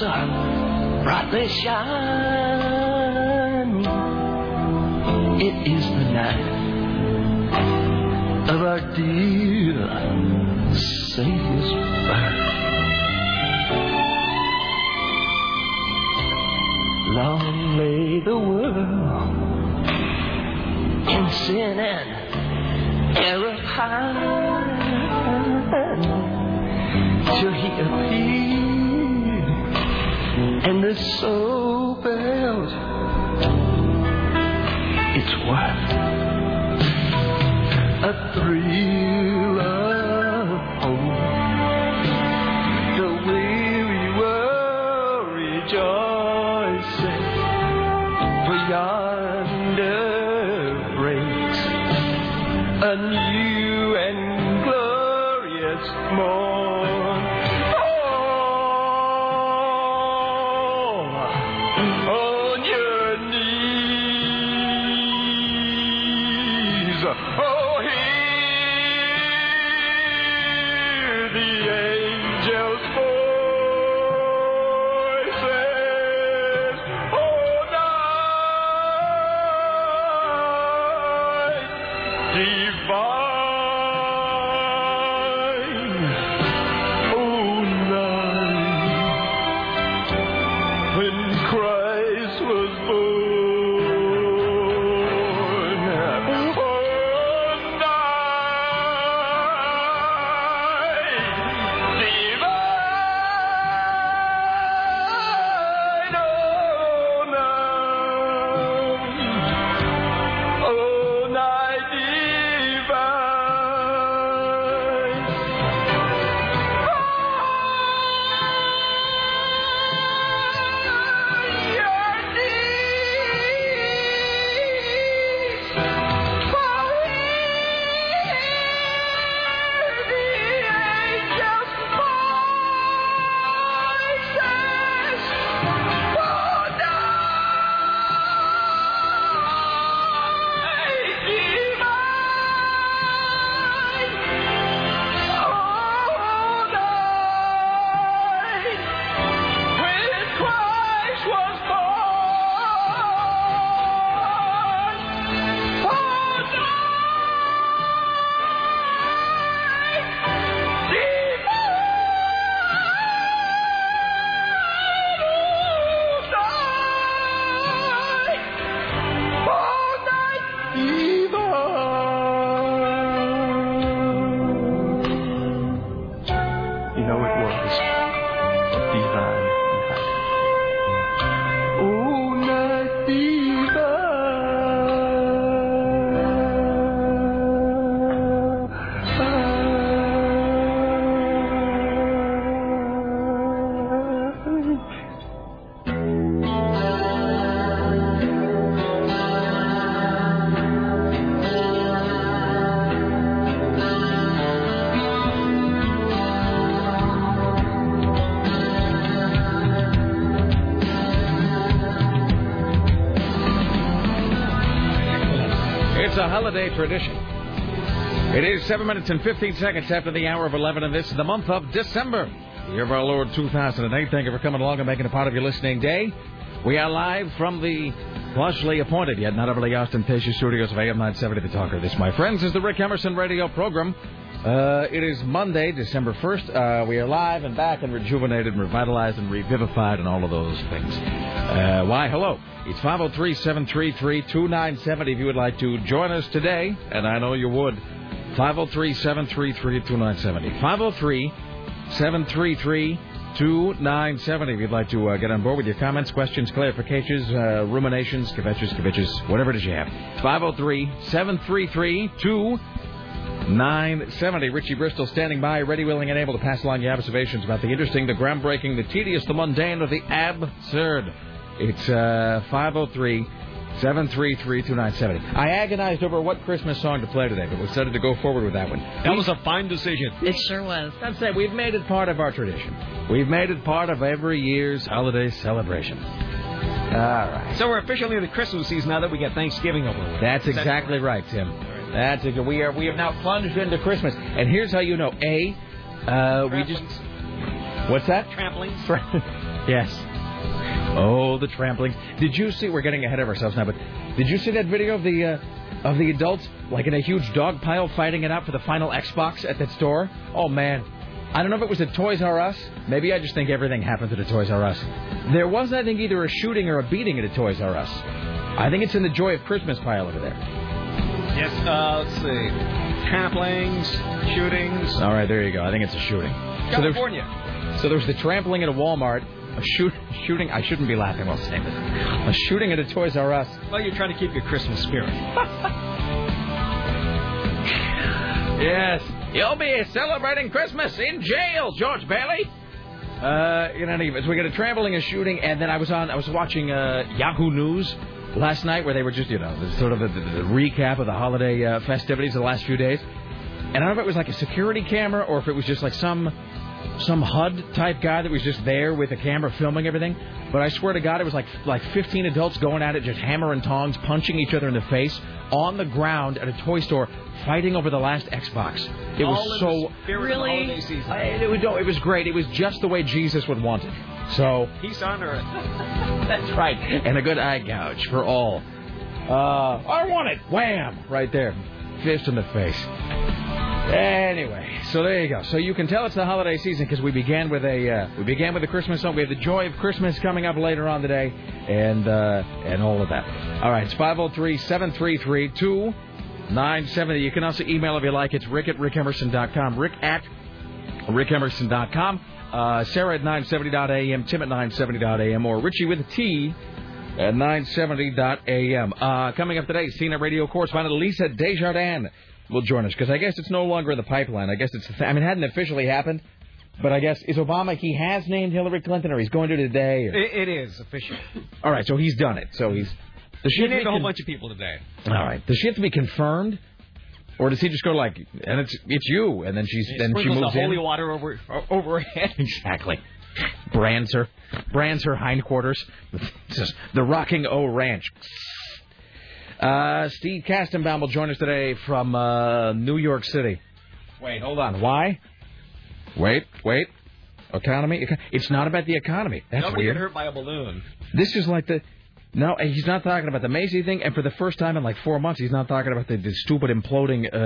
stars brightly shine. And tradition. It is 7 minutes and 15 seconds after the hour of 11, and this is the month of December, the year of our Lord 2008. Thank you for coming along and making a part of your listening day. We are live from the plushly appointed yet not overly ostentatious studios of AM 970 The Talker. This, my friends, is the Rick Emerson radio program. Uh, it is Monday, December 1st. Uh, we are live and back and rejuvenated and revitalized and revivified and all of those things. Uh, why, hello. It's 503 733 2970 if you would like to join us today, and I know you would. 503 733 2970. 503 733 2970 if you'd like to uh, get on board with your comments, questions, clarifications, uh, ruminations, kvetches, kvetches, whatever it is you have. 503 733 2970. Richie Bristol standing by, ready, willing, and able to pass along your observations about the interesting, the groundbreaking, the tedious, the mundane, or the absurd. It's uh, 503 733 2970. I agonized over what Christmas song to play today, but we decided to go forward with that one. That was a fine decision. It sure was. That's it. We've made it part of our tradition. We've made it part of every year's holiday celebration. All right. So we're officially in the Christmas season now that we get Thanksgiving over with. That's Is that exactly right, Tim. That's ex- we are we have now plunged into Christmas, and here's how you know. A, uh, we just what's that? Trampolines. Yes. Oh, the trampling. Did you see? We're getting ahead of ourselves now, but did you see that video of the uh, of the adults like in a huge dog pile fighting it out for the final Xbox at that store? Oh man, I don't know if it was at Toys R Us. Maybe I just think everything happens at a Toys R Us. There was, I think, either a shooting or a beating at a Toys R Us. I think it's in the Joy of Christmas pile over there. Yes, uh, let's see. Tramplings, shootings. All right, there you go. I think it's a shooting. California. So there's, so there's the trampling at a Walmart, a shoot, shooting. I shouldn't be laughing while saying this. A shooting at a Toys R Us. Well, you're trying to keep your Christmas spirit. Yes. You'll be celebrating Christmas in jail, George Bailey. Uh, in any event, so we got a trampling, a shooting, and then I was on. I was watching uh, Yahoo News last night, where they were just, you know, the, sort of the, the, the recap of the holiday uh, festivities of the last few days. And I don't know if it was like a security camera or if it was just like some some HUD type guy that was just there with a camera filming everything. But I swear to God, it was like like 15 adults going at it, just hammer and tongs, punching each other in the face on the ground at a toy store, fighting over the last Xbox. It All was in so the spirit of the holiday season. I- it, was, no, it was great. It was just the way Jesus would want it. So Peace on earth. that's right, and a good eye gouge for all. Uh, I want it. Wham! Right there, fist in the face. Anyway, so there you go. So you can tell it's the holiday season because we began with a uh, we began with a Christmas song. We have the joy of Christmas coming up later on today, and uh, and all of that. All right, it's 503-733-2970. You can also email if you like. It's rick at rickemerson.com. Rick at rickemerson.com. Uh, Sarah at 970.am, Tim at 970.am, or Richie with a T at 970.am. Uh, coming up today, CNN radio correspondent Lisa Desjardins will join us because I guess it's no longer in the pipeline. I guess it's, I mean, it hadn't officially happened, but I guess is Obama, he has named Hillary Clinton or he's going to today? Or... It, it is official. All right, so he's done it. So he's. Does She to named a whole con- bunch of people today. All right. Does she have to be confirmed? Or does he just go like, and it's it's you, and then she's then she moves the holy in? water over over her head. Exactly. Brands her, brands her hindquarters. Just the rocking O Ranch. Uh, Steve Kastenbaum will join us today from uh, New York City. Wait, hold on. Why? Wait, wait. Economy? It's not about the economy. That's Nobody weird. hurt by a balloon. This is like the. No, he's not talking about the Macy thing, and for the first time in like four months, he's not talking about the, the stupid imploding uh,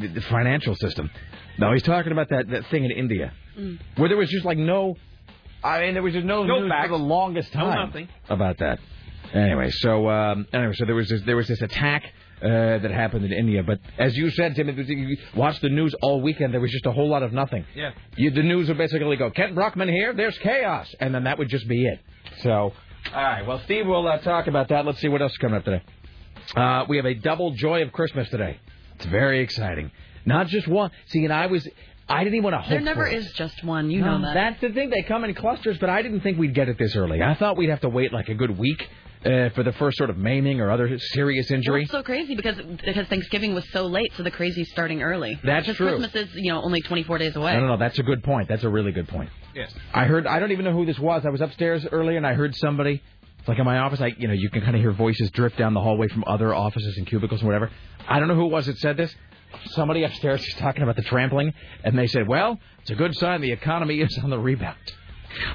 the- the financial system. No, he's talking about that, that thing in India where there was just like no. I mean, there was just no, No news facts. for the longest time nothing. about that. Anyway, so um, anyway, so there was this, there was this attack uh, that happened in India, but as you said, Tim, it was, you watched the news all weekend. There was just a whole lot of nothing. Yeah. You, the news would basically go, Kent Brockman here, there's chaos, and then that would just be it. So, all right, well, Steve we'll uh, talk about that. Let's see what else is coming up today. Uh, we have a double joy of Christmas today. It's very exciting. Not just one. See, and I was, I didn't even want to hope There never for it. is just one. You know that. That's the thing. They come in clusters, but I didn't think we'd get it this early. I thought we'd have to wait like a good week uh, for the first sort of maiming or other serious Well, injury. it's so crazy because because Thanksgiving was so late, so the crazy's starting early. That's because true. Christmas is you know only 24 days away. I don't know. That's a good point. That's a really good point. Yes. I heard. I don't even know who this was. I was upstairs earlier and I heard somebody. It's like in my office. I, you know, you can kind of hear voices drift down the hallway from other offices and cubicles and whatever. I don't know who it was that said this. Somebody upstairs was talking about the trampling, and they said, "Well, it's a good sign the economy is on the rebound.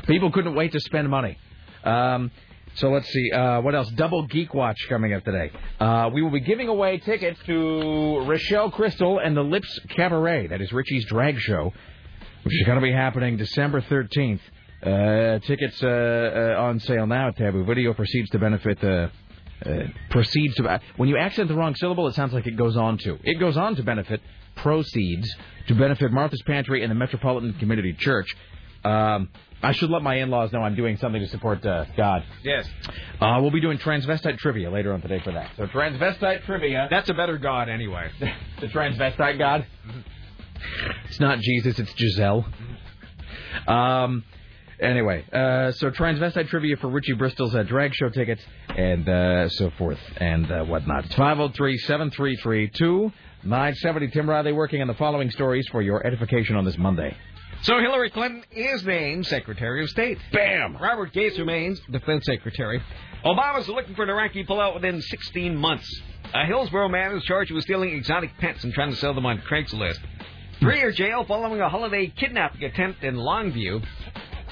People couldn't wait to spend money." Um, so let's see. Uh, what else? Double Geek Watch coming up today. Uh, we will be giving away tickets to Rochelle Crystal and the Lips Cabaret. That is Richie's drag show which is going to be happening December 13th. Uh, tickets uh, uh, on sale now at Taboo Video. Proceeds to benefit. Uh, uh, proceeds to. When you accent the wrong syllable, it sounds like it goes on to. It goes on to benefit. Proceeds to benefit Martha's Pantry and the Metropolitan Community Church. Um, I should let my in-laws know I'm doing something to support uh, God. Yes. Uh, we'll be doing transvestite trivia later on today for that. So transvestite trivia. That's a better God anyway. the transvestite god. It's not Jesus, it's Giselle. Um. Anyway, uh, so transvestite trivia for Richie Bristol's uh, drag show tickets and uh, so forth and uh, whatnot. It's 503-733-2970. Tim Riley working on the following stories for your edification on this Monday. So Hillary Clinton is named Secretary of State. Bam! Robert Gates remains Defense Secretary. Obama's looking for an Iraqi pullout within 16 months. A Hillsboro man is charged with stealing exotic pets and trying to sell them on Craigslist. Three-year jail following a holiday kidnapping attempt in Longview.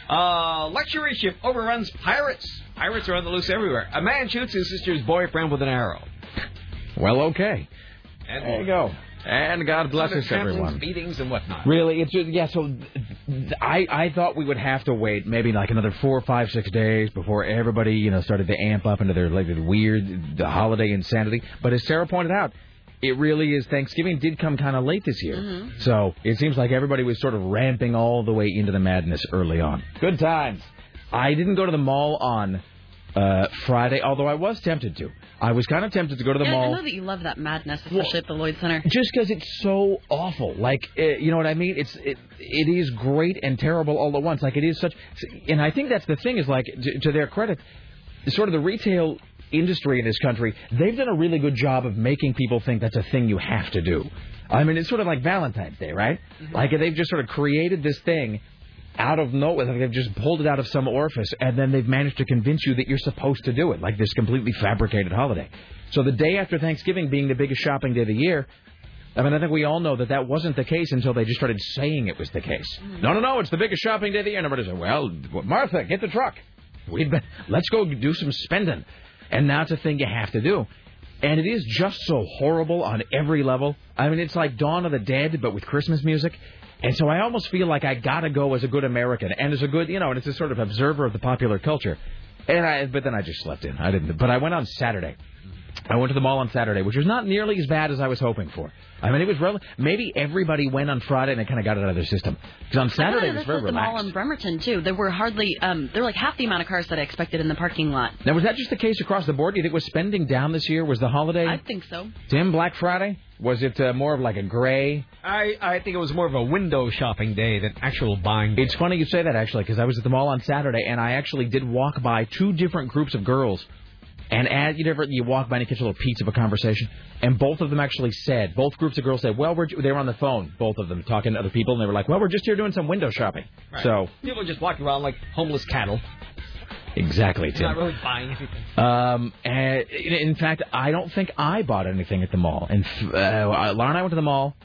Uh, luxury ship overruns pirates. Pirates are on the loose everywhere. A man shoots his sister's boyfriend with an arrow. Well, okay. And There you go. And God bless us, everyone. Beatings and whatnot. Really, it's just, yeah. So, I I thought we would have to wait maybe like another four, five, six days before everybody you know started to amp up into their like weird the holiday insanity. But as Sarah pointed out, it really is Thanksgiving did come kind of late this year. So it seems like everybody was sort of ramping all the way into the madness early on. Good times. I didn't go to the mall on uh, Friday, although I was tempted to. I was kind of tempted to go to the Yeah, I know that you love that madness, especially at the Lloyd Center. just because it's so awful. Like, uh, you know what I mean? It's it it is great and terrible all at once. Like it is such, and I think that's the thing is like to, to their credit, sort of the retail industry in this country, they've done a really good job of making people think that's a thing you have to do. I mean, it's sort of like Valentine's Day, right? Like they've just sort of created this thing out of nowhere. Like they've just pulled it out of some orifice, and then they've managed to convince you that you're supposed to do it, like this completely fabricated holiday. So the day after Thanksgiving being the biggest shopping day of the year, I mean, I think we all know that that wasn't the case until they just started saying it was the case. Mm. No, no, no, it's the biggest shopping day of the year. And everybody said, well, Martha, get the truck. We'd be, let's go do some spending. And now it's a thing you have to do. And it is just so horrible on every level. I mean, it's like Dawn of the Dead, but with Christmas music. And so I almost feel like I gotta go as a good American and as a good, you know, and as a sort of observer of the popular culture. And I, but then I just slept in. I didn't. But I went on Saturday. I went to the mall on Saturday, which was not nearly as bad as I was hoping for. I mean, it was rel- maybe everybody went on Friday and they kind of got it out of their system. Because on Saturday it was very was the mall in Bremerton too. There were hardly, um, there were like half the amount of cars that I expected in the parking lot. Now, was that just the case across the board? Do you think was spending down this year? Was the holiday I think so. Tim Black Friday? Was it uh, more of like a gray? I, I think it was more of a window shopping day than actual buying. It's funny you say that actually, because I was at the mall on Saturday and I actually did walk by two different groups of girls. And as you never you walk by and you catch a little piece of a conversation, and both of them actually said, both groups of girls said, well, we're they were on the phone, both of them talking to other people, and they were like, well, we're just here doing some window shopping. Right. So People just walking around like homeless cattle. Exactly, Tim. Not really buying anything. Um, and in fact, I don't think I bought anything at the mall. And uh, Laura and I went to the mall.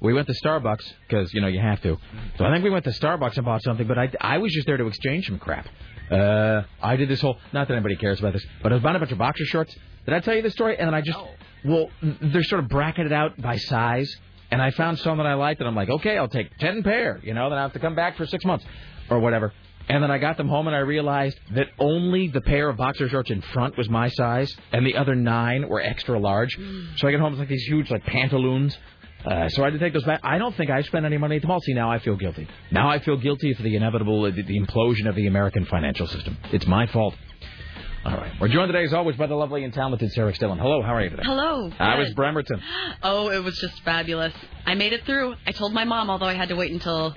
We went to Starbucks because you know you have to. So I think we went to Starbucks and bought something. But I, I was just there to exchange some crap. Uh, I did this whole. Not that anybody cares about this, but I was buying a bunch of boxer shorts. Did I tell you this story? And then I just. Well, they're sort of bracketed out by size. And I found some that I liked, and I'm like, okay, I'll take ten pair. You know, then I have to come back for six months or whatever. And then I got them home and I realized that only the pair of boxer shorts in front was my size, and the other nine were extra large. So I get home with like these huge like pantaloons. Uh, so I had to take those back. I don't think I spent any money at the mall. See, now I feel guilty. Now I feel guilty for the inevitable, the, the implosion of the American financial system. It's my fault. All right. We're joined today, as always, by the lovely and talented Sarah Stillen. Hello, how are you today? Hello. I was. Bremerton. Oh, it was just fabulous. I made it through. I told my mom, although I had to wait until.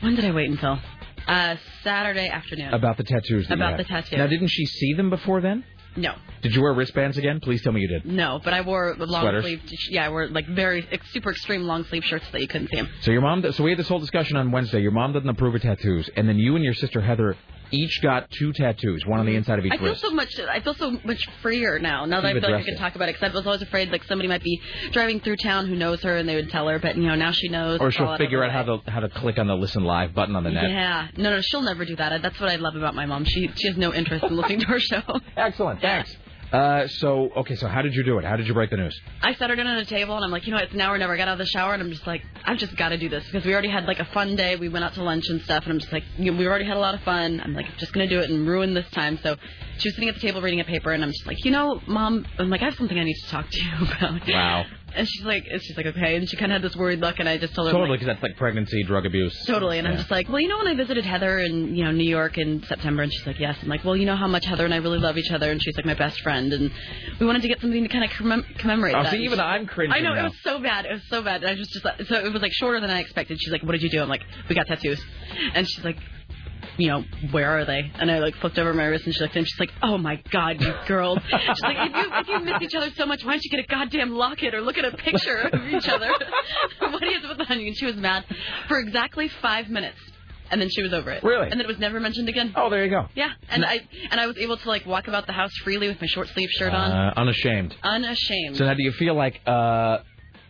When did I wait until? Uh, Saturday afternoon. About the tattoos. About the tattoo. Now, didn't she see them before then? no, Did you wear wristbands again? Please tell me you did. no, but I wore long Sweaters? sleeve. Yeah, I wore like very super extreme long sleeve shirts that you couldn't see them. So your mom. So we had this whole discussion on Wednesday. Your mom doesn't approve of tattoos, and then you and your sister Heather each got two tattoos, one on the mm. inside of each wrist. I feel wrist. so much. I feel so much freer now. Now that You've I feel like I can it. talk about it, because I was always afraid like somebody might be driving through town who knows her and they would tell her, but you know now she knows. or she'll figure out how to how to click on the listen live button on the net. Yeah, no, no, she'll never do that. That's what I love about my mom. She she has no interest in listening to our show. Excellent. Thanks. Uh, so okay, so how did you do it? How did you break the news? I set her down at a table and I'm like, you know, what, it's now or never. I got out of the shower and I'm just like, I've just got to do this because we already had like a fun day. We went out to lunch and stuff and I'm just like, you know, we already had a lot of fun. I'm like, just gonna do it and ruin this time. So she was sitting at the table reading a paper and I'm just like, you know, mom, I'm like, I have something I need to talk to you about. Wow. And she's like, and she's like, okay. And she kind of had this worried look and I just told her, Totally, like, because that's like pregnancy, drug abuse. Totally, and I'm just like, well, you know, when I visited Heather in you know New York in September, and she's like, yes. I'm like, well, you know how much Heather and I really love each other, and she's like my best friend, and we wanted to get something to kind of commem- commemorate Oh, that. see, even she- I'm cringing I know now. it was so bad. It was so bad. And I was just like, so it was like shorter than I expected. She's like, what did you do? I'm like, we got tattoos, and she's like. You know, where are they? And I like flipped over my wrist and she looked at him. She's like, "Oh my God, you girls!" She's like, "If you if you miss each other so much, why don't you get a goddamn locket or look at a picture of each other? what do you have to put on you?" And she was mad for exactly five minutes, and then she was over it. Really? And then it was never mentioned again. Oh, there you go. Yeah, and I and I was able to like walk about the house freely with my short sleeve shirt on, Uh, unashamed. unashamed. So now, do you feel like uh,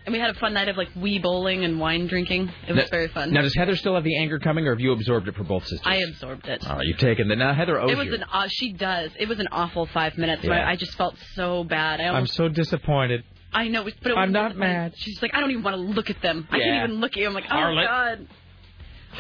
And we had a fun night of like Wii bowling and wine drinking. It was Now- very fun. Now, does Heather still have the anger coming, or have you absorbed it for both sisters? I absorbed it. All right, you've taken the. Now, Heather owes It was you. an aw she does. It was an awful five minutes. Yeah. I, I just felt so bad. I I'm so disappointed. I know, but it I'm was not mad. She's like, I don't even want to look at them. I can't even look at you. I'm like, oh Harlot. god.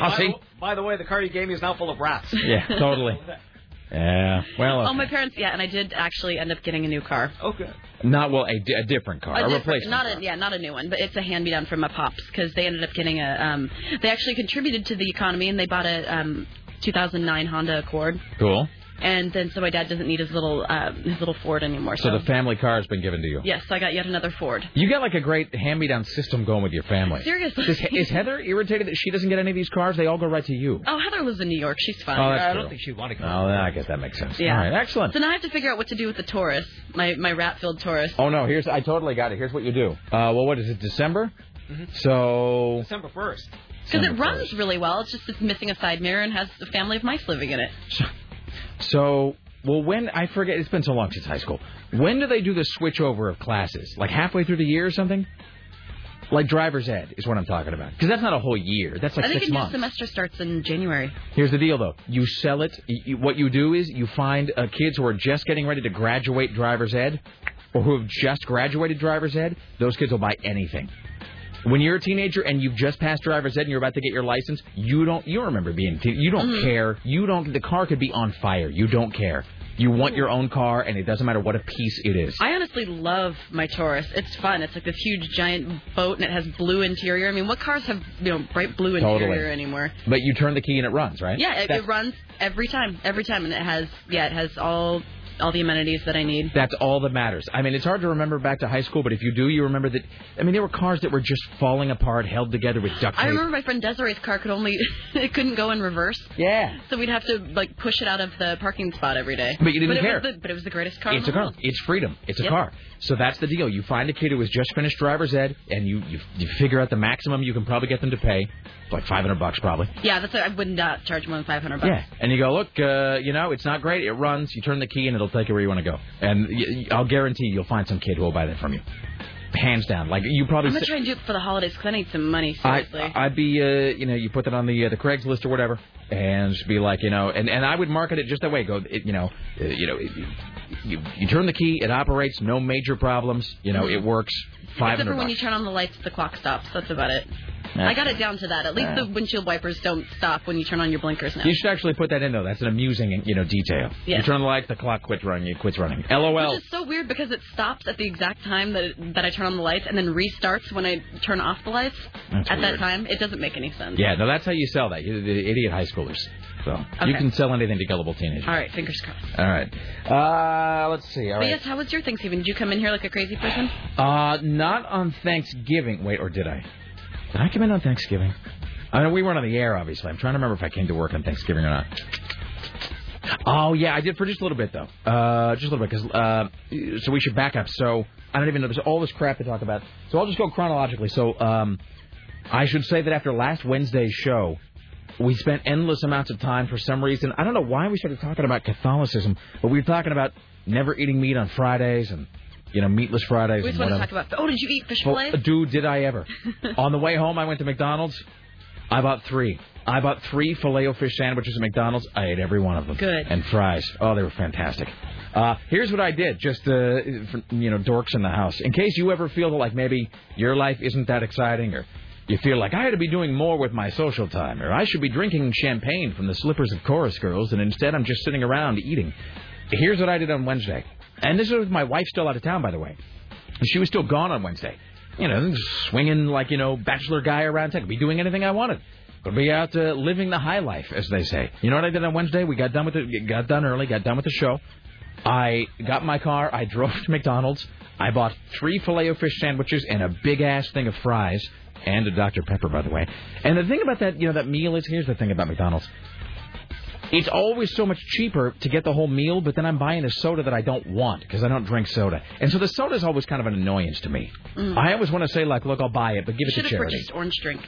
I'll. By the way, the card you gave me is now full of rats. Yeah, totally. Yeah. Well, Oh, my parents. Yeah, and I did actually end up getting a new car. Okay. not well, a, a different car, a, different- replacement. not car. a yeah, not a new one, but it's a hand me down from my pops because they ended up getting a. Um, they actually contributed to the economy and they bought a um, 2009 Honda Accord. Cool. And then so my dad doesn't need his little um, his little Ford anymore. So the family car has been given to you. yes, so I got yet another Ford. You got like a great hand-me-down system going with your family. Seriously. Is, is Heather irritated that she doesn't get any of these cars? They all go right to you. Oh, Heather lives in New York. She's fine. Oh, that's I true. don't think she'd want to go. Oh, I guess that makes sense. Yeah. All right, excellent. So now I have to figure out what to do with the Taurus, my my rat-filled Taurus. Oh no, here's I totally got it. Here's what you do. Uh, well, what is it? December. Mm-hmm. So December 1st. Because it runs really well. It's just it's missing a side mirror and has a family of mice living in it. So, well, when I forget, it's been so long since high school. When do they do the switch over of classes? Like halfway through the year or something? Like driver's ed is what I'm talking about. Because that's not a whole year. That's like I think six a new months. semester starts in January. Here's the deal, though. You sell it. y- y- what you do is you find uh, kids who are just getting ready to graduate driver's ed, or who have just graduated driver's ed. Those kids will buy anything. When you're a teenager and you've just passed driver's ed and you're about to get your license, you don't you remember being teen- you don't Mm-hmm. care. You don't. The car could be on fire. You don't care. You want your own car, and it doesn't matter what a piece it is. I honestly love my Taurus. It's fun. It's like this huge giant boat and it has blue interior. I mean, what cars have you know bright blue interior Totally. anymore? But you turn the key and it runs, right? Yeah, it, it runs every time, every time, and it has yeah, it has all all the amenities that I need. That's all that matters. I mean, it's hard to remember back to high school, but if you do, you remember that. I mean, there were cars that were just falling apart, held together with duct tape. I remember my friend Desiree's car could only it couldn't go in reverse, Yeah. so we'd have to like push it out of the parking spot every day. But you didn't it care. Was the, but it was the greatest car. It's a car. world. It's freedom. It's a Yep. car. So that's the deal. You find a kid who has just finished driver's ed, and you you, you figure out the maximum you can probably get them to pay, like 500 bucks probably. Yeah, that's I would not charge more than five hundred bucks. Yeah. And you go, look, uh, you know, it's not great. It runs. You turn the key, and it'll take you where you want to go. And y- I'll guarantee you'll find some kid who will buy that from you, hands down. Like you probably. I'm gonna try and do it for the holidays because I need some money. I, Seriously. I'd be, uh, you know, you put that on the uh, the Craigslist or whatever, and just be like, you know, and, and I would market it just that way. Go, it, you know, uh, you know, it, you you turn the key, it operates, no major problems. You know, it works. Five Except hundred for when you turn on the lights, the clock stops. That's about it. That's- I got it down to that. At least Yeah. the windshield wipers don't stop when you turn on your blinkers now. You should actually put that in though. That's an amusing, you know, detail. You turn on the light, the clock quits running. It quits running. LOL. Which is so weird because it stops at the exact time that it, that I turn on the lights and then restarts when I turn off the lights. That's at that time, it doesn't make any sense. Yeah, no, that's how you sell that. You're the idiot high schoolers. So you can sell anything to gullible teenagers. All right, fingers crossed. All right. Uh, let's see. All But right. yes, how was your Thanksgiving? Did you come in here like a crazy person? Uh, not on Thanksgiving. Wait, or did I? Did I come in on Thanksgiving? I mean, we weren't on the air, obviously. I'm trying to remember if I came to work on Thanksgiving or not. Oh yeah, I did for just a little bit though. Uh, just a little bit because uh, so we should back up. So I don't even know. There's all this crap to talk about. So I'll just go chronologically. So um, I should say that after last Wednesday's show, we spent endless amounts of time for some reason. I don't know why we started talking about Catholicism, but we were talking about never eating meat on Fridays and you know meatless Fridays. We just want to talk about. Oh, did you eat fish Well, fillet? dude, did I ever? On the way home, I went to McDonald's. I bought three. I bought three filet o fish sandwiches at McDonald's. I ate every one of them. Good. And fries. Oh, they were fantastic. Uh, here's what I did, just uh, for, you know, dorks in the house. In case you ever feel like maybe your life isn't that exciting, or you feel like I ought to be doing more with my social time, or I should be drinking champagne from the slippers of chorus girls, and instead I'm just sitting around eating. Here's what I did on Wednesday, and this was with my wife still out of town, by the way. She was still gone on Wednesday. You know, swinging like, you know, bachelor guy around town. Could be doing anything I wanted. Could be out uh, living the high life, as they say. You know what I did on Wednesday? We got done with it. Got done early. Got done with the show. I got my car. I drove to McDonald's. I bought three filet o fish sandwiches and a big ass thing of fries and a Dr Pepper, by the way. And the thing about that, you know, that meal is here's the thing about McDonald's. It's always so much cheaper to get the whole meal, but then I'm buying a soda that I don't want because I don't drink soda. And so the soda's always kind of an annoyance to me. Mm. I always want to say like, look, I'll buy it, but give it Should to have charity. purchased orange drink.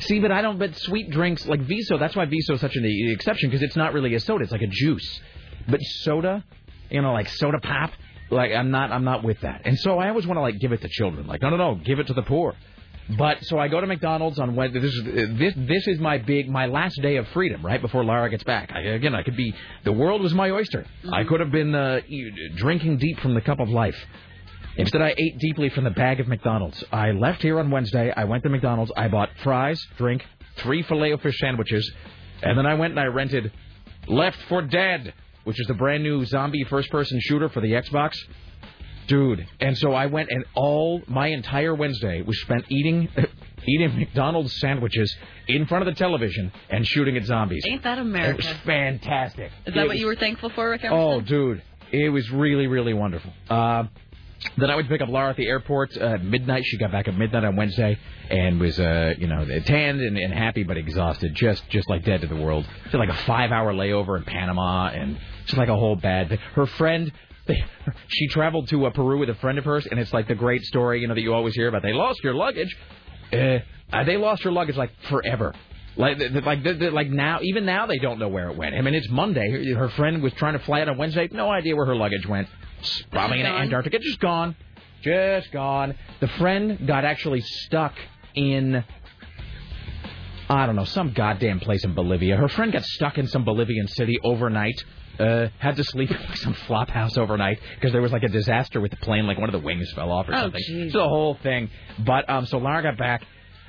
See, but I don't. But sweet drinks like Viso, that's why Viso is such an exception because it's not really a soda; it's like a juice. But soda, you know, like soda pop, Like I'm not I'm not with that. And so I always want to like give it to children. Like no no no, give it to the poor. But so I go to McDonald's on Wednesday. This is this this is my big my last day of freedom right before Lara gets back. I, again, I could be the world was my oyster. I could have been uh, drinking deep from the cup of life. Instead, I ate deeply from the bag of McDonald's. I left here on Wednesday. I went to McDonald's. I bought fries, drink, three filet o fish sandwiches, and then I went and I rented Left 4 Dead, which is the brand new zombie first person shooter for the Xbox. Dude, and so I went and all my entire Wednesday was spent eating eating McDonald's sandwiches in front of the television and shooting at zombies. Ain't that America? It was fantastic. Is that It what you were thankful for, Rick Oh, dude, it was really, really wonderful. Uh, then I went to pick up Laura at the airport uh, at midnight. She got back at midnight on Wednesday and was, uh, you know, tanned and, and happy but exhausted, just just like dead to the world. She had like a five-hour layover in Panama and just like a whole bad thing. Her friend. They, she traveled to uh, Peru with a friend of hers, and it's like the great story, you know, that you always hear about. They lost your luggage. Uh, uh, they lost her luggage like forever. Like, like, like now, even now they don't know where it went. I mean, it's Monday. Her, friend was trying to fly out on Wednesday. No idea where her luggage went. It's Probably in. Antarctica. Just gone. Just gone. The friend got actually stuck in. I don't know, some goddamn place in Bolivia. Her friend got stuck in some Bolivian city overnight. Uh, had to sleep in like some flop house overnight because there was like a disaster with the plane, like one of the wings fell off or Oh, something. It's the whole thing. But um, so Lara got back,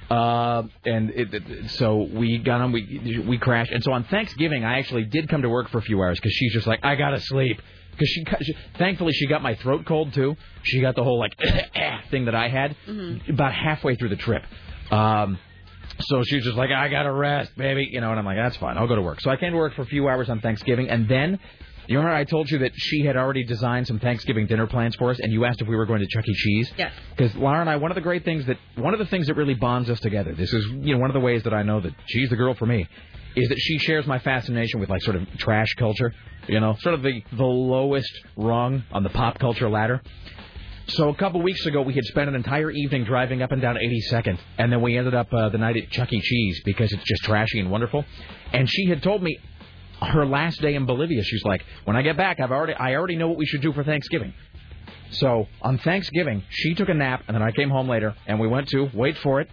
uh, and it, it, so we got on, we we crashed, and so on Thanksgiving I actually did come to work for a few hours because she's just like I gotta sleep. Because she, she, thankfully, she got my throat cold too. She got the whole like thing that I had about halfway through the trip. Um, so she was just like, I gotta rest, baby, you know, and I'm like, that's fine, I'll go to work. So I came to work for a few hours on Thanksgiving, and then, you remember I told you that she had already designed some Thanksgiving dinner plans for us, and you asked if we were going to Chuck E. Cheese. Yes. Because Laura and I, one of the great things that, one of the things that really bonds us together, this is, you know, one of the ways that I know that she's the girl for me, is that she shares my fascination with like sort of trash culture, you know, sort of the the lowest rung on the pop culture ladder. So a couple weeks ago, we had spent an entire evening driving up and down 82nd, and then we ended up uh, the night at Chuck E. Cheese because it's just trashy and wonderful. And she had told me her last day in Bolivia, she's like, "When I get back, I've already I already know what we should do for Thanksgiving." So on Thanksgiving, she took a nap, and then I came home later, and we went to wait for it.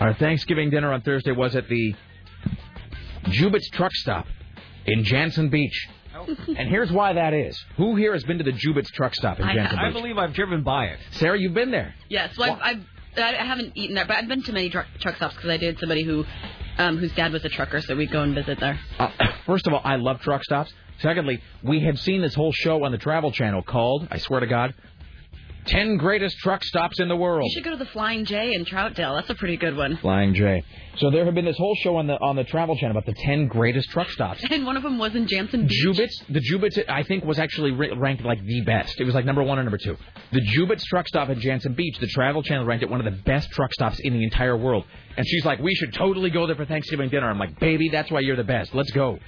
Our Thanksgiving dinner on Thursday was at the Jubitz Truck Stop in Jantzen Beach. And here's why that is. Who here has been to the Jubitz Truck Stop in I Jantzen have. I Beach? believe I've driven by it. Sarah, you've been there. Yes, so I've, I've I haven't eaten there, but I've been to many truck, truck stops because I dated somebody who, um, whose dad was a trucker, so we'd go and visit there. Uh, first of all, I love truck stops. Secondly, we had seen this whole show on the Travel Channel called, I swear to God, 10 Greatest Truck Stops in the World. You should go to the Flying J in Troutdale. That's a pretty good one. Flying J. So there have been this whole show on the on the Travel Channel about the 10 greatest truck stops. And one of them was in Jantzen Beach. Jubitz, the Jubitz, I think, was actually ranked like the best. It was like number one or number two. The Jubitz truck stop in Jantzen Beach, the Travel Channel ranked it one of the best truck stops in the entire world. And she's like, we should totally go there for Thanksgiving dinner. I'm like, baby, that's why you're the best. Let's go.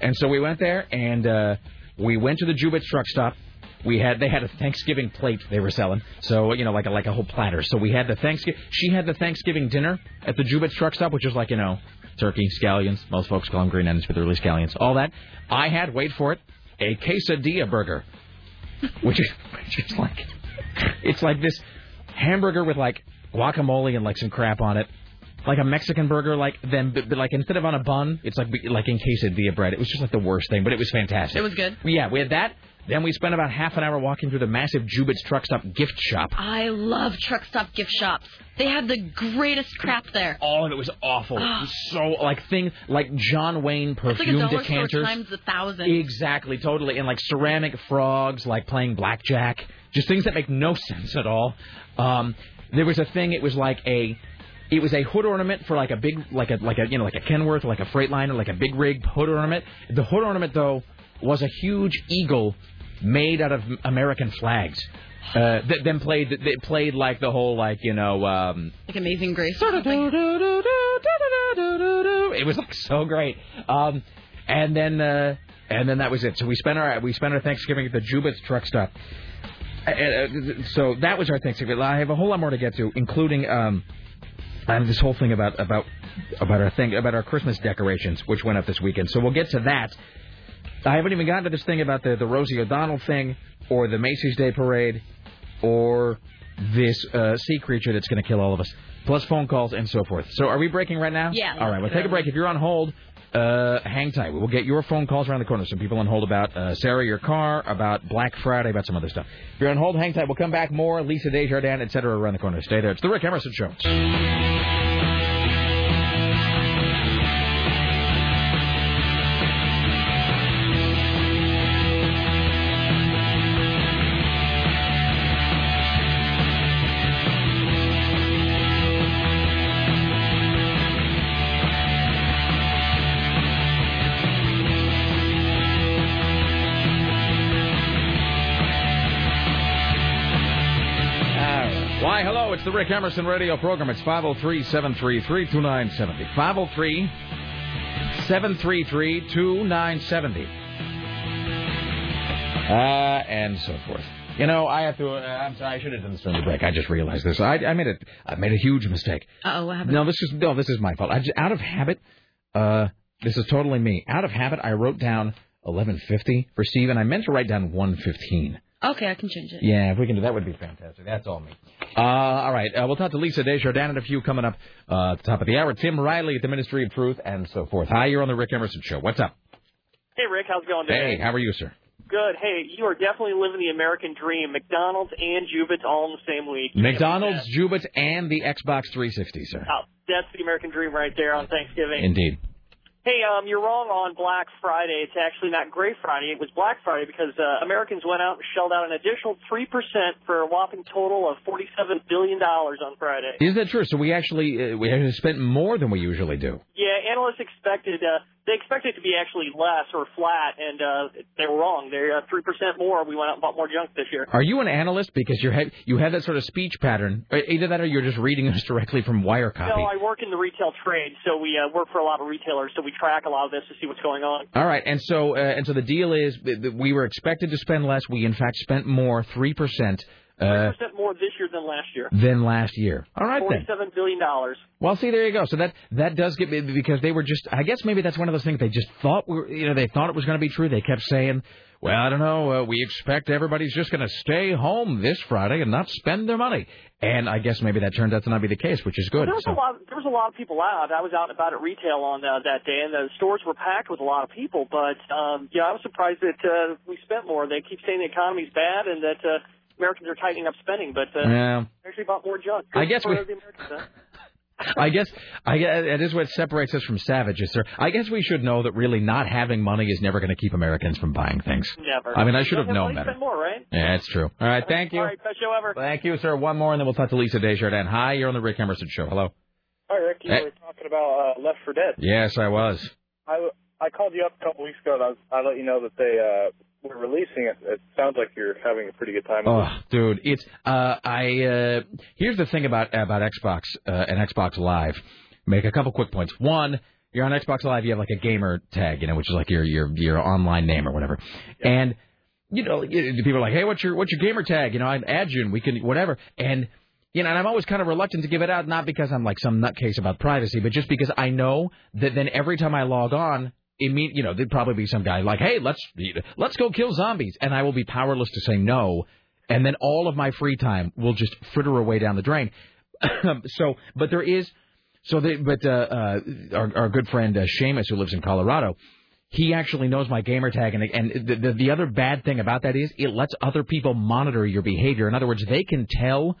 And so we went there, and uh, we went to the Jubitz truck stop. We had they had a Thanksgiving plate they were selling, so you know like a, like a whole platter. So we had the Thanksgiving. She had the Thanksgiving dinner at the Jubitz truck stop, which is like you know turkey, scallions. Most folks call them green onions, but they're really scallions. All that. I had wait for it a quesadilla burger, which is which is like it's like this hamburger with like guacamole and like some crap on it. Like a Mexican burger, like then, but, but like instead of on a bun, it's like like in quesadilla bread. It was just like the worst thing, but it was fantastic. It was good. Yeah, we had that. Then we spent about half an hour walking through the massive Jubitz truck stop gift shop. I love truck stop gift shops. They have the greatest crap there. All of it was awful. It was so like thing like John Wayne It's like a perfume dollar store decanters. times a thousand. Exactly, totally, and like ceramic frogs, like playing blackjack, just things that make no sense at all. Um, there was a thing; it was like a, it was a hood ornament for like a big, like a like a you know like a Kenworth, or like a Freightliner, like a big rig hood ornament. The hood ornament though was a huge eagle made out of American flags. Uh, that then played that played like the whole like you know um, like Amazing Grace. it was like so great. Um, and then uh, and then that was it. So we spent our we spent our Thanksgiving at the Jubitz truck stop. Uh, uh, so that was our Thanksgiving. I have a whole lot more to get to, including um, have this whole thing about about about our thing about our Christmas decorations, which went up this weekend. So we'll get to that. I haven't even gotten to this thing about the the Rosie O'Donnell thing, or the Macy's Day Parade, or this uh, sea creature that's going to kill all of us, plus phone calls and so forth. So are we breaking right now? Yeah. All right. We'll take a break. If you're on hold, uh, hang tight. We'll get your phone calls around the corner. Some people on hold about uh, Sarah, your car, about Black Friday, about some other stuff. If you're on hold, hang tight. We'll come back more. Lisa Desjardins, etc. around the corner. Stay there. It's the Rick Emerson Show. Rick Emerson radio program. It's 503 733 2970. 503 733 2970. Uh, and so forth. You know, I have to. Uh, I'm sorry, I should have done this during the break. I just realized this. I, I made a, I made a huge mistake. Uh oh, what happened? No, this is no, this is my fault. I just, out of habit, uh, this is totally me. Out of habit, I wrote down 1150 for Steve, and I meant to write down 115. Okay, I can change it. Yeah, if we can do that, would be fantastic. That's all me. Uh, all right, uh, we'll talk to Lisa Desjardins and a few coming up uh, at the top of the hour. Tim Riley at the Ministry of Truth and so forth. Hi, you're on the Rick Emerson Show. What's up? Hey, Rick, how's it going today? Hey, how are you, sir? Good. Hey, you are definitely living the American dream. McDonald's and Jubitz all in the same week. McDonald's, Jubitz, and the Xbox 360, sir. Oh, that's the American dream right there on Thanksgiving. Indeed. Hey, um, you're wrong on Black Friday. It's actually not Gray Friday. It was Black Friday because uh, Americans went out and shelled out an additional three percent for a whopping total of forty-seven billion dollars on Friday. Is that true? So we actually uh, we spent more than we usually do. Yeah, analysts expected uh, they expected it to be actually less or flat, and uh, they were wrong. They're three percent more. We went out and bought more junk this year. Are you an analyst because you have you have that sort of speech pattern? Uh, Either that or you're just reading this directly from wire copy. No, I work in the retail trade, so we uh, work for a lot of retailers, so we track a lot of this to see what's going on. All right, and so uh, and so the deal is that we were expected to spend less. We in fact spent more, three percent uh, percent more this year than last year. than last year. All right then. Forty-seven billion dollars. Well, see, there you go. So that that does get me because they were just. I guess maybe that's one of those things they just thought were. You know, they thought it was going to be true. They kept saying, "Well, I don't know. Uh, we expect everybody's just going to stay home this Friday and not spend their money." And I guess maybe that turned out to not be the case, which is good. There was So- a lot. There was a lot of people out. I was out and about at retail on uh, that day, and the stores were packed with a lot of people. But um, yeah, I was surprised that uh, we spent more. They keep saying the economy's bad and that uh, Americans are tightening up spending, but uh, Yeah. actually bought more junk. I guess for we- the Americans, huh? I guess I guess that is what separates us from savages, sir. I guess we should know that really not having money is never going to keep Americans from buying things. Never. I mean, I should have Don't known money, better. Spend more, right? Yeah, that's true. All right, thank you. All right, best show ever. Thank you, sir. One more, and then we'll talk to Lisa Desjardins. Hi, you're on the Rick Emerson Show. Hello. Hi, Rick. You Hey. were talking about uh, Left 4 Dead. Yes, I was. I, I called you up a couple weeks ago, and I, was, I let you know that they uh, were releasing it. It sounds like you're having a pretty good time. Oh, dude, it's uh, I. Uh, here's the thing about about Xbox uh, and Xbox Live. Make a couple quick points. One, you're on Xbox Live. You have like a gamer tag, you know, which is like your your your online name or whatever. And you know, people are like, hey, what's your what's your gamer tag? You know, I add you, and we can whatever. And you know, and I'm always kind of reluctant to give it out, not because I'm like some nutcase about privacy, but just because I know that then every time I log on, mean you know there'd probably be some guy like, hey, let's let's go kill zombies, and I will be powerless to say no, and then all of my free time will just fritter away down the drain. so, but there is, so they, but uh, uh, our our good friend uh, Seamus, who lives in Colorado, he actually knows my gamer tag, and and the, the the other bad thing about that is it lets other people monitor your behavior. In other words, they can tell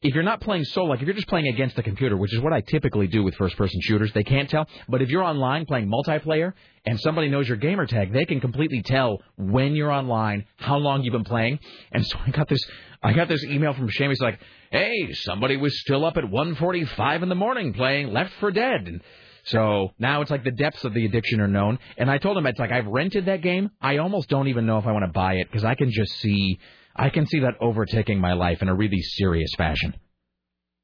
if you're not playing solo, like if you're just playing against the computer, which is what I typically do with first-person shooters, they can't tell. But if you're online playing multiplayer and somebody knows your gamer tag, they can completely tell when you're online, how long you've been playing. And so I got this, I got this email from Seamus like, "Hey, somebody was still up at 1:45 in the morning playing Left 4 Dead." And so now it's like the depths of the addiction are known. And I told him it's like I've rented that game. I almost don't even know if I want to buy it because I can just see, I can see that overtaking my life in a really serious fashion.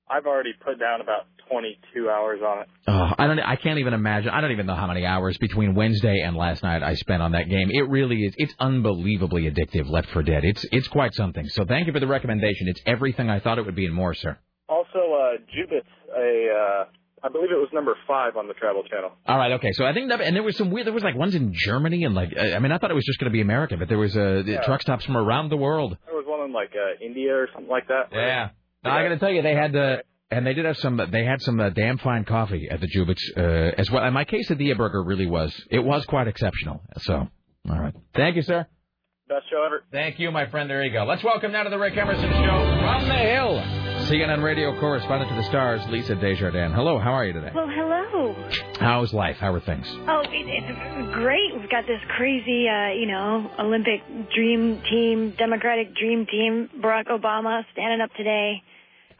I've already put down about 22 hours on it. Oh, I don't. I can't even imagine. I don't even know how many hours between Wednesday and last night I spent on that game. It really is. It's unbelievably addictive. Left 4 Dead. It's it's quite something. So thank you for the recommendation. It's everything I thought it would be and more, sir. Also, uh, Jubitz a uh, I believe it was number five on the Travel Channel. All right, okay. So I think that, and there was some weird. There was like ones in Germany and like I mean I thought it was just going to be America, but there was uh, Yeah. truck stops from around the world. There was one in like uh, India or something like that. Yeah. Now, I got to tell you, they had uh, and they did have some. They had some uh, damn fine coffee at the Jubitz uh, as well. And my quesadilla burger really was. It was quite exceptional. So, all right. Thank you, sir. Best show ever. Thank you, my friend. There you go. Let's welcome now to the Rick Emerson Show from the Hill, CNN radio correspondent to the stars, Lisa Desjardins. Hello. How are you today? Well, hello. How's life? How are things? Oh, it, it's great. We've got this crazy, uh, you know, Olympic dream team, Democratic dream team, Barack Obama standing up today.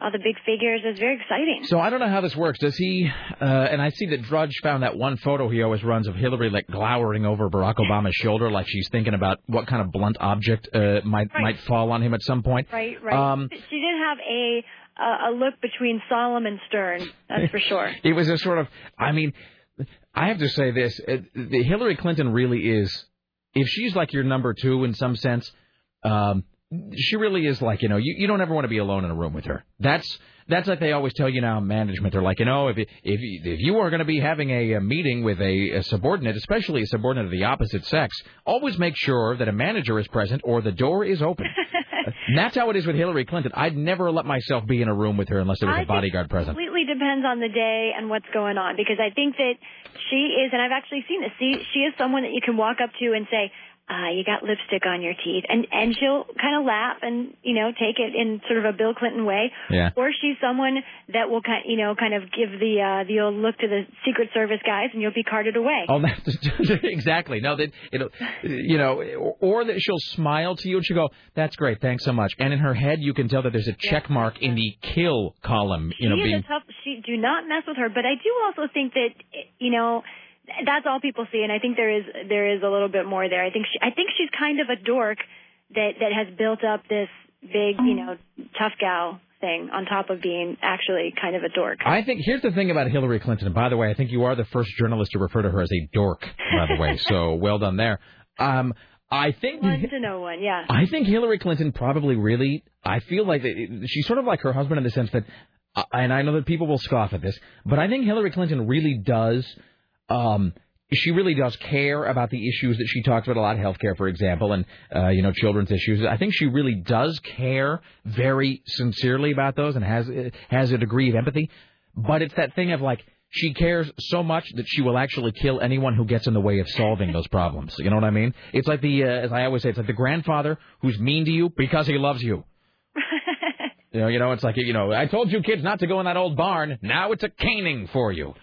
All the big figures. It's very exciting. So I don't know how this works. Does he? Uh, and I see that Drudge found that one photo he always runs of Hillary like glowering over Barack Obama's shoulder, like she's thinking about what kind of blunt object uh, might Right. might fall on him at some point. Right, right. Um, she did have a uh, a look between solemn and stern. That's for sure. It was a sort of. I mean, I have to say this: uh, the Hillary Clinton really is. If she's like your number two in some sense, um, she really is like you know you, you don't ever want to be alone in a room with her. That's that's like they always tell you now in management. They're like you know if if if you are going to be having a, a meeting with a, a subordinate, especially a subordinate of the opposite sex, always make sure that a manager is present or the door is open. and that's how it is with Hillary Clinton. I'd never let myself be in a room with her unless there was I a bodyguard present. completely depends on the day and what's going on because I think that she is, and I've actually seen this. She she is someone that you can walk up to and say, uh, "You got lipstick on your teeth," and and she'll kind of laugh and you know take it in sort of a Bill Clinton way. Yeah. Or she's someone that will kind you know kind of give the uh, the old look to the Secret Service guys, and you'll be carted away. Oh, that's exactly. No, that it'll, you know, or, that she'll smile to you and she'll go, "That's great, thanks so much." And in her head, you can tell that there's a check mark in the kill column. You know, she being a tough. She do not mess with her. But I do also think that you know that's all people see, and I think there is there is a little bit more there. I think she, I think she's kind of a dork that that has built up this big you know tough gal thing on top of being actually kind of a dork. I think here's the thing about Hillary Clinton. And by the way, I think you are the first journalist to refer to her as a dork. By the way, so well done there. Um, I think One to know one, yeah. I think Hillary Clinton probably really. I feel like she's sort of like her husband in the sense that, uh, and I know that people will scoff at this, but I think Hillary Clinton really does. Um, she really does care about the issues that she talks about a lot, healthcare, for example, and uh, you know children's issues. I think she really does care very sincerely about those and has has a degree of empathy. But it's that thing of like she cares so much that she will actually kill anyone who gets in the way of solving those problems. You know what I mean? It's like the, uh, as I always say, it's like the grandfather who's mean to you because he loves you. You know, you know, it's like you know, I told you kids not to go in that old barn. Now it's a caning for you.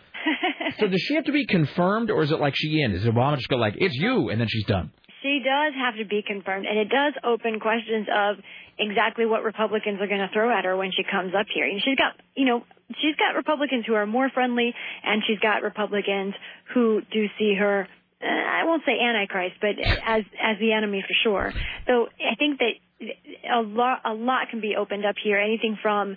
So does she have to be confirmed, or is it like she in? Is Obama just go like, it's you, and then she's done? She does have to be confirmed, and it does open questions of exactly what Republicans are going to throw at her when she comes up here. And she's got, you know, she's got Republicans who are more friendly, and she's got Republicans who do see her. Uh, I won't say antichrist, but as as the enemy for sure. So I think that a lot a lot can be opened up here. Anything from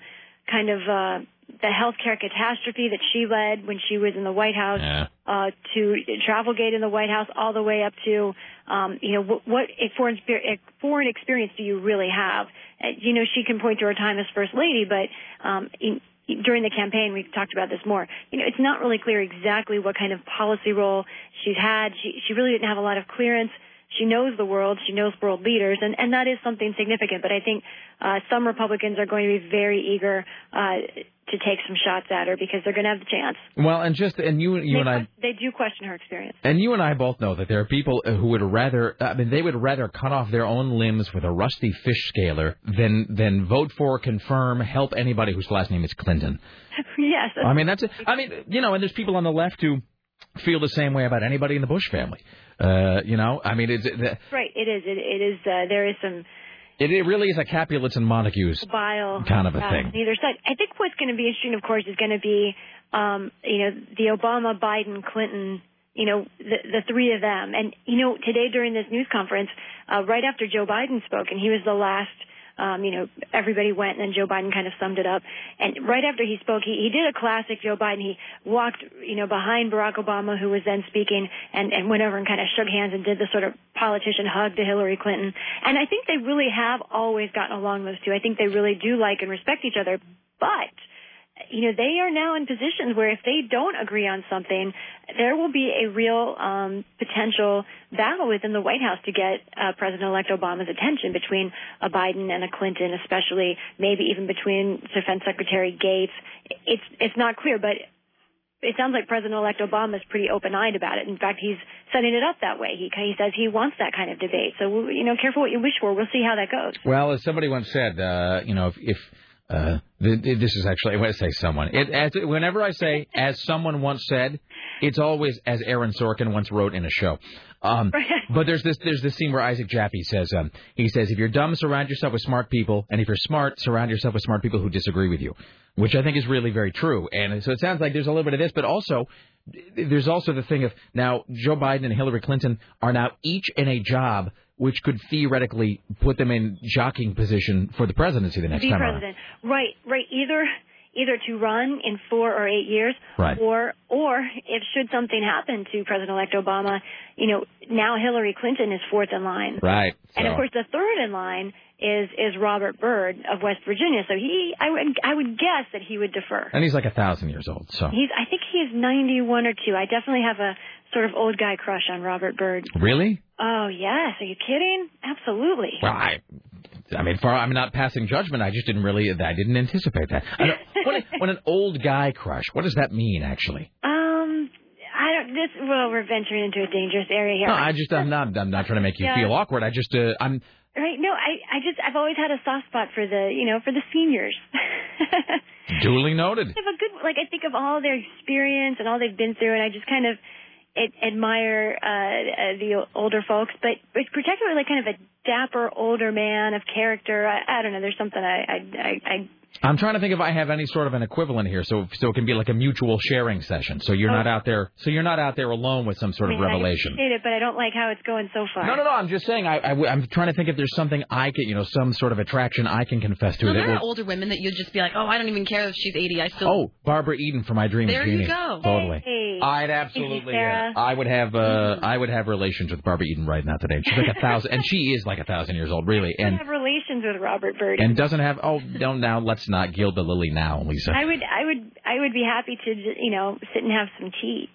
kind of uh, the healthcare catastrophe that she led when she was in the White House Yeah. uh, to Travelgate in the White House, all the way up to, um, you know, what, what a foreign, a foreign experience do you really have? Uh, you know, she can point to her time as First Lady, but um, in, during the campaign, we talked about this more. You know, it's not really clear exactly what kind of policy role she's had. She, she really didn't have a lot of clearance. She knows the world. She knows world leaders, and, and that is something significant. But I think uh, some Republicans are going to be very eager uh, to take some shots at her because they're going to have the chance. Well, and just and you you they, and I they do question her experience. And you and I both know that there are people who would rather, I mean, they would rather cut off their own limbs with a rusty fish scaler than than vote for, confirm, help anybody whose last name is Clinton. yes. I mean, that's it. I mean, you know, and there's people on the left who feel the same way about anybody in the Bush family. Uh, you know, I mean, it's, it, right. It is. It, it is. Uh, there is some it, it really is a Capulets and Montagues bile kind of a uh, thing. on either side. I think what's going to be interesting, of course, is going to be, um, you know, the Obama, Biden, Clinton. You know, the the three of them. And you know, today during this news conference, uh, right after Joe Biden spoke, and he was the last. Um, you know, everybody went, and then Joe Biden kind of summed it up. And right after he spoke, he, he did a classic Joe Biden. He walked, you know, behind Barack Obama, who was then speaking, and, and went over and kind of shook hands and did the sort of politician hug to Hillary Clinton. And I think they really have always gotten along, those two. I think they really do like and respect each other. But you know, they are now in positions where if they don't agree on something, there will be a real um, potential battle within the White House to get uh, President-elect Obama's attention between a Biden and a Clinton, especially maybe even between Defense Secretary Gates. It's it's not clear, but it sounds like President-elect Obama is pretty open-eyed about it. In fact, he's setting it up that way. He he says he wants that kind of debate. So you know, careful what you wish for. We'll see how that goes. Well, as somebody once said, uh, you know, if, if uh, th- th- this is actually when I say someone, it, as, whenever I say as someone once said, it's always as Aaron Sorkin once wrote in a show. Um, but there's this there's this scene where Isaac Jaffe says um, he says if you're dumb, surround yourself with smart people, and if you're smart, surround yourself with smart people who disagree with you, which I think is really very true. And so it sounds like there's a little bit of this, but also there's also the thing of now Joe Biden and Hillary Clinton are now each in a job which could theoretically put them in jockeying position for the presidency the next the time around. president. Right, right. Either either to run in four or eight years, Right. or or if should something happen to President-elect Obama, you know, now Hillary Clinton is fourth in line. Right. And of course, the third in line is is Robert Byrd of West Virginia. So he, I would I would guess that he would defer. and he's like a thousand years old. So He's I think he's 91 or two. I definitely have a sort of old guy crush on Robert Byrd. really, Oh yes, are you kidding? Absolutely. well, I. I mean, far, I'm not passing judgment. I just didn't really, I didn't anticipate that. I don't, when, when an old guy crush, what does that mean, actually? Um, I don't. This well, we're venturing into a dangerous area here. No, I just, I'm not, I'm not trying to make you Yeah. feel awkward. I just, uh, I'm, Right? No, I I just I've always had a soft spot for the you know for the seniors. duly noted. They have a good like I think of all their experience and all they've been through, and I just kind of admire uh, uh, the older folks, but but particularly kind of a dapper older man of character. I, I don't know. There's something I I, I I'm trying to think if I have any sort of an equivalent here, so so it can be like a mutual sharing session. So you're Oh. not out there, so you're not out there alone with some sort I of mean, revelation. I appreciate it, but I don't like how it's going so far. No, no, no. I'm just saying. I, I, am trying to think if there's something I can, you know, some sort of attraction I can confess to No, that there are will. older women that you'd just be like, oh, I don't even care if she's 80. I still. Oh, Barbara Eden from My Dream There of you go. Totally. Hey. I'd Thank you, absolutely. Sarah. uh, I would have. Uh, I would have relations with Barbara Eden right now today. She's like a thousand, and she is like a thousand years old, really, I and have relations with Robert Byrd. and doesn't have. Oh, don't now. Let's not gild the lily now, Lisa. I would, I would, I would be happy to, ju- you know, sit and have some tea,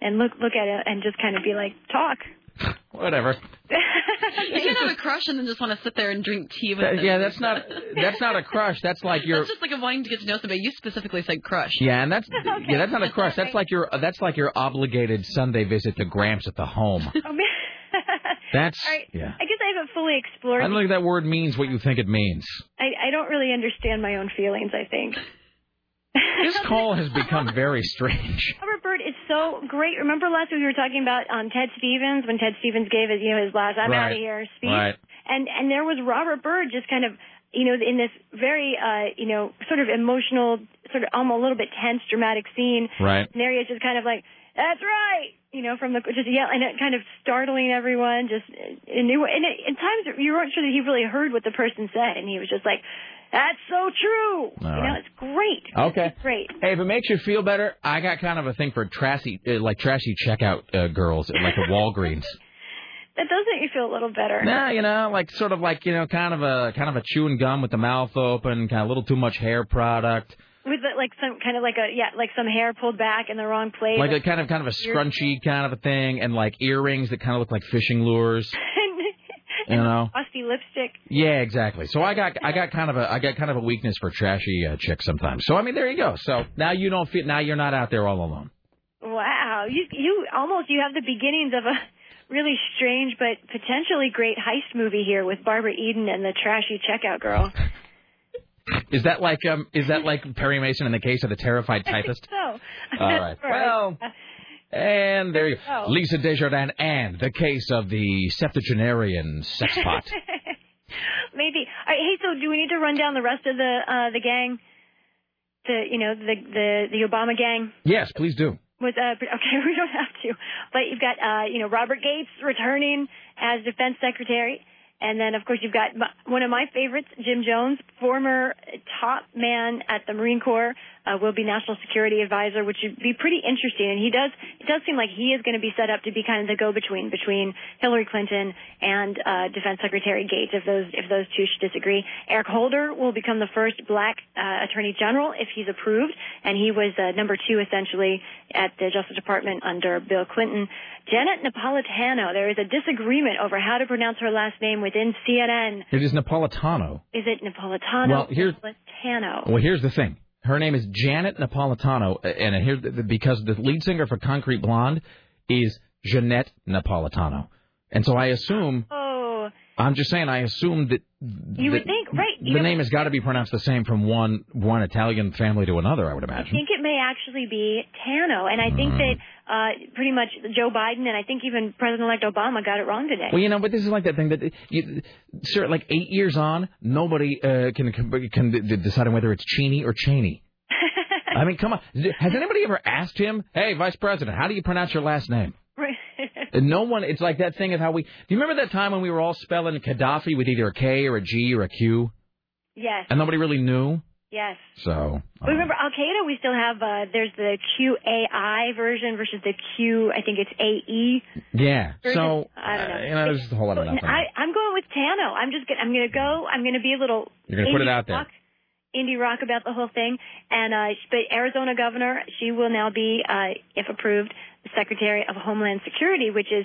and look, look at it, and just kind of be like, talk. Whatever. You can have a crush and then just want to sit there and drink tea with That- them. yeah, that's not. That's not a crush. That's like your. That's just like a wanting to get to know somebody. You specifically said crush. Yeah, and that's yeah, that's not a crush. That's like your that's like your obligated Sunday visit to Gramps at the home. Oh, That's right. yeah. I guess I haven't fully explored. I don't think that word means what you think it means. I, I don't really understand my own feelings. I think. This call has become very strange. Robert Byrd is so great. Remember last week we were talking about um, Ted Stevens when Ted Stevens gave his, you know, his last "I'm Right. out of here" speech, Right. and and there was Robert Byrd just kind of, you know, in this very, uh, you know, sort of emotional, sort of almost a little bit tense, dramatic scene. Right. And there he is, just kind of like, "That's right," you know, from the just yelling, and it kind of startling everyone. Just and, it, and it, in times you weren't sure that he really heard what the person said, and he was just like, "That's so true." you know, it's great. Okay. It's great. Hey, if it makes you feel better, I got kind of a thing for trashy, uh, like trashy checkout uh, girls at like a Walgreens. That does make you feel a little better. nah, you know, like sort of like you know, kind of a kind of a chewing gum with the mouth open, kind of a little too much hair product, With the, like some kind of like a yeah, like some hair pulled back in the wrong place. like a kind of kind of a scrunchy kind of a thing, and like earrings that kind of look like fishing lures. You know. frosty lipstick. Yeah, exactly. So I got I got kind of a I got kind of a weakness for trashy uh, chicks sometimes. So I mean, there you go. So now you don't feel now you're not out there all alone. Wow, you you almost you have the beginnings of a really strange but potentially great heist movie here with Barbara Eden and the trashy checkout girl. Is that like um is that like Perry Mason in the case of the terrified typist? so, All right. Well, and there you go. Lisa Desjardins and the case of the septuagenarian sex pot. maybe. Right, hey, so do we need to run down the rest of the uh the gang? The you know the the the Obama gang. yes, please do. with uh okay we don't have to but you've got uh you know Robert Gates returning as defense secretary and then of course you've got one of my favorites Jim Jones former top man at the Marine Corps uh, will be national security advisor, which would be pretty interesting. And he does it does seem like he is going to be set up to be kind of the go-between between Hillary Clinton and uh, Defense Secretary Gates, if those if those two should disagree. Eric Holder will become the first black uh, Attorney General if he's approved, and he was uh, number two essentially at the Justice Department under Bill Clinton. Janet Napolitano, there is a disagreement over how to pronounce her last name within CNN. It is Napolitano. Is it Napolitano? Well, here's- Napolitano. Well, here's the thing. Her name is Janet Napolitano, and here because the lead singer for Concrete Blonde is Johnette Napolitano, and so I assume Oh, I'm just saying I assume that you would think, right? the name has got to be pronounced the same from one one Italian family to another. I would imagine. I think it may actually be Tano, and I think Mm. that uh, pretty much Joe Biden and I think even President-elect Obama got it wrong today. Well, you know, but this is like that thing that, you, sir, like eight years on, nobody uh, can can, can d- decide on whether it's Cheney or Cheney. I mean, come on. Has anybody ever asked him, "Hey, Vice President, how do you pronounce your last name?" And no one. It's like that thing of how we. Do you remember that time when we were all spelling Gaddafi with either a K or a G or a Q, yes, and nobody really knew? yes. So We remember Al Qaeda. We still have uh, there's the QAI version versus the Q. I think it's AE. yeah. version. So I don't know. uh, you know, there's just a whole lot of nothing. I, I'm going with Tano. I'm just gonna, I'm going to go. I'm going to be a little. You're gonna put it out there. Indie rock about the whole thing, and uh, but Arizona governor, she will now be, uh, if approved, Secretary of Homeland Security, which is,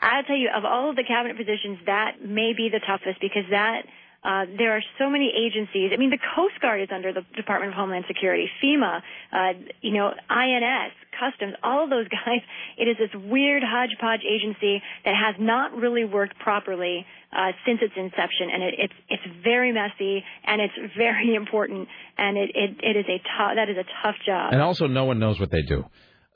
I'll tell you, of all of the cabinet positions, that may be the toughest because that uh, there are so many agencies. I mean, the Coast Guard is under the Department of Homeland Security, FEMA, uh, you know, INS, Customs, all of those guys. It is this weird hodgepodge agency that has not really worked properly uh, since its inception, and it, it's it's very messy and it's very important, and it it, it is a tough that is a tough job. and also, no one knows what they do.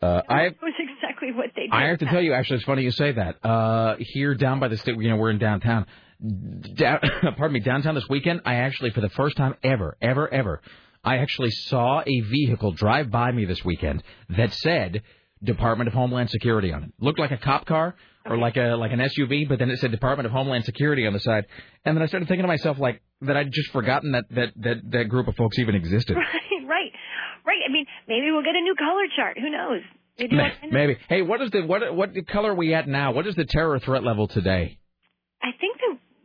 Uh, I was exactly what they did. I have to tell you, actually, it's funny you say that. Uh, here down by the state, you know, we're in downtown. Down, pardon me, downtown this weekend, I actually, for the first time ever, ever, ever, I actually saw a vehicle drive by me this weekend that said Department of Homeland Security on it. Looked like a cop car or like a like an SUV, but then it said Department of Homeland Security on the side. And then I started thinking to myself, like, that I'd just forgotten that that that, that group of folks even existed. Right, right, right. I mean, maybe we'll get a new color chart. Who knows? They do all kinds of- Maybe. Hey, what is the what what color are we at now? What is the terror threat level today? I think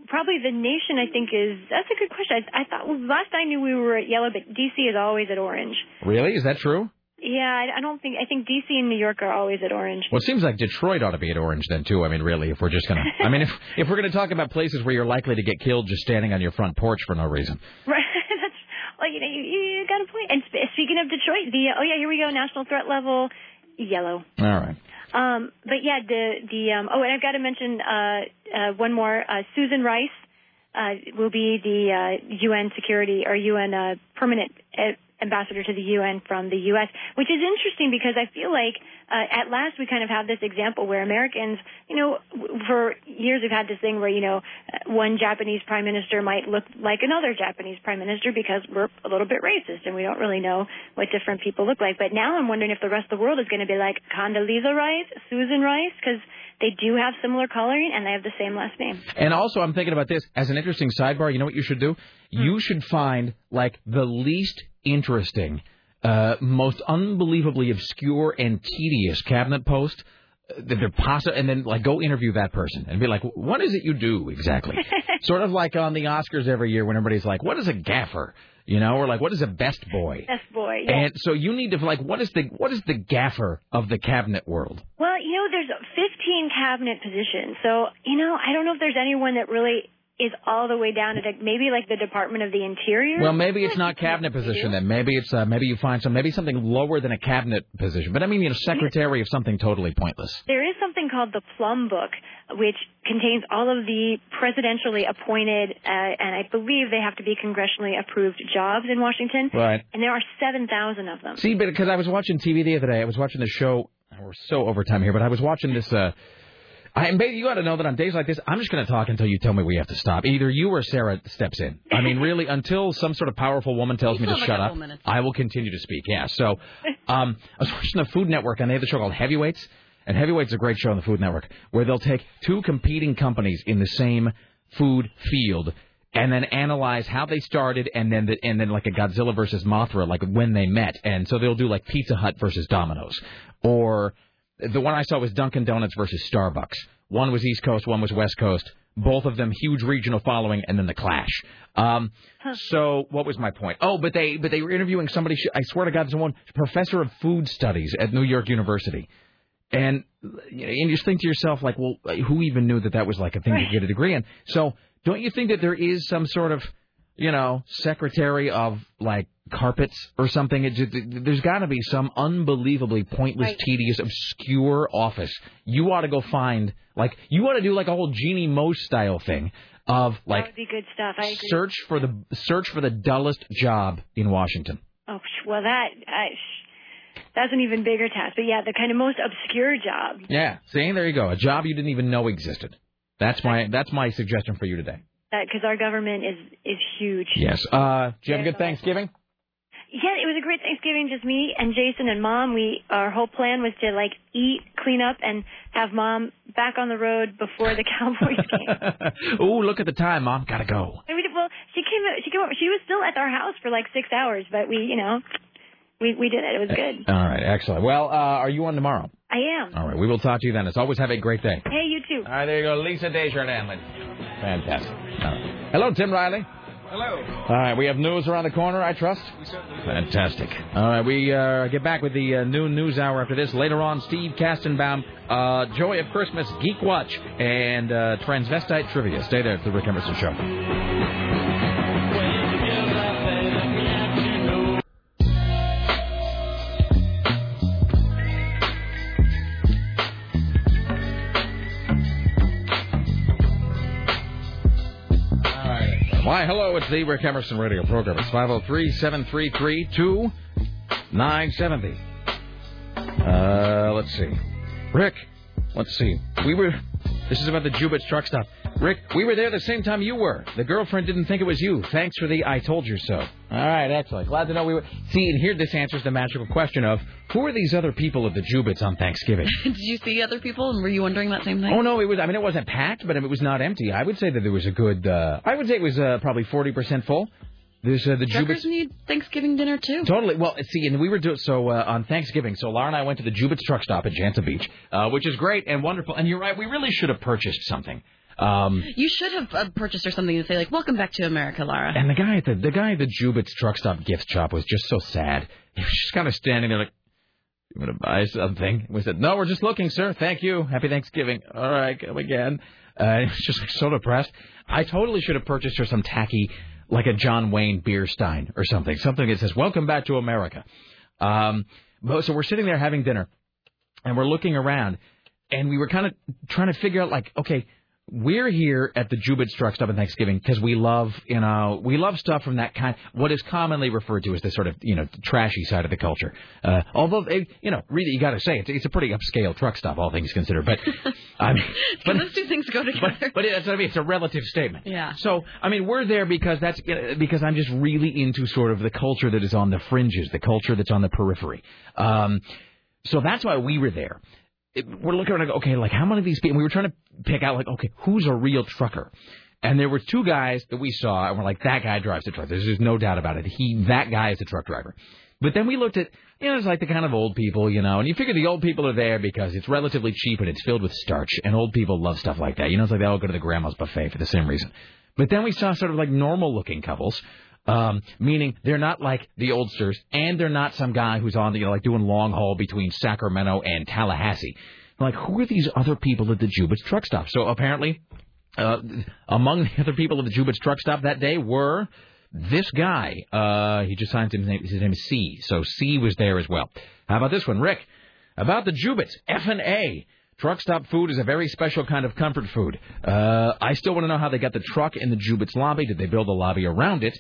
probably the nation. I think is that's a good question. I, I thought well, last I knew we were at yellow, but DC is always at orange. Really? Is that true? Yeah, I, I don't think. I think DC and New York are always at orange. Well, it seems like Detroit ought to be at orange then too. I mean, really, if we're just gonna, I mean, if if we're gonna talk about places where you're likely to get killed just standing on your front porch for no reason. Right. That's well, you know, you, you got a point. And speaking of Detroit, the oh yeah, here we go. National threat level, yellow. All right. Um, but yeah, the the um, oh, and I've got to mention uh, uh, one more. Uh, Susan Rice uh, will be the uh, UN security or UN uh, permanent uh, ambassador to the UN from the U.S., which is interesting because I feel like uh, at last we kind of have this example where Americans, you know, for years we've had this thing where you know one Japanese prime minister might look like another Japanese prime minister because we're a little bit racist and we don't really know what different people look like. But now I'm wondering if the rest of the world is going to be like Condoleezza Rice, Susan Rice, because they do have similar coloring and they have the same last name. And also, I'm thinking about this as an interesting sidebar. You know what you should do? You should find like the least interesting, uh, most unbelievably obscure and tedious cabinet post they're possible, and then like go interview that person and be like, "What is it you do exactly?" sort of like on the Oscars every year when everybody's like, "What is a gaffer?" You know, or like, "What is a best boy?" Best boy. Yeah. And so you need to like, what is the what is the gaffer of the cabinet world? Well, you know, there's 15 cabinet positions. So, you know, I don't know if there's anyone that really is all the way down to the, maybe like the Department of the Interior. Well, maybe it's not cabinet position then. Maybe it's uh, maybe you find some maybe something lower than a cabinet position. But I mean, you know, secretary of something totally pointless. There is something called the Plum Book, which contains all of the presidentially appointed, uh, and I believe they have to be congressionally approved jobs in Washington. Right. And there are 7,000 of them. See, but because I was watching TV the other day, I was watching the show. We're so over time here, but I was watching this. uh I, and you got to know that on days like this, I'm just going to talk until you tell me we have to stop. Either you or Sarah steps in. I mean, really, until some sort of powerful woman tells me to still have a shut up, minutes. I will continue to speak. Yeah. So, um, I was watching the Food Network, and they have a show called Heavyweights. And Heavyweights is a great show on the Food Network, where they'll take two competing companies in the same food field and then analyze how they started, and then the, and then like a Godzilla versus Mothra, like when they met, and so they'll do like Pizza Hut versus Domino's, or the one I saw was Dunkin' Donuts versus Starbucks. One was East Coast, one was West Coast. Both of them huge regional following, and then the clash. Um, so what was my point? Oh, but they but they were interviewing somebody. I swear to God, someone professor of food studies at New York University, and you and you just think to yourself like, well, who even knew that that was like a thing to get a degree in? So don't you think that there is some sort of you know, secretary of like carpets or something. It just, there's got to be some unbelievably pointless, Right. tedious, obscure office. You ought to go find like you ought to do like a whole Jeanne Moos style thing of like that would be good stuff. I agree. search for the search for the dullest job in Washington. Oh, well, that I, that's an even bigger task. But yeah, the kind of most obscure job. Yeah, see, there you go, a job you didn't even know existed. That's my that's my suggestion for you today. Because our government is is huge. Yes. Uh, did you have a good Thanksgiving? Yeah, it was a great Thanksgiving. Just me and Jason and Mom. We our whole plan was to like eat, clean up, and have Mom back on the road before the Cowboys game. oh, look at the time, Mom. Gotta go. And we, well, she came. She came. She was still at our house for like six hours, but we, you know, we we did it. It was good. All right, excellent. Well, uh, are you on tomorrow? I am. All right, we will talk to you then. As always, have a great day. Hey, you too. All right, there you go, Lisa Desjardins. Fantastic. All right. Hello, Tim Riley. Hello. All right, we have news around the corner, I trust. Fantastic. All right, we uh, get back with the uh, noon news hour after this. Later on, Steve Kastenbaum, uh, Joy of Christmas, Geek Watch, and uh, Transvestite Trivia. Stay there at the Rick Emerson Show. Why, hello, it's the Rick Emerson radio program. It's 503 733 2970. Uh, let's see. Rick, let's see. We were. This is about the Jubitz truck stop. Rick, we were there the same time you were. The girlfriend didn't think it was you. Thanks for the I told you so. All right, excellent. Glad to know we were. See, and here this answers the magical question of who are these other people at the Jubitz on Thanksgiving? Did you see other people, and were you wondering that same thing? Oh no, it was. I mean, it wasn't packed, but it was not empty. I would say that there was a good. Uh, I would say it was uh, probably forty percent full. There's uh, the Truckers Jubitz. need Thanksgiving dinner too. Totally. Well, see, and we were doing so uh, on Thanksgiving. So Laura and I went to the Jubitz truck stop at Jantzen Beach, uh, which is great and wonderful. And you're right, we really should have purchased something. Um, You should have uh, purchased her something to say like, "Welcome back to America, Lara." and the guy at the the guy at the Jubitz truck stop gift shop was just so sad. He was just kind of standing there like, "You want to buy something?" We said, "No, we're just looking, sir. Thank you. Happy Thanksgiving." All right, come again. Uh, he was just like, so depressed. I totally should have purchased her some tacky, like a John Wayne beer stein or something, something that says "Welcome back to America." Um, but- so we're sitting there having dinner, and we're looking around, and we were kind of trying to figure out like, okay, we're here at the Jubitz truck stop on Thanksgiving because we love, you know, we love stuff from that kind, what is commonly referred to as the sort of, you know, trashy side of the culture. Uh, although, eh, you know, really, you got to say it's, it's a pretty upscale truck stop, all things considered. But, I mean, but, those two things go together. but, but that's what I mean. It's a relative statement. Yeah. So, I mean, we're there because that's uh, because I'm just really into sort of the culture that is on the fringes, the culture that's on the periphery. Um, so that's why we were there. It, we're looking around, like, okay, like how many of these people? We were trying to pick out, like, okay, who's a real trucker? And there were two guys that we saw, and we're like, that guy drives the truck. There's just no doubt about it. He, that guy is a truck driver. But then we looked at, you know, it's like the kind of old people, you know, and you figure the old people are there because it's relatively cheap and it's filled with starch, and old people love stuff like that. You know, it's like they all go to the grandma's buffet for the same reason. But then we saw sort of like normal looking couples, um, meaning they're not like the oldsters, and they're not some guy who's on, you know, like doing long haul between Sacramento and Tallahassee. Like, who are these other people at the Jubitz truck stop? So apparently, uh, among the other people at the Jubitz truck stop that day were this guy. Uh, he just signed his name. His name is C. So C was there as well. How about this one, Rick? About the Jubitz, F and A. Truck stop food is a very special kind of comfort food. Uh, I still want to know how they got the truck in the Jubitz lobby. Did they build a lobby around it?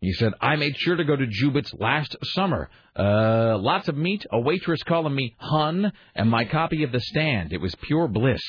He said, I made sure to go to Jubitz last summer. Uh, lots of meat, a waitress calling me Hun, and my copy of The Stand. It was pure bliss.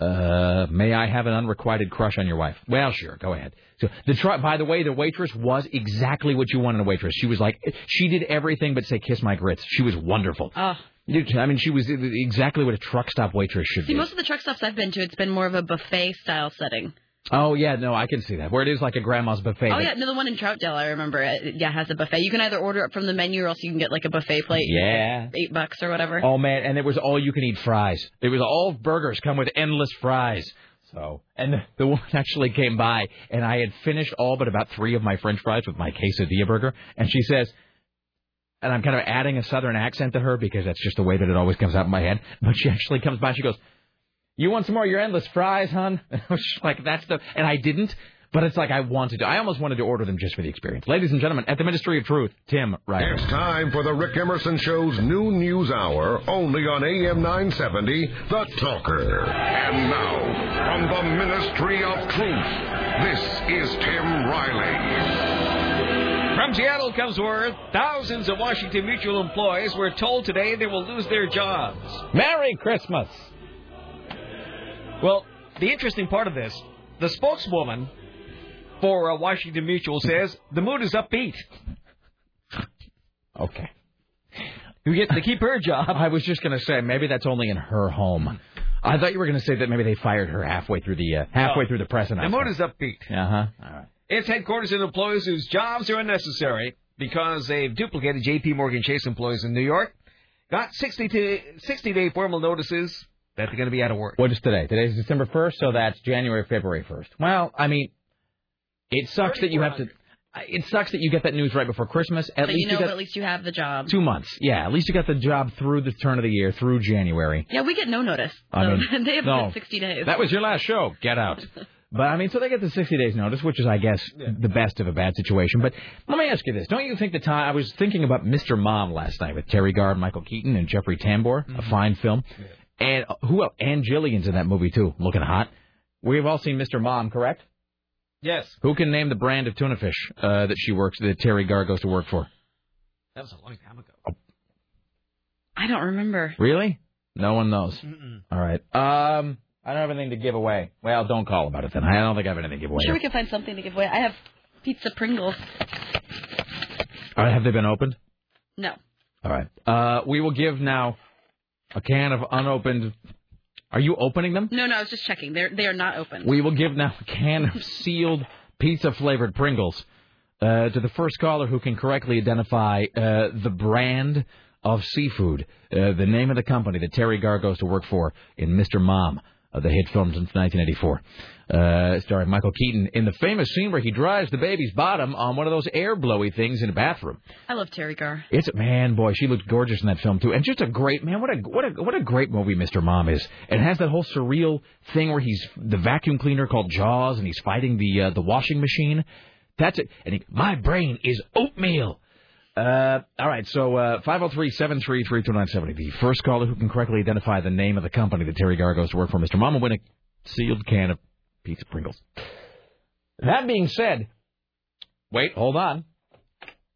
Uh, may I have an unrequited crush on your wife? Well, sure, go ahead. So the tr- by the way, the waitress was exactly what you wanted a waitress. She was like, she did everything but say kiss my grits. She was wonderful. Oh. I mean, she was exactly what a truck stop waitress should See, be. most of the truck stops I've been to, it's been more of a buffet style setting. Oh yeah, no, I can see that. Where it is like a grandma's buffet. Oh yeah, no, the one in Troutdale I remember. It, yeah, has a buffet. You can either order it from the menu or else you can get like a buffet plate. Yeah. Eight bucks or whatever. Oh man, and it was all you can eat fries. It was all burgers come with endless fries. So, and the, the woman actually came by, and I had finished all but about three of my French fries with my quesadilla burger, and she says, and I'm kind of adding a southern accent to her because that's just the way that it always comes out in my head. But she actually comes by, she goes, "You want some more of your endless fries, hon?" And I like, "That's the," and I didn't. But it's like I wanted to. I almost wanted to order them just for the experience. Ladies and gentlemen, at the Ministry of Truth, Tim Riley. It's time for the Rick Emerson Show's noon news hour, only on AM 970, The Talker. And now, from the Ministry of Truth, this is Tim Riley. From Seattle comes word thousands of Washington Mutual employees were told today they will lose their jobs. Merry Christmas. Well, the interesting part of this, the spokeswoman for uh, Washington Mutual says the mood is upbeat. Okay. Who gets to keep her job? I was just going to say maybe that's only in her home. I thought you were going to say that maybe they fired her halfway through the uh, halfway No. through the press The mood is upbeat. Uh huh. All right. Its headquarters and employees whose jobs are unnecessary because they've duplicated J.P. Morgan Chase employees in New York got 60 to 60 day formal notices that they're going to be out of work. What is today? Today's December first, so that's January, February first. Well, I mean, it sucks that you have to. It sucks that you get that news right before Christmas. At but least you know, got at least you have the job. two months. Yeah, at least you got the job through the turn of the year, through January. Yeah, we get no notice. I mean, they have no. 60 days. That was your last show. Get out. But I mean, so they get the 60 days notice, which is, I guess, the best of a bad situation. But let me ask you this: Don't you think the time? I was thinking about Mr. Mom last night with Teri Garr, Michael Keaton, and Jeffrey Tambor, a mm-hmm. fine film. And uh, who else? Ann Jillian's in that movie too, looking hot. We've all seen Mr. Mom, correct? Yes. Who can name the brand of tuna fish uh, that she works, that Teri Garr goes to work for? That was a long time ago. I don't remember. Really? No one knows. All right. Um, I don't have anything to give away. Well, don't call about it then. I don't think I have anything to give away. I'm sure we can find something to give away. I have pizza Pringles. All right, have they been opened? No. All right. Uh, we will give now a can of unopened. Are you opening them? No, no, I was just checking. They're they are not open. We will give now a can of sealed pizza flavored Pringles uh, to the first caller who can correctly identify uh, the brand of seafood, uh, the name of the company that Teri Garr goes to work for in Mr. Mom, the hit film since 1984. Uh, starring Michael Keaton in the famous scene where he drives the baby's bottom on one of those air blowy things in a bathroom. I love Teri Garr. It's a man, boy, she looked gorgeous in that film too, and just a great man. What a what a what a great movie Mr. Mom is. It has that whole surreal thing where he's the vacuum cleaner called Jaws, and he's fighting the uh, the washing machine. That's it. And he, my brain is oatmeal. Uh, all right, so uh, 503-733-2970. The first caller who can correctly identify the name of the company that Teri Garr goes to work for, Mr. Mom, will win a sealed can of pizza Pringles. That being said, wait, hold on.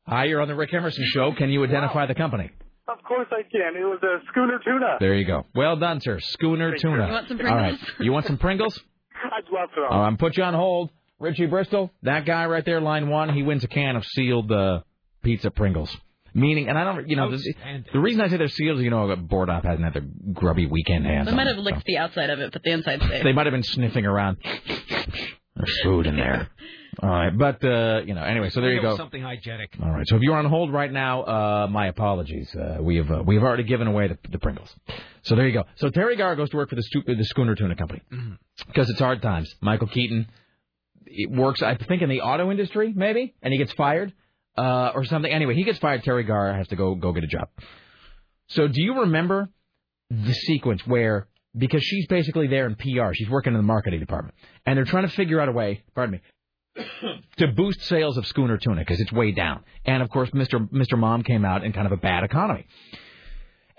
Hi, you're on the Rick Emerson Show. Can you identify the company? Of course I can. It was a schooner tuna. There you go. Well done, sir. Schooner Thank. Tuna. You want some Pringles? All right. Pringles? You want some Pringles? I'd love to. All right, I'm put you on hold. Richie Bristol, that guy right there, line one, he wins a can of sealed uh, pizza Pringles. Meaning, and I don't, you know, the, the reason I say they're sealed is, you know, Board Op hasn't had their grubby weekend hands They might them, have licked the outside of it, but the inside's so safe. They might have been sniffing around. There's food in there. All right, but uh, you know, anyway, so there you go. Something hygienic. All right. So if you're on hold right now, uh, my apologies. Uh, we have uh, we have already given away the, the Pringles. So there you go. So Teri Garr goes to work for the, stu- the Schooner Tuna Company because it's hard times. Michael Keaton it works, I think, in the auto industry, maybe, and he gets fired uh, or something. Anyway, he gets fired. Teri Garr has to go go get a job. So do you remember the sequence where because she's basically there in PR, she's working in the marketing department, and they're trying to figure out a way. Pardon me to boost sales of schooner tuna because it's way down. And of course, Mr. Mr. Mom came out in kind of a bad economy.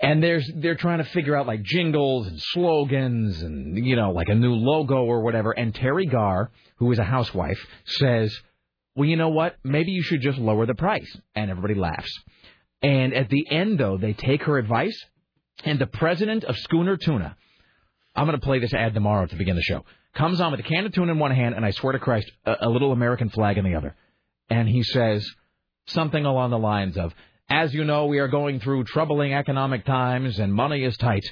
And there's they're trying to figure out like jingles and slogans and you know like a new logo or whatever. And Teri Garr, who is a housewife, says, "Well, you know what? Maybe you should just lower the price." And everybody laughs. And at the end, though, they take her advice, and the president of Schooner Tuna, I'm going to play this ad tomorrow to begin the show. Comes on with a can of tuna in one hand, and I swear to Christ, a, a little American flag in the other. And he says something along the lines of, As you know, we are going through troubling economic times, and money is tight.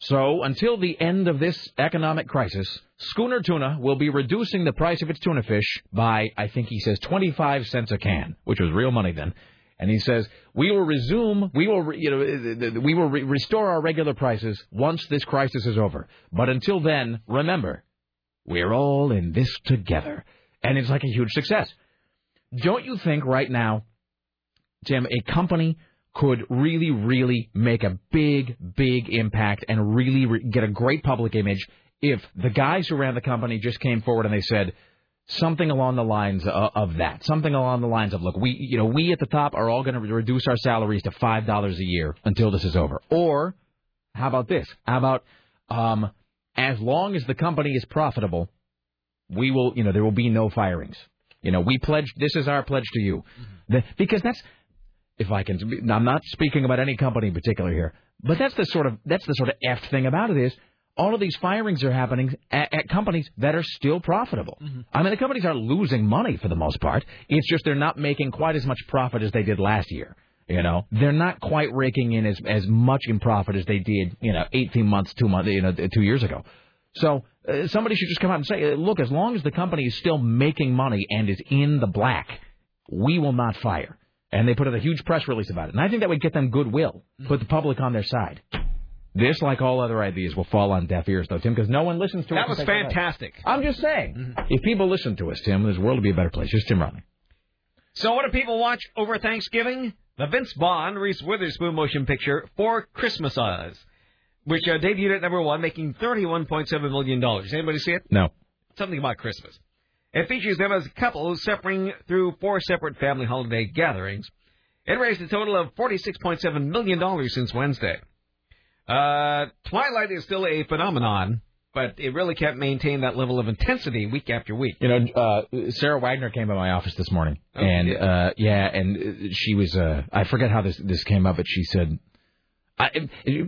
So until the end of this economic crisis, Schooner Tuna will be reducing the price of its tuna fish by, I think he says, 25 cents a can, which was real money then. And he says we will resume, we will, you know, we will re- restore our regular prices once this crisis is over. But until then, remember, we're all in this together, and it's like a huge success. Don't you think right now, Tim, a company could really, really make a big, big impact and really re- get a great public image if the guys who ran the company just came forward and they said something along the lines of, of that, something along the lines of, look, we, you know, we at the top are all going to reduce our salaries to five dollars a year until this is over, or how about this? How about um, as long as the company is profitable, we will, you know, there will be no firings. You know, we pledge. This is our pledge to you, the, because that's if I can. I'm not speaking about any company in particular here, but that's the sort of that's the sort of f thing about it is all of these firings are happening at, at companies that are still profitable. I mean, the companies are losing money for the most part. It's just they're not making quite as much profit as they did last year. You know, they're not quite raking in as as much in profit as they did, you know, 18 months, two months, you know, two years ago. So uh, somebody should just come out and say, uh, look, as long as the company is still making money and is in the black, we will not fire. And they put out a huge press release about it. And I think that would get them goodwill, put the public on their side. This, like all other ideas, will fall on deaf ears, though, Tim, because no one listens to us. That was and takes it away. fantastic. I'm just saying, if people listen to us, Tim, this world would be a better place. Here's Tim Riley. So, what do people watch over Thanksgiving? The Vince Vaughn, Reese Witherspoon motion picture, Four Christmases, which uh, debuted at number one, making $31.7 million. Anybody see it? No. Something about Christmas. It features them as a couple suffering through four separate family holiday gatherings. It raised a total of $46.7 million since Wednesday. Uh, Twilight is still a phenomenon, but it really can't maintain that level of intensity week after week. You know, uh, Sarah Wagner came by my office this morning, Oh, and yeah. uh, yeah, and she was. Uh, I forget how this this came up, but she said. I,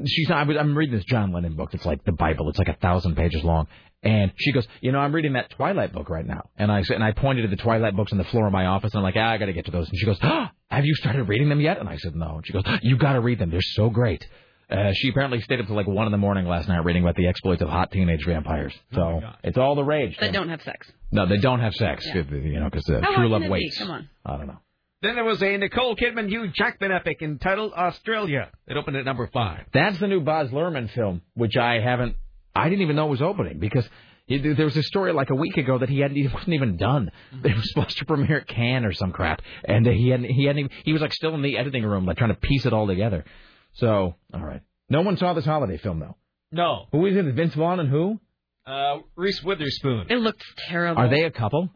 she's not, I was- I'm reading this John Lennon book. It's like the Bible. It's like a thousand pages long. And she goes, you know, I'm reading that Twilight book right now. And I said, and I pointed to the Twilight books on the floor of my office. And I'm like, ah, I got to get to those. And she goes, ah, have you started reading them yet? And I said, no. And she goes, you got to read them. They're so great. Uh, she apparently stayed up till like one in the morning last night reading about the exploits of hot teenage vampires. So it's all the rage. That Tim. don't have sex. No, they don't have sex. You know, because uh, true love can be? waits. Come on. I don't know. Then there was a Nicole Kidman Hugh Jackman epic entitled Australia. It opened at number five. That's the new Baz Luhrmann film, which I haven't. I didn't even know was opening because he, there was a story like a week ago that he hadn't. He wasn't even done. It was supposed to premiere at Cannes or some crap, and he hadn't. He hadn't. Even, he was like still in the editing room, like trying to piece it all together. So, all right. No one saw this holiday film though. No. Who is it? Vince Vaughn and who? Uh, Reese Witherspoon. It looked terrible. Are they a couple?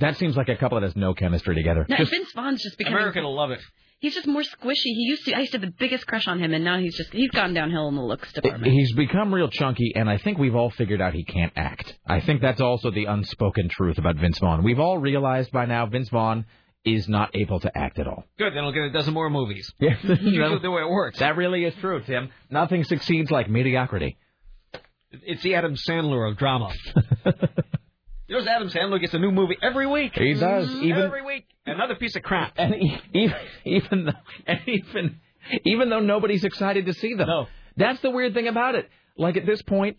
That seems like a couple that has no chemistry together. No, Just- Vince Vaughn's just becoming. America will love it. He's just more squishy. He used to. I used to have the biggest crush on him, and now he's just. He's gone downhill in the looks department. He's become real chunky, and I think we've all figured out he can't act. I think that's also the unspoken truth about Vince Vaughn. We've all realized by now Vince Vaughn is not able to act at all. Good, then we'll get a dozen more movies. Yeah, Usually the way it works. that really is true, Tim. Nothing succeeds like mediocrity. It's the Adam Sandler of drama. you know, Adam Sandler gets a new movie every week. He does, even- every week. Another piece of crap. And even even though, and even even though nobody's excited to see them. No. That's the weird thing about it. Like at this point,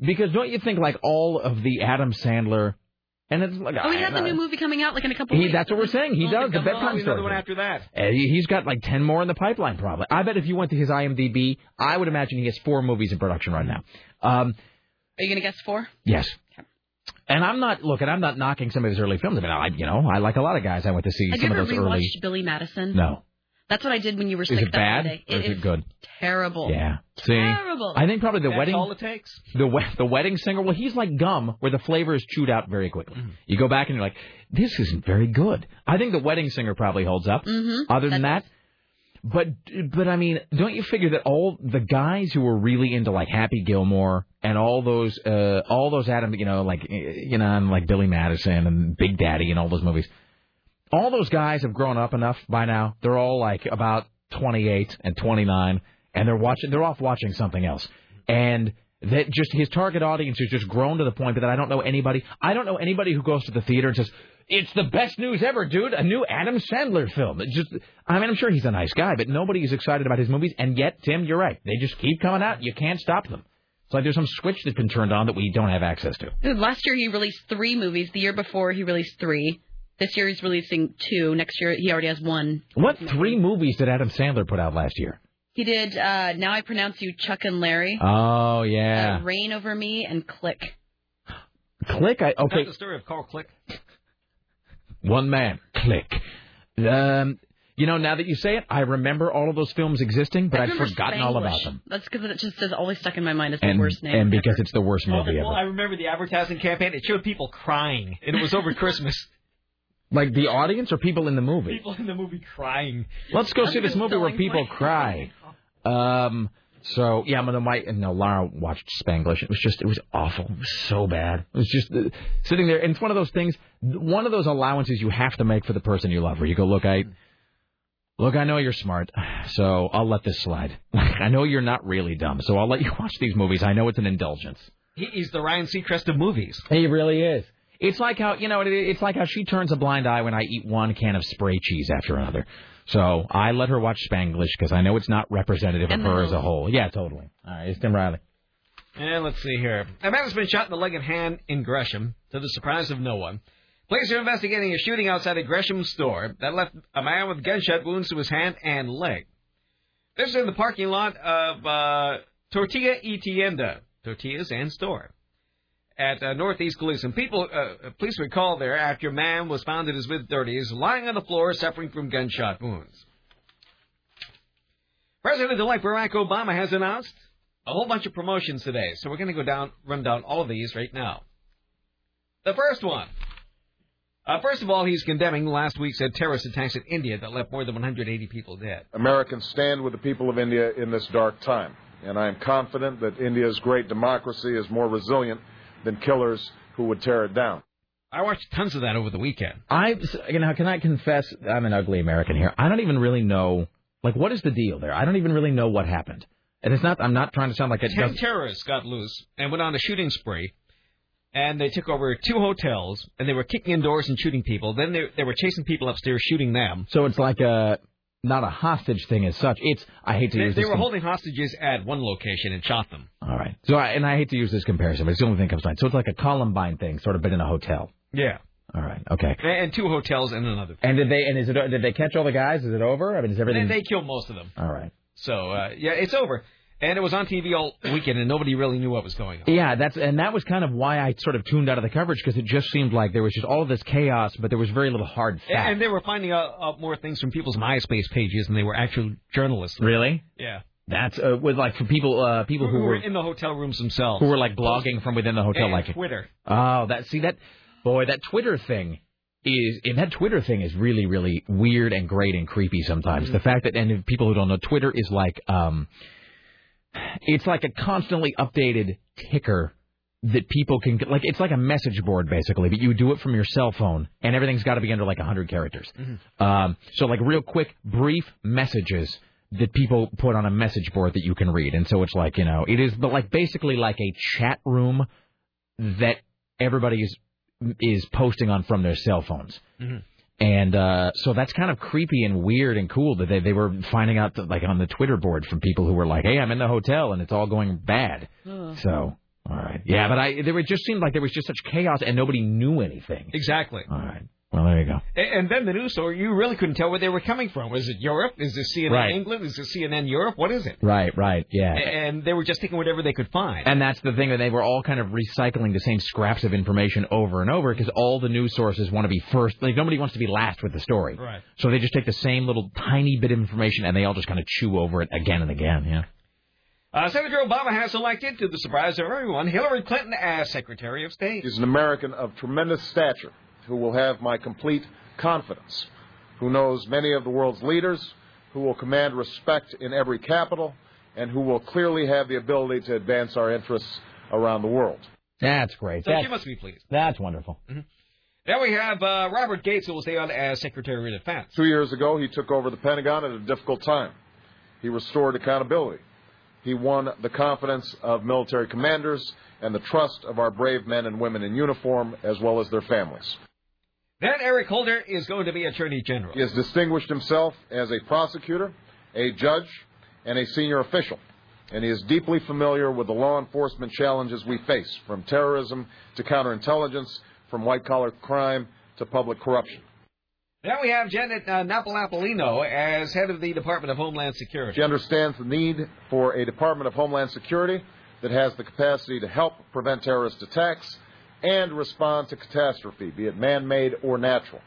because don't you think like all of the Adam Sandler, and it's like oh, he I- has a new movie coming out like in a couple. He, weeks. that's what we're saying. He Oh, does the come on. bedtime Another one after that. Uh, he- he's got like 10 more in the pipeline, probably. I bet if you went to his IMDb, I would imagine he has four movies in production right now. Um, Are you gonna guess four? yes. And I'm not, looking. I'm not knocking some of his early films. I mean, I, you know, I like a lot of guys I went to see Have you some of ever those rewatched early. Billy Madison? No. That's what I did when you were Is sick it that bad? Monday. Or is it good? Terrible. Yeah. See? Terrible. I think probably the That's wedding. all it takes. The we- the wedding singer. Well, he's like gum, where the flavor is chewed out very quickly. You go back and you're like, this isn't very good. I think the wedding singer probably holds up. Mhm. Other than that, but but I mean, don't you figure that all the guys who were really into like Happy Gilmore and all those uh all those Adam, you know, like you know, and like Billy Madison and Big Daddy and all those movies, all those guys have grown up enough by now. They're all like about 28 and 29, and they're watching. They're off watching something else, and that just his target audience has just grown to the point that I don't know anybody. I don't know anybody who goes to the theater and says, It's the best news ever, dude. A new Adam Sandler film. It just, I mean, I'm sure he's a nice guy, but nobody is excited about his movies. And yet, Tim, you're right. They just keep coming out. You can't stop them. It's like there's some switch that's been turned on that we don't have access to. Last year he released three movies. The year before he released three. This year he's releasing two. Next year he already has one. What three movies did Adam Sandler put out last year? He did uh, Now I Pronounce You Chuck and Larry. Oh yeah, uh, Reign Over Me and Click. Click. I okay. That's the story of Carl Click. One man. Click. Um, you know, now that you say it, I remember all of those films existing, but I I'd remember forgotten all about Spanglish. them. That's because it just is always stuck in my mind as the And worst name. and because it's the worst movie well, ever. I remember the advertising campaign. It showed people crying, and it was over Christmas. Like the audience or people in the movie? People in the movie crying. Let's go I'm see this movie where people you. cry. Um. So yeah, I'm gonna my no. Lara watched Spanglish. It was just it was awful. It was so bad. It was just uh, sitting there, and it's one of those things. One of those allowances you have to make for the person you love. Where you go, look, I. Look, I know you're smart, so I'll let this slide. I know you're not really dumb, so I'll let you watch these movies. I know it's an indulgence. He is the Ryan Seacrest of movies. He really is. It's like how you know it's like how she turns a blind eye when I eat one can of spray cheese after another. So I let her watch Spanglish because I know it's not representative of her as a whole. Yeah, totally. All right, it's Tim Riley. And let's see here. A man has been shot in the leg and hand in Gresham, to the surprise of no one. Police are investigating a shooting outside a Gresham store that left a man with gunshot wounds to his hand and leg. This is in the parking lot of uh, Tortilla y Tienda, tortillas and store, at uh, Northeast Gleason. People, uh, police were called there after a man was found in his mid-30s, lying on the floor, suffering from gunshot wounds. President-elect Barack Obama has announced a whole bunch of promotions today, so we're going to go down, run down all of these right now. The first one. Uh, first of all, he's condemning last week's uh, terrorist attacks in India that left more than 180 people dead. Americans stand with the people of India in this dark time, and I am confident that India's great democracy is more resilient than killers who would tear it down. I watched tons of that over the weekend. I you know can I confess I'm an ugly American here. I don't even really know like what is the deal there. I don't even really know what happened. And it's not I'm not trying to sound like a Ten does terrorists got loose and went on a shooting spree, and they took over two hotels, and they were kicking indoors and shooting people. Then they, they were chasing people upstairs, shooting them. So it's like a not a hostage thing as such. It's I hate to They, use they were holding hostages at one location and shot them. All right. So I, and I hate to use this comparison, but it's the only thing that comes to mind. So it's like a Columbine thing, sort of, but in a hotel. Yeah. All right. Okay. And, and two hotels and another. And did they and is it did they catch all the guys? Is it over? I mean, is everything? They, they killed most of them. All right. So uh, yeah, it's over. And it was on TV all weekend, and nobody really knew what was going on. Yeah, that's and that was kind of why I sort of tuned out of the coverage because it just seemed like there was just all of this chaos, but there was very little hard And, fact. and they were finding out, out more things from people's MySpace pages than they were actual journalists. Really? Yeah. That's uh, with like for people uh, people who, who were were in the hotel rooms themselves. who were like blogging from within the hotel, and like Twitter. Oh, that see that boy, that Twitter thing is and that Twitter thing is really really weird and great and creepy sometimes. The fact that and people who don't know, Twitter is like um, it's like a constantly updated ticker that people can like. It's like a message board basically, but you do it from your cell phone, and everything's got to be under like hundred characters. Um, so like real quick, brief messages that people put on a message board that you can read, and so it's like you know it is, but like basically like a chat room that everybody is is posting on from their cell phones. And uh, so that's kind of creepy and weird and cool that they they were finding out that, like on the Twitter board from people who were like, "Hey, I'm in the hotel and it's all going bad." So, all right, yeah, but I there it just seemed like there was just such chaos and nobody knew anything. Exactly. All right, well there you go. And, and then the news story, you really couldn't tell where they were coming from. Was it Europe? Is this CNN Right. England? Is this CNN Europe? What is it? Right, right, yeah. And they were just taking whatever they could find. And that's the thing that they were all kind of recycling the same scraps of information over and over because all the news sources want to be first. Like nobody wants to be last with the story. Right. So they just take the same little tiny bit of information and they all just kind of chew over it again and again. Yeah. Uh, Senator Obama has elected, to the surprise of everyone, Hillary Clinton as Secretary of State. He's an American of tremendous stature who will have my complete confidence, who knows many of the world's leaders, who will command respect in every capital, and who will clearly have the ability to advance our interests around the world. That's great. So That's, she must be pleased. that's wonderful. Then we have uh, Robert Gates, who will stay on as Secretary of Defense. Two years ago, he took over the Pentagon at a difficult time. He restored accountability. He won the confidence of military commanders and the trust of our brave men and women in uniform, as well as their families. Then Eric Holder is going to be Attorney General. He has distinguished himself as a prosecutor, a judge, and a senior official. And he is deeply familiar with the law enforcement challenges we face, from terrorism to counterintelligence, from white collar crime to public corruption. Then we have Janet uh, Napolapolino as head of the Department of Homeland Security. She understands the need for a Department of Homeland Security that has the capacity to help prevent terrorist attacks and respond to catastrophe, be it man made or natural.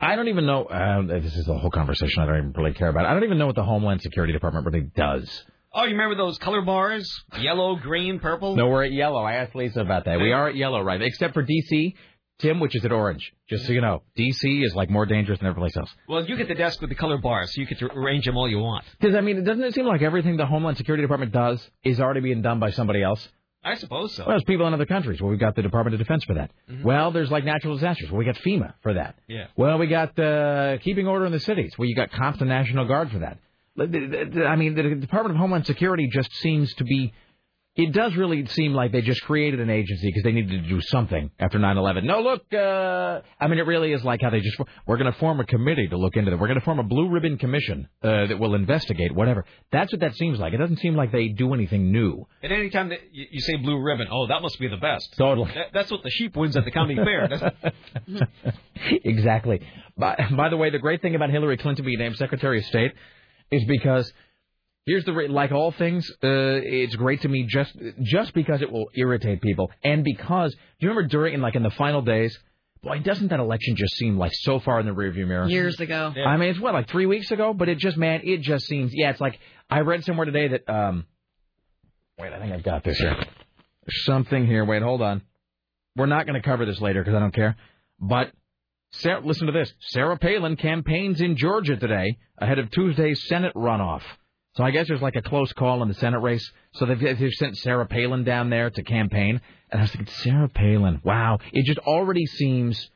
I don't even know. Uh, this is the whole conversation I don't even really care about. I don't even know what the Homeland Security Department really does. Oh, you remember those color bars? Yellow, green, purple? No, we're at yellow. I asked Lisa about that. We are at yellow, right? Except for D.C., Tim, which is at orange. Just so you know, D.C. is like more dangerous than every place else. Well, you get the desk with the color bars, so you get to arrange them all you want. Because I mean, doesn't it seem like everything the Homeland Security Department does is already being done by somebody else? I suppose so. Well, there's people in other countries. Well, we've got the Department of Defense for that. Well, there's like natural disasters. Well, we got FEMA for that. Yeah. Well, we got uh, keeping order in the cities. Well, you got constant National Guard for that. I mean, the Department of Homeland Security just seems to be. It does really seem like they just created an agency because they needed to do something after 9/11. No, look, uh, I mean, it really is like how they just we're going to form a committee to look into it. We're going to form a blue ribbon commission uh, that will investigate whatever. That's what that seems like. It doesn't seem like they do anything new. And any time that you, you say blue ribbon, oh, that must be the best. Totally. That, that's what the sheep wins at the county fair. exactly. By, by the way, the great thing about Hillary Clinton being named Secretary of State is because here's the re- like all things, uh, it's great to me just just because it will irritate people, and because do you remember during like in the final days. Boy, doesn't that election just seem like so far in the rearview mirror? Years ago. I mean, it's what like three weeks ago, but it just man, it just seems yeah. It's like I read somewhere today that um, wait, I think I've got this here. Something here. Wait, hold on. We're not going to cover this later because I don't care. But Sarah, listen to this. Sarah Palin campaigns in Georgia today ahead of Tuesday's Senate runoff. So I guess there's like a close call in the Senate race. So they've, they've sent Sarah Palin down there to campaign. And I was thinking, Sarah Palin, wow. It just already seems,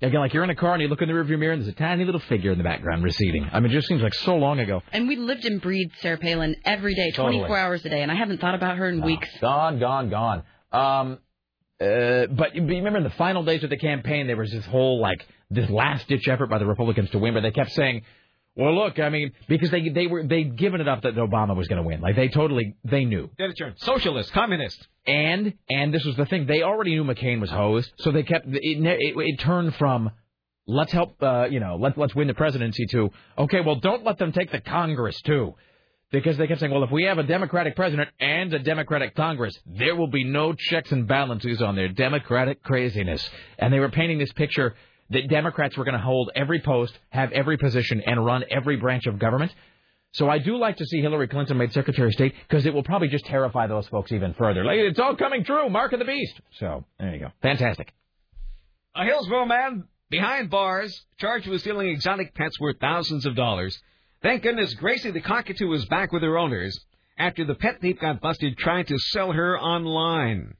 again, like you're in a car and you look in the rearview mirror and there's a tiny little figure in the background receding. I mean, it just seems like so long ago. And we lived and breathed Sarah Palin every day, Totally. 24 hours a day, and I haven't thought about her in weeks. Gone, gone, gone. Um, uh, but but you remember in the final days of the campaign, there was this whole like this last ditch effort by the Republicans to win, but they kept saying, "Well, look, I mean, because they they were they'd given it up that Obama was going to win. Like they totally they knew." It, turn. Socialist, communist. And and this was the thing, they already knew McCain was hosed, so they kept it. It, it turned from let's help, uh, you know, let let's win the presidency to okay, well, don't let them take the Congress too. Because they kept saying, well, if we have a Democratic president and a Democratic Congress, there will be no checks and balances on their Democratic craziness. And they were painting this picture that Democrats were going to hold every post, have every position, and run every branch of government. So I do like to see Hillary Clinton made Secretary of State because it will probably just terrify those folks even further. Like, it's all coming true, mark of the beast. So there you go. Fantastic. A Hillsboro man behind bars, charged with stealing exotic pets worth thousands of dollars. Thank goodness Gracie the cockatoo is back with her owners after the pet thief got busted trying to sell her online.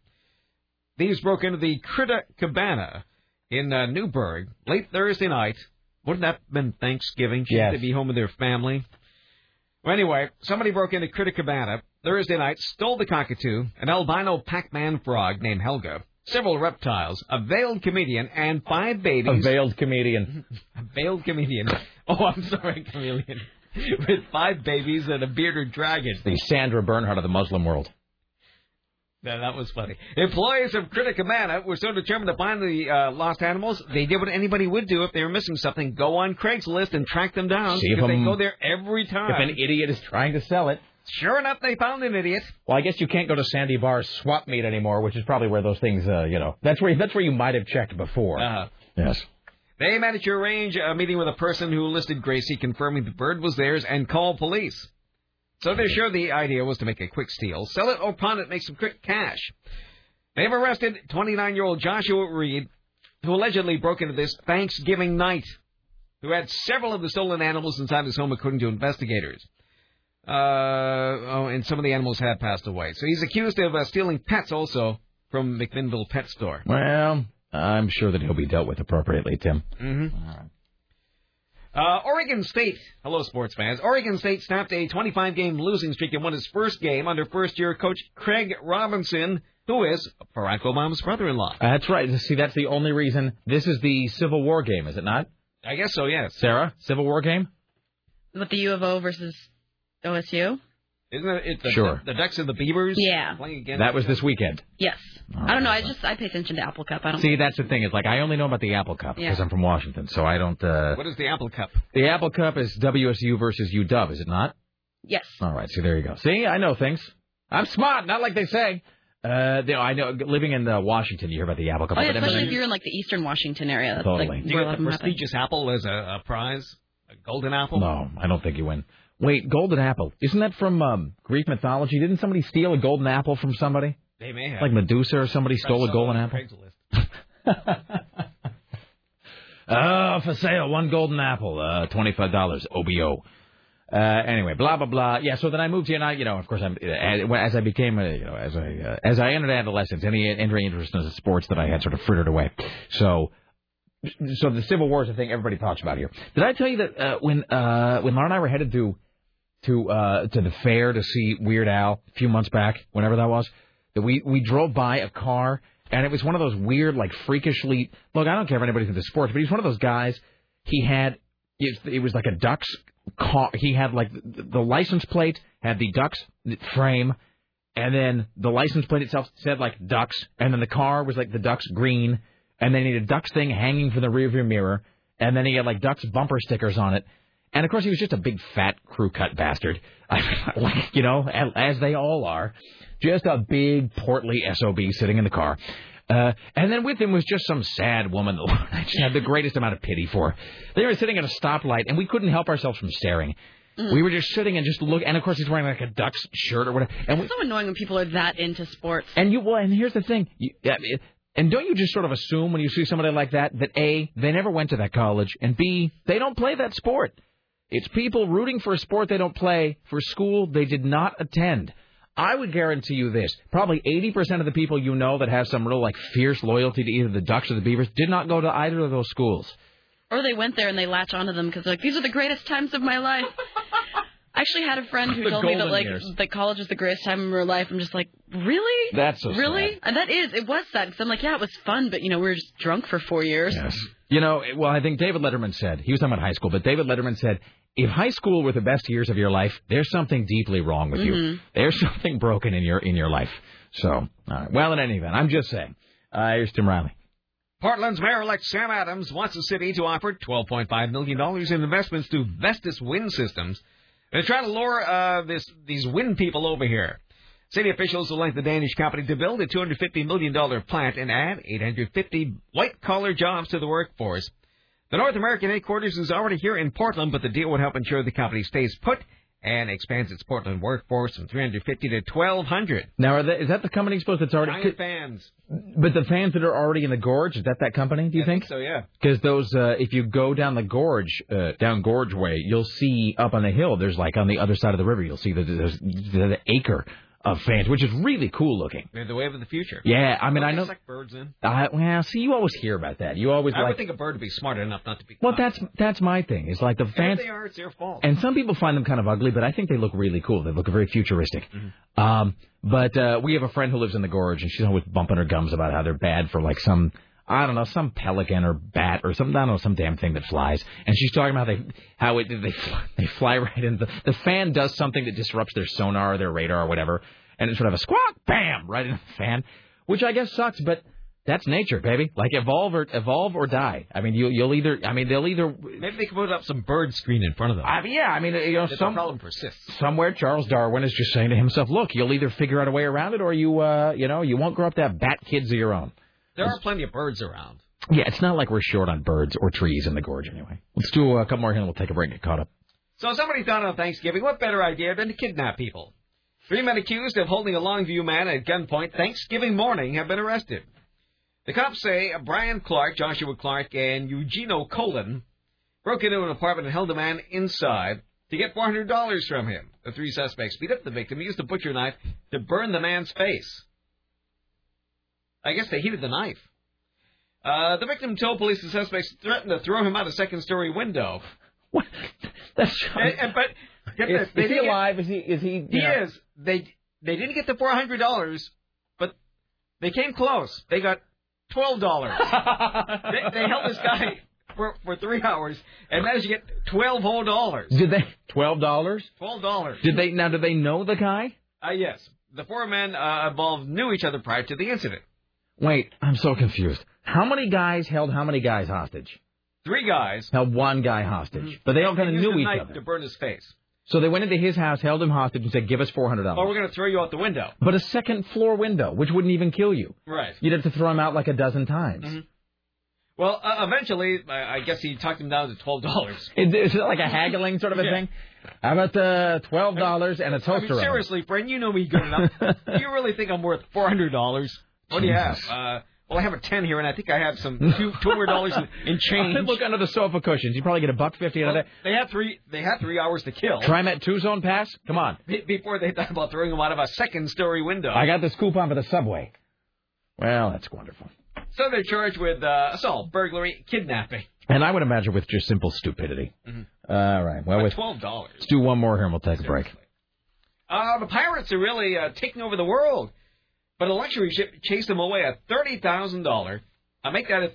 Thieves broke into the Critter Cabana in uh, Newberg late Thursday night. Wouldn't that have been Thanksgiving? She had Yes. to be home with her family. Well, anyway, somebody broke into Critter Cabana Thursday night, stole the cockatoo, an albino Pac-Man frog named Helga, several reptiles, a veiled comedian, and five babies. A veiled comedian. A veiled comedian. Oh, I'm sorry, chameleon. With five babies and a bearded dragon. The Sandra Bernhard of the Muslim world. Yeah, that was funny. Employees of Critter Cabana were so determined to find the uh, lost animals, they did what anybody would do if they were missing something: go on Craigslist and track them down. See if they go there every time. If an idiot is trying to sell it. Sure enough, they found an idiot. Well, I guess you can't go to Sandy Barr's swap meet anymore, which is probably where those things, uh, you know, that's where that's where you might have checked before. Uh, yes. they managed to arrange a meeting with a person who listed Gracie, confirming the bird was theirs, and call police. So they're sure the idea was to make a quick steal, sell it or pawn it, make some quick cash. They've arrested 29-year-old Joshua Reed, who allegedly broke into this Thanksgiving night, who had several of the stolen animals inside his home, according to investigators. Uh, oh, and some of the animals have passed away. So he's accused of uh, stealing pets also from McMinnville Pet Store. Well, I'm sure that he'll be dealt with appropriately, Tim. Mm-hmm. Uh, Oregon State, hello sports fans. Oregon State snapped a 25-game losing streak and won its first game under first-year coach Craig Robinson who is Barack Obama's brother-in-law. That's right. See, that's the only reason. This is the Civil War game, is it not? I guess so. Yes. Sarah, Civil War game. With the U of O versus OSU. Isn't it? it the, Sure. The, the Ducks and the Beavers. Yeah. Playing against That was this weekend. Yes. I don't know. I just I pay attention to Apple Cup. I don't. See, that's the thing. Is like I only know about the Apple Cup because Yeah. I'm from Washington, so I don't. uh What is the Apple Cup? The Apple Cup is WSU versus UW, is it not? Yes. All right. So there you go. See, I know things. I'm smart, not like they say. Uh, you know, I know. Living in uh, Washington, you hear about the Apple Cup. Oh, yeah, But- especially if you're in like the Eastern Washington area. That's Totally. like Do you get the of them happen. prestigious apple as a, a prize? A golden apple? No, I don't think you win. Wait, golden apple. Isn't that from um, Greek mythology? Didn't somebody steal a golden apple from somebody? They may have. Like Medusa or somebody stole a golden apple? Craigslist. Oh, for sale, one golden apple, uh, twenty-five dollars, OBO. Uh, anyway, blah blah blah. Yeah. So then I moved here, and I, you know, of course, I'm as, as I became, a, you know, as I uh, as I entered adolescence, any any interest in the sports that I had sort of frittered away. So. So the Civil War is a thing everybody talks about here. Did I tell you that uh, when uh, when Laura and I were headed to to uh, to the fair to see Weird Al a few months back, whenever that was, that we we drove by a car and it was one of those weird, like freakishly. Look, I don't care if anybody's into sports, but he's one of those guys. He had it, it was like a Ducks car. He had like the, the license plate had the Ducks frame, and then the license plate itself said like Ducks, and then the car was like the Ducks green, and then he had a Ducks thing hanging from the rearview mirror, and then he had like Ducks bumper stickers on it. And of course, he was just a big fat crew cut bastard, like you know, as, as they all are, just a big portly sob sitting in the car. Uh, and then with him was just some sad woman that I just had the greatest amount of pity for. They were sitting at a stoplight, and we couldn't help ourselves from staring. We were just sitting and just look, and of course he's wearing like a Ducks shirt or whatever. And we, It's so annoying when people are that into sports. and you well, and here's the thing. You, yeah, it- and don't you just sort of assume when you see somebody like that that a they never went to that college, and b they don't play that sport. It's people rooting for a sport they don't play for school they did not attend. I would guarantee you this: probably 80% of the people you know that have some real like fierce loyalty to either the Ducks or the Beavers did not go to either of those schools. Or they went there and they latch onto them because like these are the greatest times of my life. I actually had a friend who The told me that like years. that college was the greatest time of her life. I'm just like, really? That's so really, sad. and that is it was sad because I'm like, yeah, it was fun, but you know we were just drunk for four years. Yes. You know, well, I think David Letterman said, he was talking about high school, but David Letterman said, if high school were the best years of your life, there's something deeply wrong with you. Mhm. There's something broken in your in your life. So, all right. well, in any event, I'm just saying. Uh, here's Tim Riley. Portland's mayor-elect Sam Adams wants the city to offer $12.5 million in investments to Vestas Wind Systems. They're trying to lure uh, this, these wind people over here. City officials will like the Danish company to build a $250 million plant and add 850 white-collar jobs to the workforce. The North American headquarters is already here in Portland, but the deal would help ensure the company stays put and expands its Portland workforce from 350 to 1,200. Now, are they, is that the company supposed that's already? Giant fans. But the fans that are already in the gorge, is that that company? Do you I think? so, yeah. Because those, uh, if you go down the gorge, uh, down Gorge Way, you'll see up on the hill. There's like on the other side of the river, you'll see the, the, the acre of fans, which is really cool looking. They're the wave of the future. Yeah, I mean, Don't I know. suck birds in. Uh, well, see, you always hear about that. You always I like. would think a bird would be smart enough not to be. well, that's that's my thing. It's like the fans. if they are, it's their fault. And some people find them kind of ugly, but I think they look really cool. They look very futuristic. Mm-hmm. Um, but uh, we have a friend who lives in the gorge, and she's always bumping her gums about how they're bad for like some I don't know some pelican or bat or some I don't know some damn thing that flies. And she's talking about they how it they fly, they fly right into the, the fan does something that disrupts their sonar or their radar or whatever, and it's sort of a squawk, bam, right into the fan, which I guess sucks, but. That's nature, baby. Like evolve or evolve or die. I mean, you, you'll either. I mean, they'll either. Maybe they can put up some bird screen in front of them. I mean, yeah. I mean, you know, If some problem persists. somewhere Charles Darwin is just saying to himself, "Look, you'll either figure out a way around it, or you, uh, you know, you won't grow up to have bat kids of your own." There are plenty of birds around. Yeah, it's not like we're short on birds or trees in the gorge anyway. Let's do uh, a couple more here and we'll take a break and get caught up. So somebody thought on Thanksgiving, what better idea than to kidnap people? Three men accused of holding a Longview man at gunpoint Thanksgiving morning have been arrested. The cops say Brian Clark, Joshua Clark, and Eugenio Colon broke into an apartment and held a man inside to get $400 from him. The three suspects beat up the victim, used a butcher knife to burn the man's face. I guess they heated the knife. Uh, the victim told police the suspects threatened to throw him out a second-story window. What? That's And- and- but get is, this, they is he didn't get- alive? Is he? Is he? He know- is. They they didn't get the four hundred dollars, but They came close. They got twelve dollars. they, they held this guy for for three hours and managed to get twelve whole dollars. Did they twelve dollars? Twelve dollars. Did they now? Did they know the guy? Uh, yes. The four men uh, involved knew each other prior to the incident. Wait, I'm so confused. How many guys held how many guys hostage? Three guys. Held one guy hostage, but they all kind of knew each other. to burn his face. So they went into his house, held him hostage, and said, "Give us four hundred Or dollars." we're going to throw you out the window. But a second floor window, which wouldn't even kill you. Right. You'd have to throw him out like a dozen times. Mhm. Well, uh, eventually, I I guess he talked him down to twelve dollars. Is, it like a haggling sort of a Yeah. thing? How about uh, twelve dollars and a toaster I mean, seriously, friend, you know me good enough. do you really think I'm worth four hundred dollars? What do you have? Uh, well, I have a ten here, and I think I have some two two hundred dollars in, change. Look under the sofa cushions. You probably get a buck fifty out of that. they had three. They had three hours to kill Try Trimet two zone pass. Come on. be- before they thought about throwing him out of a second story window. I got this coupon for the subway. Well, that's wonderful. So they're charged with uh, assault, burglary, kidnapping. And I would imagine with just simple stupidity. Mhm. All right. Well, But with, twelve dollars. let's do one more here and we'll take a break. Uh, the pirates are really uh, taking over the world. But a luxury ship chased them away. A thirty thousand dollar. I make that a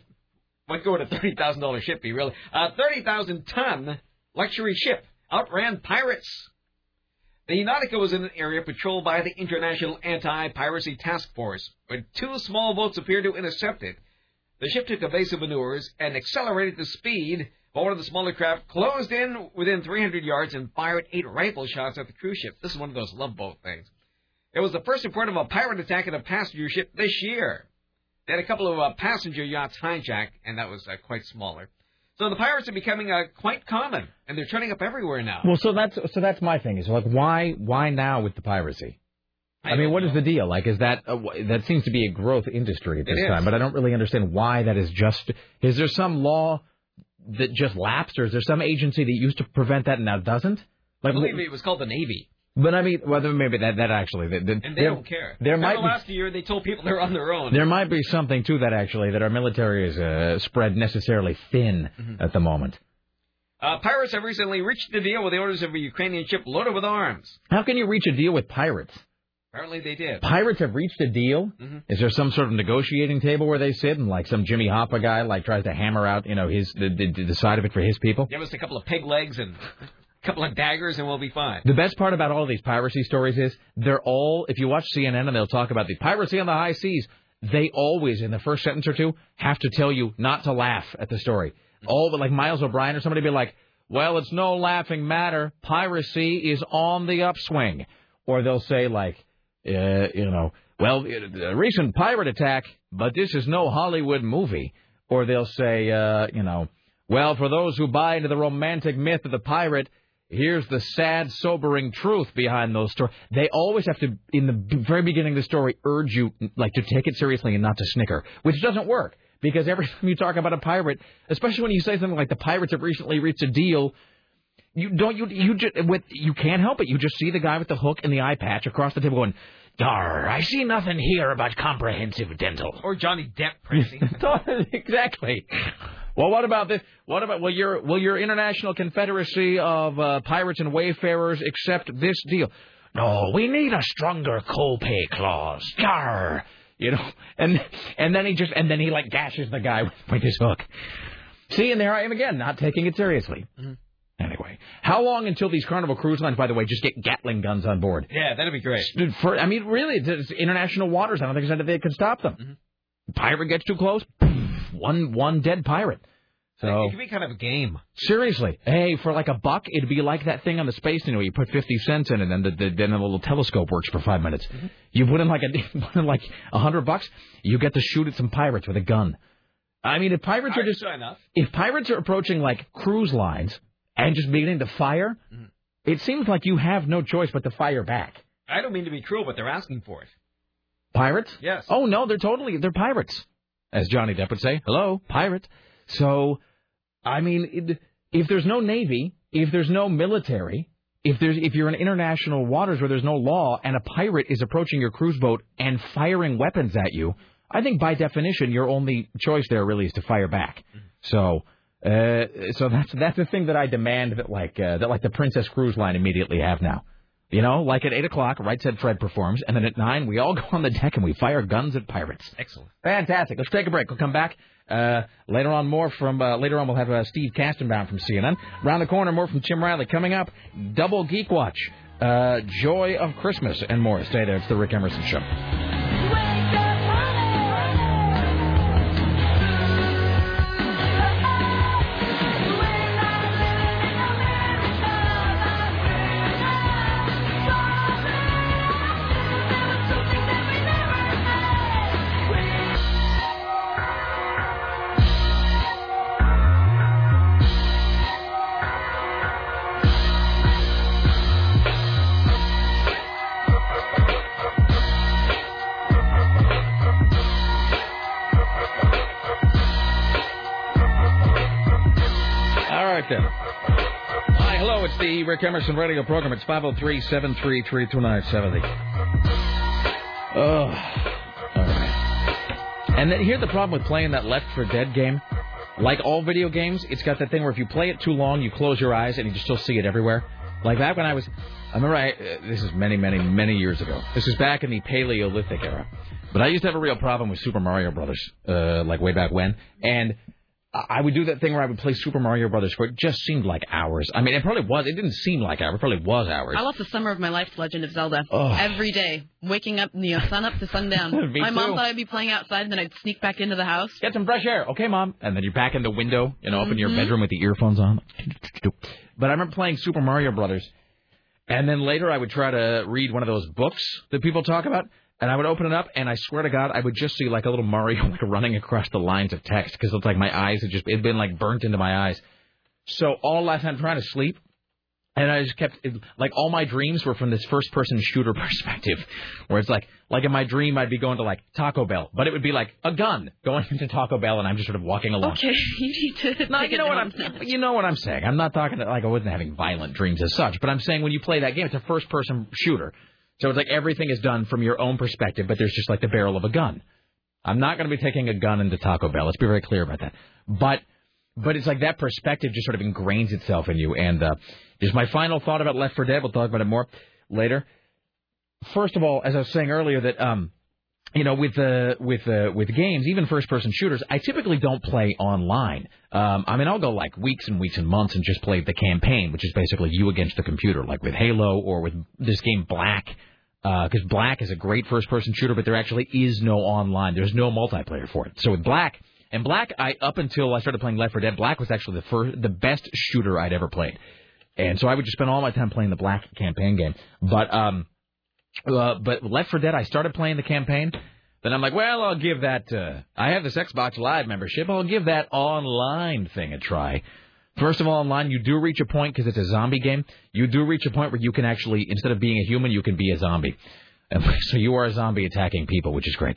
what go a thirty thousand dollar ship be really a thirty thousand ton luxury ship outran pirates. The Nautica was in an area patrolled by the International Anti-Piracy Task Force, when two small boats appeared to intercept it. The ship took evasive maneuvers and accelerated the speed, one of the smaller craft closed in within 300 yards and fired eight rifle shots at the cruise ship. This is one of those love boat things. It was the first report of a pirate attack at a passenger ship this year. They had a couple of uh, passenger yachts hijacked, and that was uh, quite smaller. So the pirates are becoming uh, quite common, and they're turning up everywhere now. Well, so that's so that's my thing. Is like why why now with the piracy? I, mean, don't what is the deal? Like, is that uh, wh- that seems to be a growth industry at this time? But I don't really understand why that is just. Is there some law that just lapsed, or is there some agency that used to prevent that and now doesn't? I Like, believe it was called the Navy, but I mean, whether maybe that that actually that, that- and they there, don't care. There might be last year they told people they're on their own. there might be something to that actually that our military is uh, spread necessarily thin Mm-hmm. at the moment. Uh, pirates have recently reached a deal with the owners of a Ukrainian ship loaded with arms. How can you reach a deal with pirates? Apparently they did. Pirates have reached a deal. Mhm. Is there some sort of negotiating table where they sit and like some Jimmy Hoffa guy like tries to hammer out you know his the, the, the side of it for his people? Give us a couple of pig legs and couple of daggers, and we'll be fine. The best part about all these piracy stories is they're all if you watch CNN and they'll talk about the piracy on the high seas, they always in the first sentence or two have to tell you not to laugh at the story. All but like Miles O'Brien or somebody be like, "Well, it's no laughing matter. Piracy is on the upswing," or they'll say like, uh, you know, "Well, a recent pirate attack, but this is no Hollywood movie," or they'll say, uh, you know, "Well, for those who buy into the romantic myth of the pirate." Here's the sad, sobering truth behind those stories. They always have to, in the very beginning of the story, urge you like to take it seriously and not to snicker, which doesn't work because every time you talk about a pirate, especially when you say something like the pirates have recently reached a deal, you don't you you just with you can't help it. You just see the guy with the hook and the eye patch across the table going, "Dar, I see nothing here about comprehensive dental." Or Johnny Depp praising. exactly. Well, what about this? What about will your will your international confederacy of uh, pirates and wayfarers accept this deal? No, we need a stronger co-pay clause. Yar. You know, and and then he just and then he like gashes the guy with, with his hook. See, and there I am again, not taking it seriously. Anyway, how long until these Carnival Cruise Lines, by the way, just get Gatling guns on board? yeah, that'd be great. For, I mean, really, it's, it's international waters. I don't think there's anything that can stop them. Mm-hmm. Pirate gets too close, one one dead pirate. So it could be kind of a game. seriously, hey, for like a buck, it'd be like that thing on the space where you put fifty cents in, and then the, the then the little telescope works for five minutes. Mm-hmm. You put in like a put in like a hundred bucks, you get to shoot at some pirates with a gun. I mean, if pirates are just enough. if pirates are approaching like cruise lines and just beginning to fire, Mm-hmm. it seems like you have no choice but to fire back. I don't mean to be cruel, but they're asking for it. Pirates? Yes. Oh no, they're totally they're pirates, as Johnny Depp would say. Hello, pirate. So, I mean, if there's no navy, if there's no military, if there's if you're in international waters where there's no law and a pirate is approaching your cruise boat and firing weapons at you, I think by definition your only choice there really is to fire back. So. Uh, so that's that's the thing that I demand that like uh, that like the Princess Cruise Line immediately have now. You know, like at 8 o'clock, Right Said Fred performs, and then at 9, we all go on the deck and we fire guns at pirates. Excellent. Fantastic. Let's take a break. We'll come back. Uh, later on, more from, uh, later on, we'll have uh, Steve Kastenbaum from CNN. Around the corner, more from Tim Riley. Coming up, Double Geek Watch, uh, Joy of Christmas, and more. Stay there. It's The Rick Emerson Show. It's Emerson radio program. It's 503 733 2970. Oh, all right. And then here's the problem with playing that Left 4 Dead game. Like all video games, it's got that thing where if you play it too long, you close your eyes and you just still see it everywhere. Like back when I was, I remember I, uh, this is many, many, many years ago. This is back in the Paleolithic era. But I used to have a real problem with Super Mario Brothers, uh, like way back when. And I would do that thing where I would play Super Mario Brothers for it just seemed like hours. I mean, it probably was. It didn't seem like hours. It probably was hours. I lost the summer of my life to Legend of Zelda. Oh. Every day, waking up, you know, sun up to sundown. My mom too. thought I'd be playing outside, and then I'd sneak back into the house. Get some fresh air. Okay, mom. And then you're back in the window, you know, up in your Mhm. bedroom with the earphones on. But I remember playing Super Mario Brothers. And then later I would try to read one of those books that people talk about. And I would open it up, and I swear to God, I would just see like a little Mario like running across the lines of text because it's like my eyes had just it had been like burnt into my eyes. So all last night I'm trying to sleep, and I just kept like all my dreams were from this first person shooter perspective, where it's like like in my dream I'd be going to like Taco Bell, but it would be like a gun going into Taco Bell, and I'm just sort of walking along. Okay, you need to. No, you know what I'm now. you know what I'm saying. I'm not talking to, like I wasn't having violent dreams as such, but I'm saying when you play that game, it's a first person shooter. So it's like everything is done from your own perspective, but there's just like the barrel of a gun. I'm not going to be taking a gun into Taco Bell. Let's be very clear about that. But but it's like that perspective just sort of ingrains itself in you. And uh, just my final thought about Left 4 Dead. We'll talk about it more later. First of all, as I was saying earlier, that um, you know, with uh, with uh, with games, even first-person shooters, I typically don't play online. Um, I mean, I'll go like weeks and weeks and months and just play the campaign, which is basically you against the computer, like with Halo or with this game Black, because Black is a great first-person shooter, but there actually is no online. There's no multiplayer for it. So with Black and Black, I up until I started playing Left 4 Dead, Black was actually the first, the best shooter I'd ever played, and so I would just spend all my time playing the Black campaign game. But um, uh, but Left 4 Dead, I started playing the campaign. Then I'm like, well, I'll give that. Uh, I have this Xbox Live membership. I'll give that online thing a try. First of all, online, you do reach a point because it's a zombie game. You do reach a point where you can actually, instead of being a human, you can be a zombie. So you are a zombie attacking people, which is great.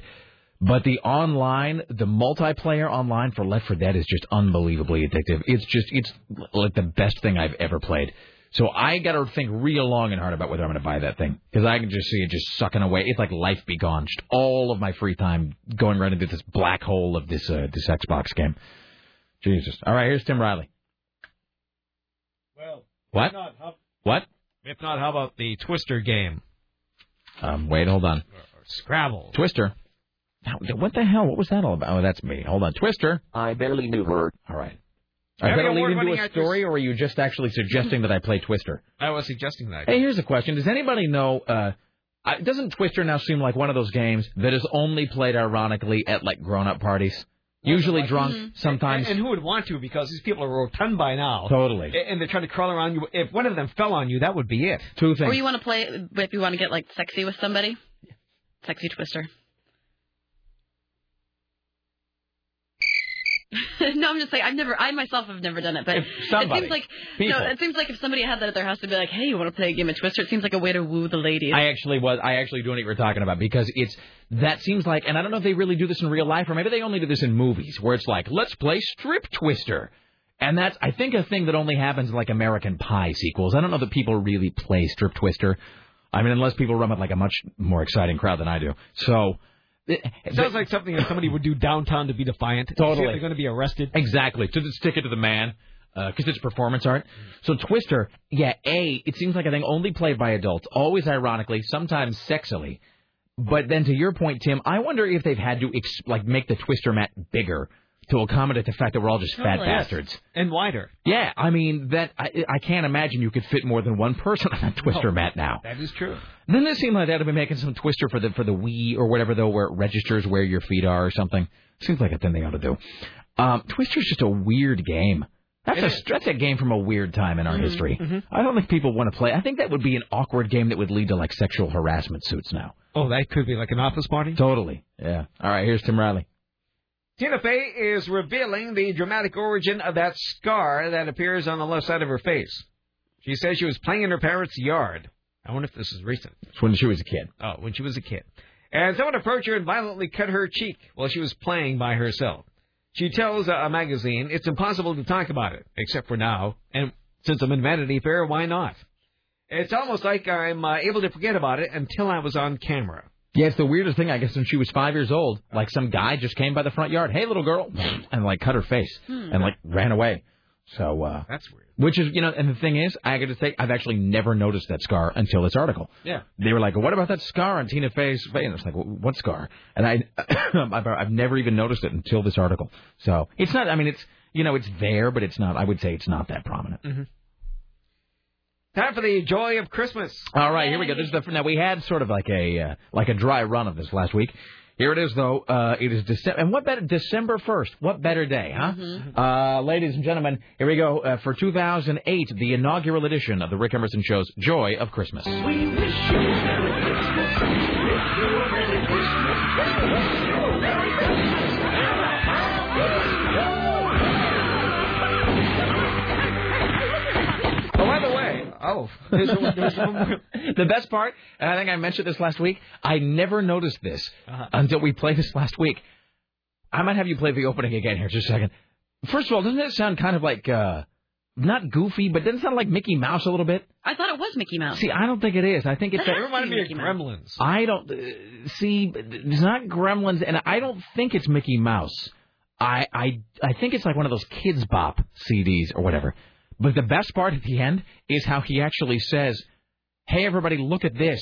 But the online, the multiplayer online for Left 4 Dead is just unbelievably addictive. It's just, it's like the best thing I've ever played. So I got to think real long and hard about whether I'm going to buy that thing because I can just see it just sucking away. It's like life be gone. Just all of my free time going right into this black hole of this uh, this Xbox game. Jesus. All right, here's Tim Riley. Well, What? If not, how, What? if not, how about the Twister game? Um, wait, hold on. Or Scrabble. Twister. Now, what the hell? What was that all about? Oh, that's me. Hold on. Twister. I barely knew her. All right. Are you Every going to lead into a actress- story, or are you just actually suggesting that I play Twister? I was suggesting that. Hey, here's a question. Does anybody know, uh, doesn't Twister now seem like one of those games that is only played ironically at, like, grown-up parties? Usually drunk, mm-hmm. sometimes... And, and who would want to? Because these people are rotund by now. Totally. And they're trying to crawl around you. If one of them fell on you, that would be it. Two things. Or you want to play if you want to get like sexy with somebody. Sexy Twister. no, I'm just saying I've never, I myself have never done it, but If it seems like people. no, it seems like if somebody had that at their house, they'd be like, "Hey, you want to play a game of Twister?" It seems like a way to woo the ladies. I actually was. I actually do know what you're talking about because it's that seems like, and I don't know if they really do this in real life or maybe they only do this in movies where it's like, let's play Strip Twister, and that's I think a thing that only happens in like American Pie sequels. I don't know that people really play Strip Twister. I mean, unless people run with like a much more exciting crowd than I do. So. It sounds like something that somebody would do downtown to be defiant. Totally. They're going to be arrested. Exactly. To stick it to the man. Uh, because it's performance art. So Twister, yeah, a it seems like a thing only played by adults, always ironically, sometimes sexily. But then to your point, Tim, I wonder if they've had to ex- like make the Twister mat bigger to accommodate the fact that we're all just fat Totally. Yes. bastards. And wider. Yeah, I mean that I, I can't imagine you could fit more than one person on that Twister No. mat now. That is true. Then it seemed like they'd be making some Twister for the for the Wii or whatever though, where it registers where your feet are or something. Seems like a thing they ought to do. Um, Twister's just a weird game. That's It a is. that's a game from a weird time in our Mhm, history. mhm. I don't think people want to play. I think that would be an awkward game that would lead to like sexual harassment suits now. Oh, that could be like an office party? Totally. Yeah. All right. Here's Tim Riley. Tina Fey is revealing the dramatic origin of that scar that appears on the left side of her face. She says she was playing in her parents' yard. I wonder if this is recent. It's when she was a kid. Oh, when she was a kid. And someone approached her and violently cut her cheek while she was playing by herself. She tells a magazine it's impossible to talk about it, except for now. And since I'm in Vanity Fair, why not? It's almost like I'm uh, able to forget about it until I was on camera. Yeah, it's the weirdest thing. I guess when she was five years old, like some guy just came by the front yard, "Hey, little girl," and like cut her face Hmm. and like ran away. So uh That's weird. Which is, you know, and the thing is, I got to say, I've actually never noticed that scar until this article. Yeah. They were like, "What about that scar on Tina Fey's face?" And it's like, "What scar?" And I, I've, I've never even noticed it until this article. So it's not. I mean, it's you know, it's there, but it's not. I would say it's not that prominent. Mm-hmm. Time for the joy of Christmas. All right, here we go. This is the now we had sort of like a uh, like a dry run of this last week. Here it is, though. Uh, it is December, and what better December first? What better day, huh? Uh, ladies and gentlemen, here we go uh, for 2008, the inaugural edition of the Rick Emerson Show's Joy of Christmas. Oh, there's, there's the best part, and I think I mentioned this last week, I never noticed this until we played this last week. I might have you play the opening again here just a second. First of all, doesn't it sound kind of like, uh, not goofy, but doesn't it sound like Mickey Mouse a little bit? I thought it was Mickey Mouse. See, I don't think it is. I think it's That a, reminded me of Mickey Mouse. Gremlins. I don't uh, see. It's not Gremlins, and I don't think it's Mickey Mouse. I I I think it's like one of those Kidz Bop CDs or whatever. But the best part at the end is how he actually says, "Hey, everybody, look at this."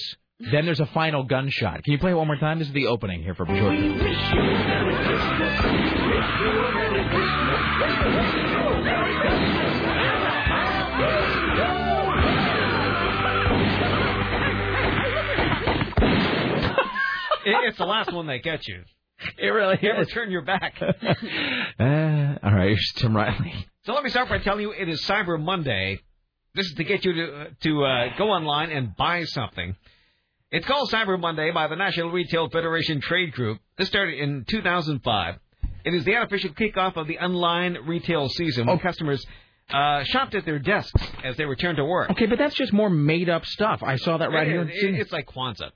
Then there's a final gunshot. Can you play it one more time? This is the opening here for We George. wish you a Merry Christmas. We wish you a Merry Christmas. We wish you a Merry Christmas. And a Happy It, it's the last one that gets you. It really Never is. turn your back. Uh, all right, here's Tim Riley. So let me start by telling you it is Cyber Monday. This is to get you to to uh, go online and buy something. It's called Cyber Monday by the National Retail Federation Trade Group. This started in 2005. It is the unofficial kickoff of the online retail season when customers uh, shopped at their desks as they returned to work. Okay, but that's just more made up stuff. I saw that right It- here. it- it's like Kwanzaa.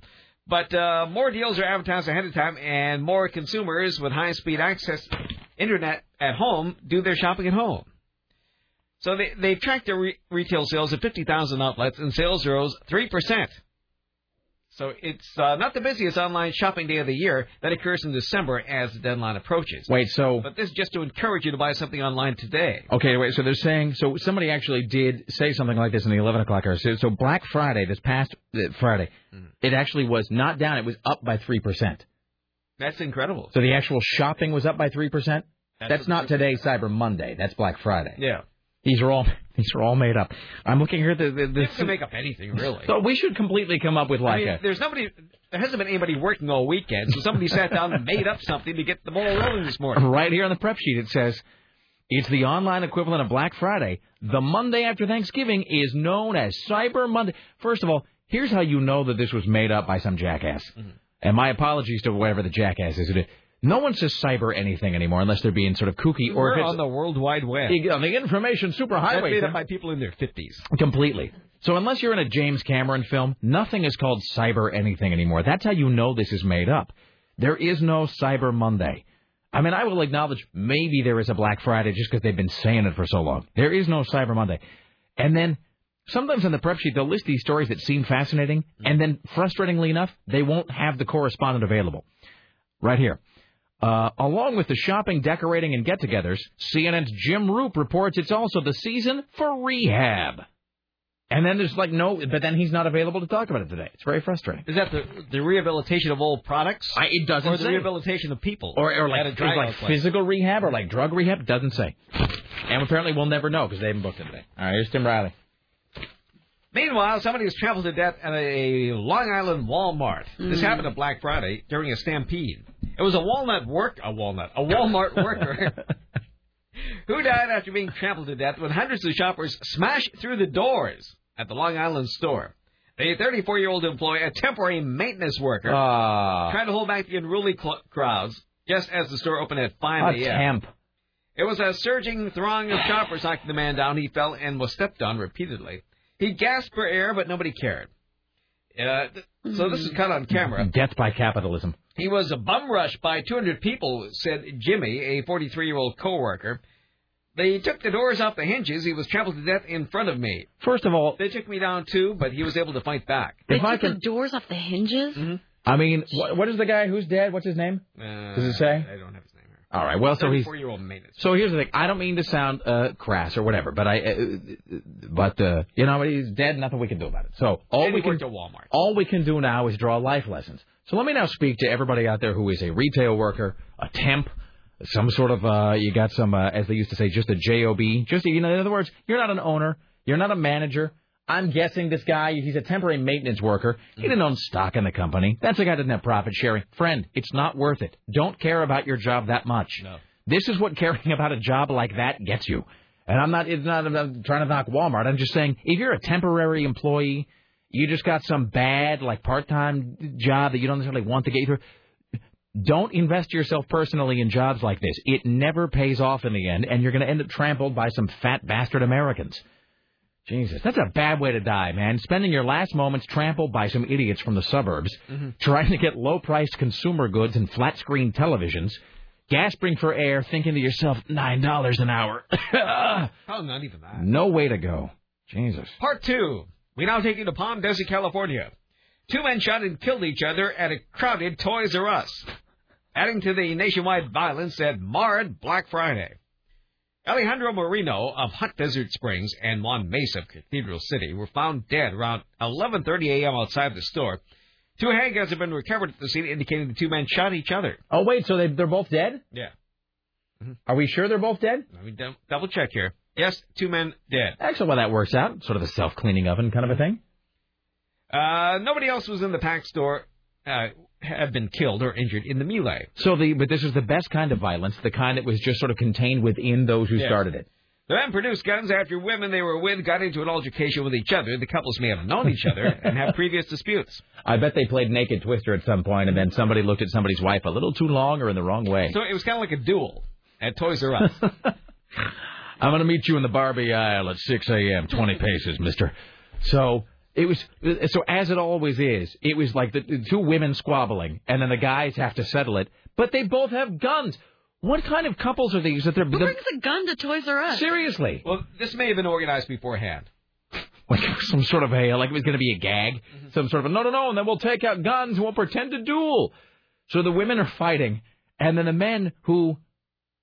But uh, more deals are advertised ahead of time, and more consumers with high speed access internet at home do their shopping at home. So they they tracked their re- retail sales at 50,000 outlets, and sales rose three percent. So it's uh, not the busiest online shopping day of the year. That occurs in December as the deadline approaches. Wait, so But this is just to encourage you to buy something online today. Okay, wait. So they're saying so somebody actually did say something like this in the eleven o'clock hour. So, so Black Friday, this past uh, Friday, Mm-hmm. it actually was not down; it was up by three percent. That's incredible. So the actual shopping was up by three percent. That's That's not today, Cyber Monday. That's Black Friday. Yeah. These are all these are all made up. I'm looking here the, the, You can make up anything, really. So we should completely come up with I like mean, a there's nobody. There hasn't been anybody working all weekend, so somebody sat down and made up something to get the ball rolling this morning. Right here on the prep sheet, it says it's the online equivalent of Black Friday. The Monday after Thanksgiving is known as Cyber Monday. First of all, here's how you know that this was made up by some jackass. Mm-hmm. And my apologies to whatever the jackass is. No one says cyber anything anymore unless they're being sort of kooky or We're on the World Wide Web. on the information That's superhighway. made up by people in their fifties. Completely. So unless you're in a James Cameron film, nothing is called cyber anything anymore. That's how you know this is made up. There is no Cyber Monday. I mean, I will acknowledge maybe there is a Black Friday just because they've been saying it for so long. There is no Cyber Monday. And then sometimes on the prep sheet, they'll list these stories that seem fascinating, and then frustratingly enough, they won't have the correspondent available. Right here. Uh, along with the shopping, decorating, and get-togethers, CNN's Jim Roope reports it's also the season for rehab. And then there's like no, but then he's not available to talk about it today. It's very frustrating. Is that the the rehabilitation of old products? I, it doesn't or the say. rehabilitation of people? Or, or like, is like out place? physical rehab or like drug rehab? Doesn't say. And apparently we'll never know because they haven't booked it today. All right, here's Tim Riley. Meanwhile, somebody was trampled to death at a Long Island Walmart. This Mm. happened on Black Friday during a stampede. It was a walnut work, a walnut, a Walmart worker who died after being trampled to death when hundreds of shoppers smashed through the doors at the Long Island store. A 34-year-old employee, a temporary maintenance worker, Ah. tried to hold back the unruly cl- crowds just as the store opened at 5 A a.m. temp. It was a surging throng of shoppers knocking the man down. He fell and was stepped on repeatedly. He gasped for air, but nobody cared. Uh, so this is caught on camera. Death by capitalism. He was a bum rushed by 200 people, said Jimmy, a 43-year-old coworker. They took the doors off the hinges. He was trampled to death in front of me. First of all, They took me down too, but he was able to fight back. They if I took can, the doors off the hinges. I mean, what, what is the guy who's dead? What's his name? Uh, Does it say? I don't have his name here. All right. Well, so he's 34-year-old maintenance. So here's the thing. I don't mean to sound uh, crass or whatever, but I, uh, but uh, you know, he's dead. Nothing we can do about it. So all And we can Walmart. all we can do now is draw life lessons. So let me now speak to everybody out there who is a retail worker, a temp, some sort of uh, you got some, uh, as they used to say, just a job. Just you know, in other words, you're not an owner, you're not a manager. I'm guessing this guy, he's a temporary maintenance worker. He didn't own stock in the company. That's a guy that didn't have profit sharing. Friend, it's not worth it. Don't care about your job that much. No. This is what caring about a job like that gets you. And I'm not, it's not, I'm not trying to knock Walmart. I'm just saying, if you're a temporary employee, you just got some bad, like, part-time job that you don't necessarily want to get you through, don't invest yourself personally in jobs like this. It never pays off in the end, and you're going to end up trampled by some fat bastard Americans. Jesus, that's a bad way to die, man. Spending your last moments trampled by some idiots from the suburbs, mm-hmm. trying to get low-priced consumer goods and flat-screen televisions, gasping for air, thinking to yourself, nine dollars an hour. Oh, not even that. no way to go. Jesus. Part two. We now take you to Palm Desert, California. Two men shot and killed each other at a crowded Toys R Us, adding to the nationwide violence that marred Black Friday. Alejandro Marino of Hot Desert Springs and Juan Mesa of Cathedral City were found dead around 11:30 a.m. outside the store. Two handguns have been recovered at the scene, indicating the two men shot each other. Oh wait, so they they're both dead? Yeah. Are we sure they're both dead? Let me dou- double check here. Yes, two men dead. Actually, well, that works out. Sort of a self-cleaning oven kind of a thing. Uh, nobody else was in the pack store. Uh, have been killed or injured in the melee. So the but this is the best kind of violence, the kind that was just sort of contained within those who Yes. started it. The men produced guns after women they were with got into an altercation with each other. The couples may have known each other and have previous disputes. I bet they played Naked Twister at some point, and then somebody looked at somebody's wife a little too long or in the wrong way. So it was kind of like a duel at Toys R Us. I'm going to meet you in the Barbie aisle at 6 a.m., 20 paces, mister. So it was, so as it always is, it was like the, the two women squabbling, and then the guys have to settle it, but they both have guns. What kind of couples are these that they're, Who they're brings a gun to Toys R Us? seriously? well, this may have been organized beforehand. like some sort of a like it was going to be a gag, Mm-hmm. some sort of a no, no, no, and then we'll take out guns and we'll pretend to duel. So the women are fighting, and then the men who,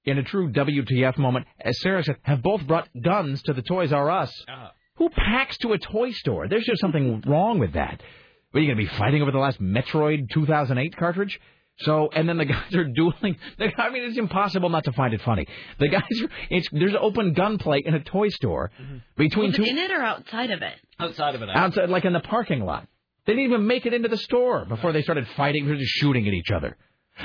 in a true WTF moment, as Sarah said, have both brought guns to the Toys R Us. Uh, Who packs to a toy store? There's just something wrong with that. What, are you going to be fighting over the last Metroid 2008 cartridge? So, and then the guys are dueling. I mean, it's impossible not to find it funny. The guys are, it's, there's open gunplay in a toy store mm-hmm. between Was two in it or outside of it? outside of it, outside, like in the parking lot. They didn't even make it into the store before they started fighting, or just shooting at each other.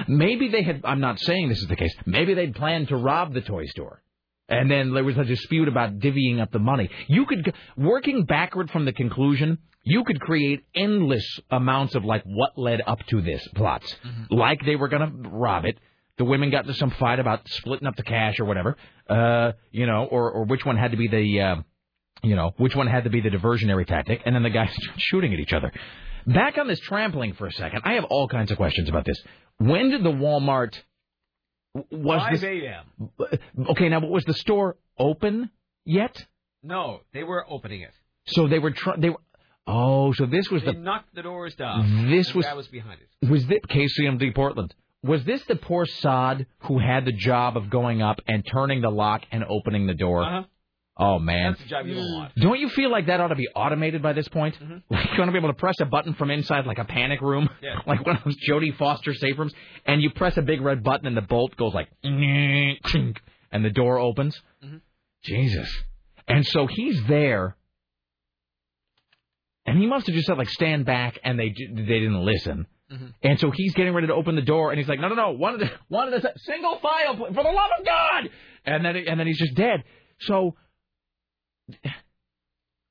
Maybe they had. I'm not saying this is the case. Maybe they'd planned to rob the toy store, and then there was a dispute about divvying up the money. You could, working backward from the conclusion, you could create endless amounts of like what led up to this plots. Like they were going to rob it. The women got into some fight about splitting up the cash or whatever. Uh, you know, or or which one had to be the. Uh, you know, which one had to be the diversionary tactic, and then the guys shooting at each other. Back on this trampling for a second, I have all kinds of questions about this. When did the Walmart was 5 a.m. okay? Now, was the store open yet? No, they were opening it. So they were trying. They were. Oh, so this was They the knocked the doors down. This was- guy was behind it. was this KCMD Portland was this the poor sod who had the job of going up and turning the lock and opening the door? Uh-huh. Oh man, That's the job you don't want. don't you feel like that ought to be automated by this point? Mhm. Like you want to be able to press a button from inside like a panic room, Yeah. like one of those Jodie Foster safe rooms, and you press a big red button and the bolt goes like, and the door opens. Mhm. Jesus. And so he's there, and he must have just said like stand back, and they they didn't listen. Mhm. And so he's getting ready to open the door, and he's like, "No, no, no, one at a, one at a single file, for the love of God!" And then and then he's just dead. So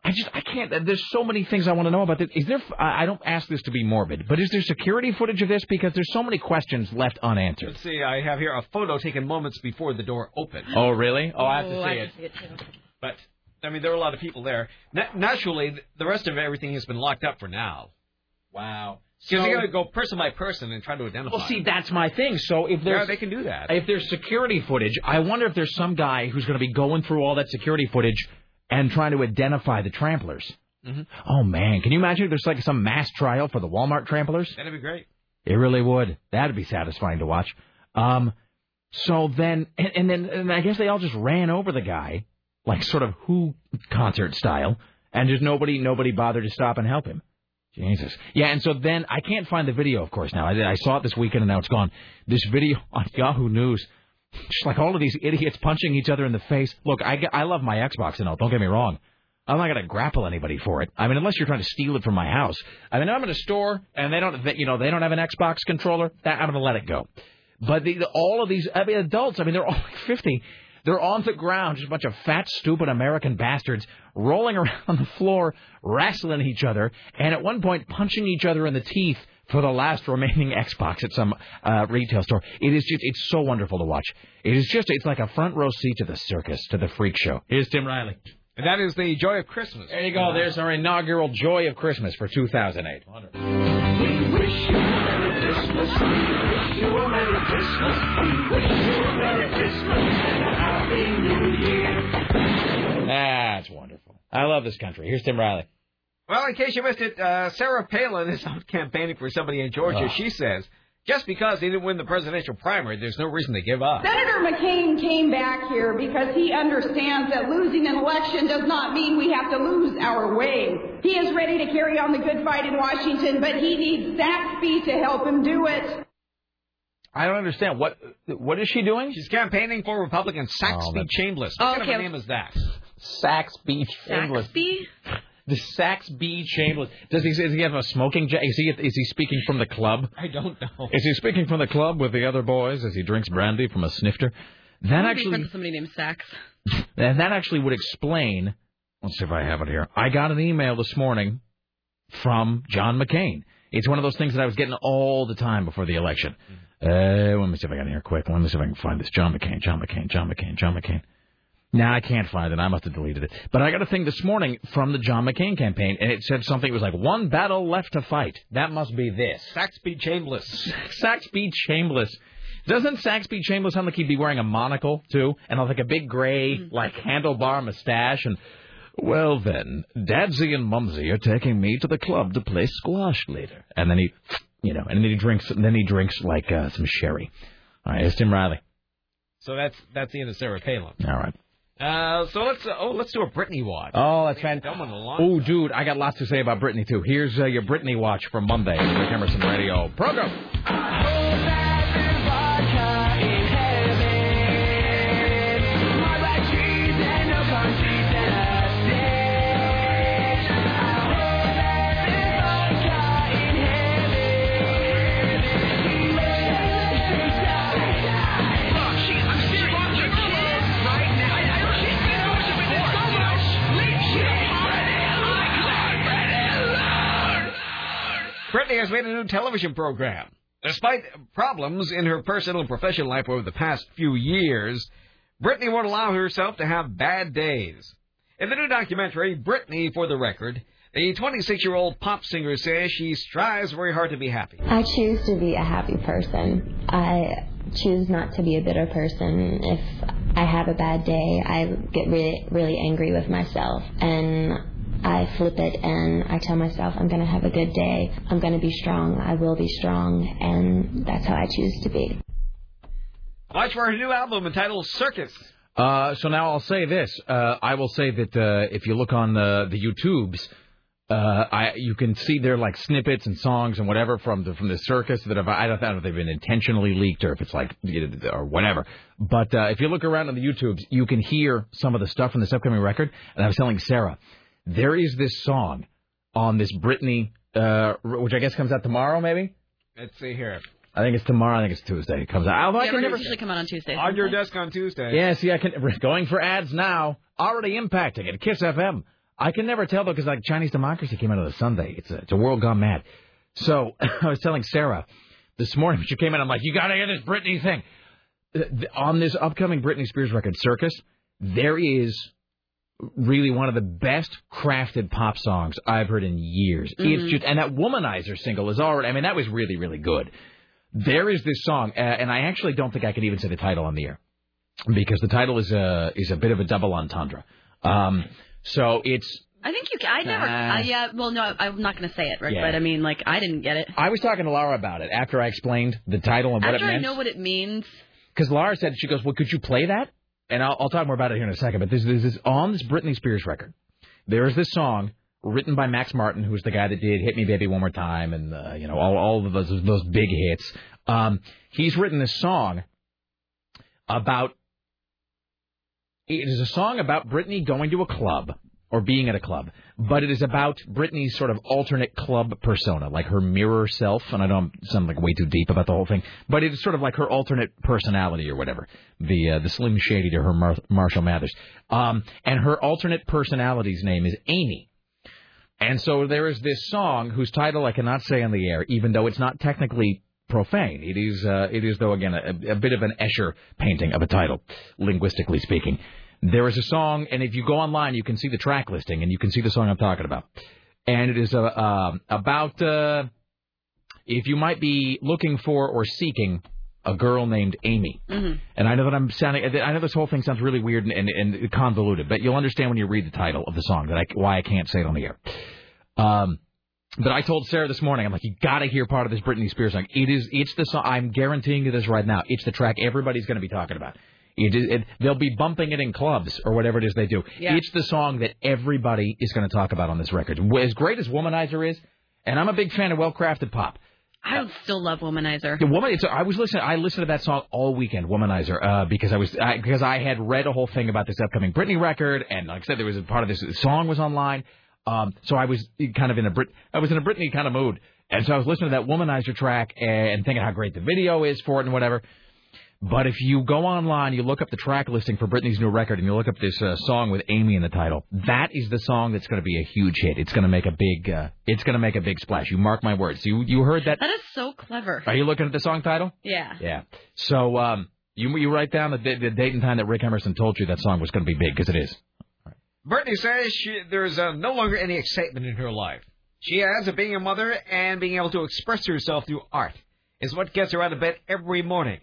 I just I can't. There's so many things I want to know about this. Is there? I I don't ask this to be morbid, but is there security footage of this? Because there's so many questions left unanswered. Let's see. I have here a photo taken moments before the door opened. Oh, really? Oh, I have to Oh, see I it. can see it too. But I mean, there were a lot of people there. Na- naturally, the rest of everything has been locked up for now. Wow. Because So- you got to go person by person and try to identify. Well, see, that's my thing. So if there's yeah, they can do that. if there's security footage, I wonder if there's some guy who's going to be going through all that security footage and trying to identify the tramplers. Mhm. Oh man, can you imagine if there's like some mass trial for the Walmart tramplers? That'd be great. It really would. That'd be satisfying to watch. Um, so then, and, and then, and I guess they all just ran over the guy, like sort of Who concert style, and just nobody, nobody bothered to stop and help him. Jesus. Yeah, and so then I can't find the video, of course. Now I, I saw it this weekend, and now it's gone. This video on Yahoo News, just like all of these idiots punching each other in the face. Look, I, I love my Xbox and all. Don't get me wrong. I'm not going to grapple anybody for it. I mean, unless you're trying to steal it from my house. I mean, I'm in a store and they don't, they, you know, they don't have an Xbox controller. That I'm going to let it go. But the, the, all of these, I mean, adults. I mean, they're all like 50. They're on the ground, just a bunch of fat, stupid American bastards rolling around on the floor, wrestling each other, and at one point punching each other in the teeth for the last remaining Xbox at some uh, retail store. It is just, it's so wonderful to watch. It is just, it's like a front row seat to the circus, to the freak show. Here's Tim Riley. And that is the joy of Christmas. There you go. There's our inaugural Joy of Christmas for 2008. We wish you a Merry Christmas. We wish you a Merry Christmas. We wish you a Merry Christmas and a Happy New Year. That's wonderful. I love this country. Here's Tim Riley. Well, in case you missed it, uh, Sarah Palin is out campaigning for somebody in Georgia. She says just because he didn't win the presidential primary, there's no reason to give up. Senator McCain came back here because he understands that losing an election does not mean we have to lose our way. He is ready to carry on the good fight in Washington, but he needs Saxby to help him do it. I don't understand. What What is she doing? She's campaigning for Republican Saxby that's- Chambliss. Oh, What kind of name is that? Saxby Chambliss. Saxby? The Saxby Chambliss. Does he, does he have a smoking jacket? Is he, is he speaking from the club? I don't know. Is he speaking from the club with the other boys as he drinks brandy from a snifter? That I would actually, friends somebody named Sax. and that actually would explain. Let's see if I have it here. I got an email this morning from John McCain. It's one of those things that I was getting all the time before the election. Uh, let me see if I got it here quick. Let me see if I can find this. John McCain, John McCain, John McCain, John McCain. Now I can't find it. I must have deleted it. But I got a thing this morning from the John McCain campaign, and it said something. It was like one battle left to fight. That must be this. Saxby Chambliss. Saxby Chambliss. Doesn't Saxby Chambliss sound like he'd be wearing a monocle too, and like a big gray like handlebar mustache? And well, then, Dadsy and Mumsy are taking me to the club to play squash later. And then he, you know, and then he drinks, and then he drinks like uh, some sherry. All right, it's Tim Riley. So that's that's the end of Sarah Palin. All right. Uh, so let's uh, oh let's do a Britney watch. Oh, that's fantastic. one in a long Oh, dude, I got lots to say about Britney too. Here's uh, your Britney watch from Monday, the Emerson Radio program. Britney has made a new television program. Despite problems in her personal and professional life over the past few years, Britney won't allow herself to have bad days. In the new documentary, Britney for the Record, the 26 year old pop singer says she strives very hard to be happy. I choose to be a happy person. I choose not to be a bitter person. If I have a bad day, I get really, really angry with myself. And I flip it and I tell myself I'm going to have a good day. I'm going to be strong. I will be strong. And that's how I choose to be. Watch for her new album entitled Circus. Uh, so now I'll say this. Uh, I will say that uh, if you look on the the YouTubes, uh, I you can see there like snippets and songs and whatever from the from the circus that have I don't know if they've been intentionally leaked or if it's like you know, or whatever. But uh, if you look around on the YouTubes, you can hear some of the stuff from this upcoming record. And I was telling Sarah, there is this song on this Britney, uh, which I guess comes out tomorrow, maybe. Let's see here. I think it's tomorrow. I think it's Tuesday. It comes out. Although I Yeah, can never. usually come out on Tuesday. On your desk on Tuesday. Yeah, see, I can going for ads now. Already impacting it. Kiss FM. I can never tell though because like Chinese democracy came out on a Sunday. It's a it's a world gone mad. So I was telling Sarah this morning when she came in. I'm like, you got to hear this Britney thing. Th- On this upcoming Britney Spears record, Circus, there is really one of the best crafted pop songs I've heard in years. It's Mhm. just and that Womanizer single is already. I mean, that was really really good. There is this song, uh, and I actually don't think I can even say the title on the air because the title is a is a bit of a double entendre. Um, so it's I think you. Can, I never. Nah. Uh, yeah. Well, no, I'm not going to say it, Rick. Yeah. But I mean, like, I didn't get it. I was talking to Laura about it after I explained the title and what After it I meant. know what it means, Because Laura said she goes, "Well, could you play that?" And I'll, I'll talk more about it here in a second. But this, this is on this Britney Spears record. There is this song written by Max Martin, who's the guy that did "Hit Me, Baby, One More Time" and uh, you know all all of those those big hits. Um, he's written this song about. It is a song about Britney going to a club or being at a club, but it is about Britney's sort of alternate club persona, like her mirror self. And I don't sound like way too deep about the whole thing, but it is sort of like her alternate personality or whatever. The uh, the Slim Shady to her Mar- Marshall Mathers. Um, and her alternate personality's name is Amy. And so there is this song whose title I cannot say on the air, even though it's not technically profane. It is, uh, it is though again a, a bit of an Escher painting of a title, linguistically speaking. There is a song, and if you go online, you can see the track listing, and you can see the song I'm talking about. And it is uh, um about uh, if you might be looking for or seeking a girl named Amy. Mhm. And I know that I'm sounding. I know this whole thing sounds really weird and, and, and convoluted, but you'll understand when you read the title of the song that I, why I can't say it on the air. Um, but I told Sarah this morning, I'm like, you got to hear part of this Britney Spears song. It is, it's the song. I'm guaranteeing you this right now. It's the track everybody's going to be talking about. It they'll be bumping it in clubs or whatever it is they do. Yeah. It's the song that everybody is going to talk about on this record. As great as Womanizer is, and I'm a big fan of well-crafted pop. I still love Womanizer. The woman, I was listening. I listened to that song all weekend, "Womanizer," uh, because I was I, because I had read a whole thing about this upcoming Britney record, and like I said, there was a part of this song was online. Um, so I was kind of in a Brit, I was in a Britney kind of mood, and so I was listening to that "Womanizer" track and thinking how great the video is for it and whatever. But if you go online, you look up the track listing for Britney's new record, and you look up this uh, song with Amy in the title. That is the song that's going to be a huge hit. It's going to make a big, uh, it's going to make a big splash. You mark my words. You you heard that? That is so clever. Are you looking at the song title? Yeah. Yeah. So um, you you write down the, the, the date and time that Rick Emerson told you that song was going to be big because it is. Britney says she, there's uh, no longer any excitement in her life. She adds that being a mother and being able to express herself through art is what gets her out of bed every morning.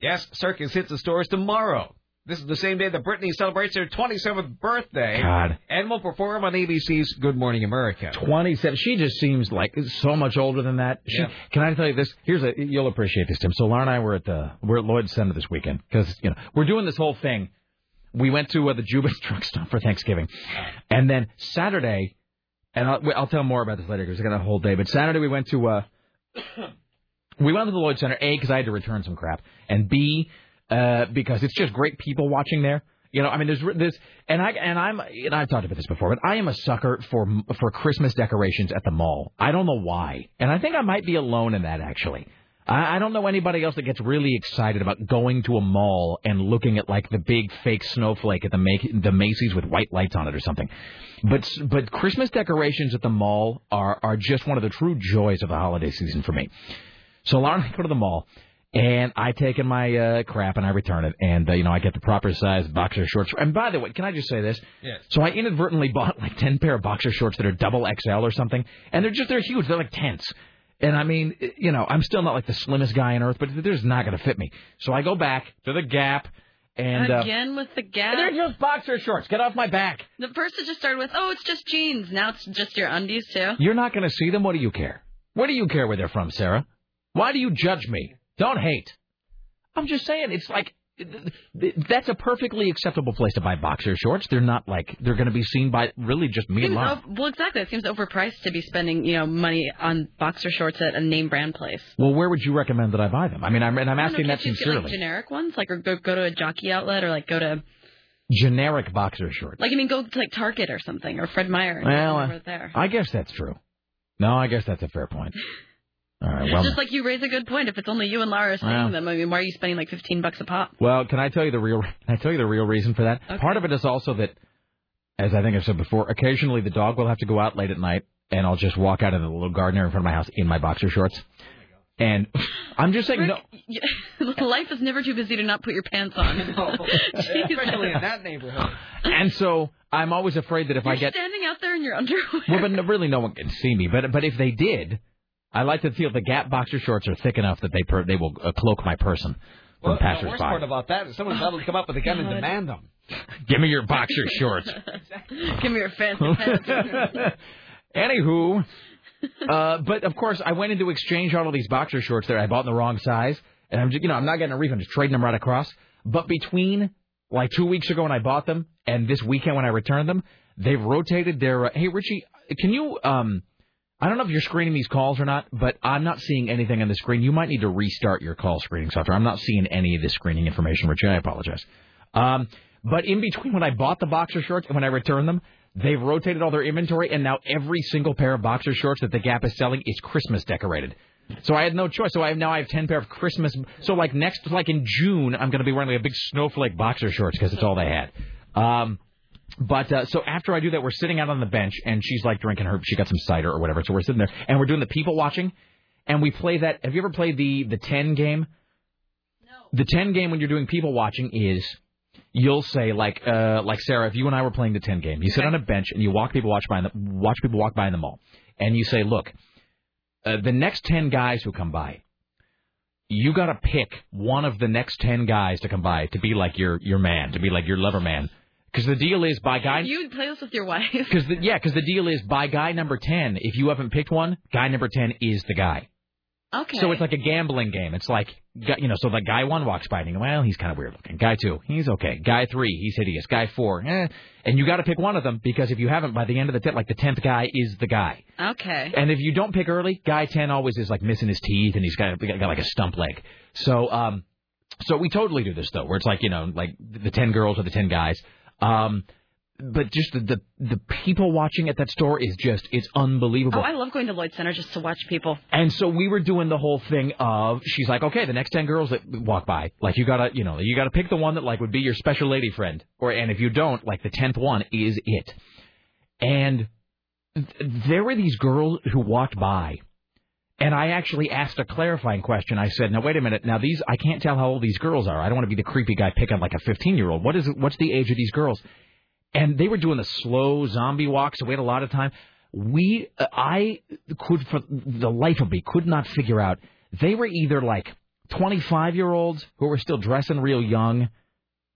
Yes, Circus hits the stores tomorrow. This is the same day that Britney celebrates her 27th birthday God. and will perform on ABC's Good Morning America. 27. She just seems like so much older than that. She, Yeah. Can I tell you this? Here's a you'll appreciate this, Tim. So Laura and I were at the we're at Lloyd's Center this weekend because you know we're doing this whole thing. We went to uh, the Jubitz truck stop for Thanksgiving, and then Saturday, and I'll, I'll tell more about this later because I got a whole day. But Saturday we went to uh, we went to the Lloyd Center A because I had to return some crap, and B uh, because it's just great people watching there. You know, I mean, there's this, and I and I'm and I've talked about this before, but I am a sucker for for Christmas decorations at the mall. I don't know why, and I think I might be alone in that actually. I, I don't know anybody else that gets really excited about going to a mall and looking at like the big fake snowflake at the Ma- the Macy's with white lights on it or something. But but Christmas decorations at the mall are are just one of the true joys of the holiday season for me. So Lauren and I go to the mall, and I take in my uh, crap and I return it, and uh, you know I get the proper size boxer shorts. And by the way, can I just say this? Yes. So I inadvertently bought like ten pair of boxer shorts that are double XL or something, and they're just they're huge. They're like tents. And I mean, you know, I'm still not like the slimmest guy on earth, but they're just not going to fit me. So I go back to the Gap, And uh, Again with the gap. they're just boxer shorts. Get off my back. The first it just started with, oh, it's just jeans. Now it's just your undies too. You're not going to see them. What do you care? What do you care where they're from, Sarah? Why do you judge me? Don't hate. I'm just saying, it's like that's a perfectly acceptable place to buy boxer shorts. They're not like they're going to be seen by really just me and Seems o- well, exactly. It seems overpriced to be spending, you know, money on boxer shorts at a name brand place. Well, where would you recommend that I buy them? I mean, I'm, and I'm asking know, that you get, like, generic ones, like or go go to a jockey outlet, or like go to Generic boxer shorts. like I mean go to like Target or something, or Fred Meyer. Well, uh. I guess that's true. No, I guess that's a fair point. All right. Well, Just like you raise a good point. If it's only you and Laura saying Well. them, I mean, why are you spending like fifteen bucks a pop? Well, can I tell you the real? Can I tell you the real reason for that? Part of it is also that, as I think I've said before, occasionally the dog will have to go out late at night, and I'll just walk out into the little garden in front of my house in my boxer shorts. And I'm just saying, no. Life is never too busy to not put your pants on. Especially in that neighborhood. And so I'm always afraid that if You're I get standing out there in your underwear. well, but no- really no one can see me. But but if they did, I like to feel the Gap boxer shorts are thick enough that they per, they will uh, cloak my person from Well, the passersby. worst part about that is someone's about to come up with a gun and demand them. Give me your boxer shorts. Give me your fancy pants. Anywho, uh, but of course, I went into exchange all of these boxer shorts that I bought in the wrong size, and I'm just, you know, I'm not getting a refund, just trading them right across. But between like two weeks ago when I bought them and this weekend when I returned them, they've rotated their. Uh, hey, Richie, can you? um I don't know if you're screening these calls or not, but I'm not seeing anything on the screen. You might need to restart your call screening software. I'm not seeing any of the screening information, Richie. I apologize. Um, but in between when I bought the boxer shorts and when I returned them, they've rotated all their inventory, and now every single pair of boxer shorts that the Gap is selling is Christmas decorated. So I had no choice. So I have now I have ten pair of Christmas. So like next, like in June, I'm going to be wearing like a big snowflake boxer shorts because it's all they had. Um, but uh, so after I do that, we're sitting out on the bench, and she's like drinking her. She got some cider or whatever. So we're sitting there, and we're doing the people watching, and we play that. Have you ever played the the ten game? No. The ten game when you're doing people watching is you'll say like uh like Sarah, if you and I were playing the ten game, you sit on a bench and you walk people watch by in the, watch people walk by in the mall, and you say, look, uh, the next ten guys who come by, you got to pick one of the next ten guys to come by to be like your your man, to be like your lover man. Because the deal is by guy. You play this with your wife. Because the, yeah, because the deal is by guy number ten. If you haven't picked one, guy number ten is the guy. Okay. So it's like a gambling game. It's like you know, so like guy one walks by and you go, well, he's kind of weird looking. Guy two, he's okay. Guy three, he's hideous. Guy four, eh. And you got to pick one of them because if you haven't, by the end of the ten, like the tenth guy is the guy. Okay. And if you don't pick early, guy ten always is like missing his teeth and he's got, got, got like a stump leg. So um, so we totally do this though, where it's like you know, like the ten girls or the ten guys. Um, but just the, the the people watching at that store is just it's unbelievable. Oh, I love going to Lloyd Center just to watch people. And so we were doing the whole thing of she's like, okay, the next ten girls that walk by, like you gotta, you know, you gotta pick the one that like would be your special lady friend, or and if you don't, like the tenth one is it. And th- there were these girls who walked by, and I actually asked a clarifying question. I said, now wait a minute, now these I can't tell how old these girls are. I don't want to be the creepy guy picking like a fifteen year old. What is it, what's the age of these girls? And they were doing the slow zombie walk, so we had a lot of time we uh, I could for the life of me could not figure out they were either like 25 year olds who were still dressing real young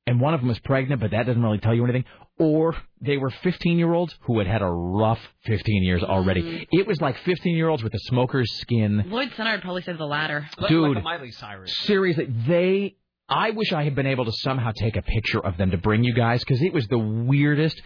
and one of them was pregnant but that doesn't really tell you anything or they were 15 year olds who had had a rough 15 years already mm-hmm. it was like 15 year olds with a smoker's skin Lloyd Center would probably say the latter. Dude. Like Miley Cyrus. seriously they I wish I had been able to somehow take a picture of them to bring you guys because it was the weirdest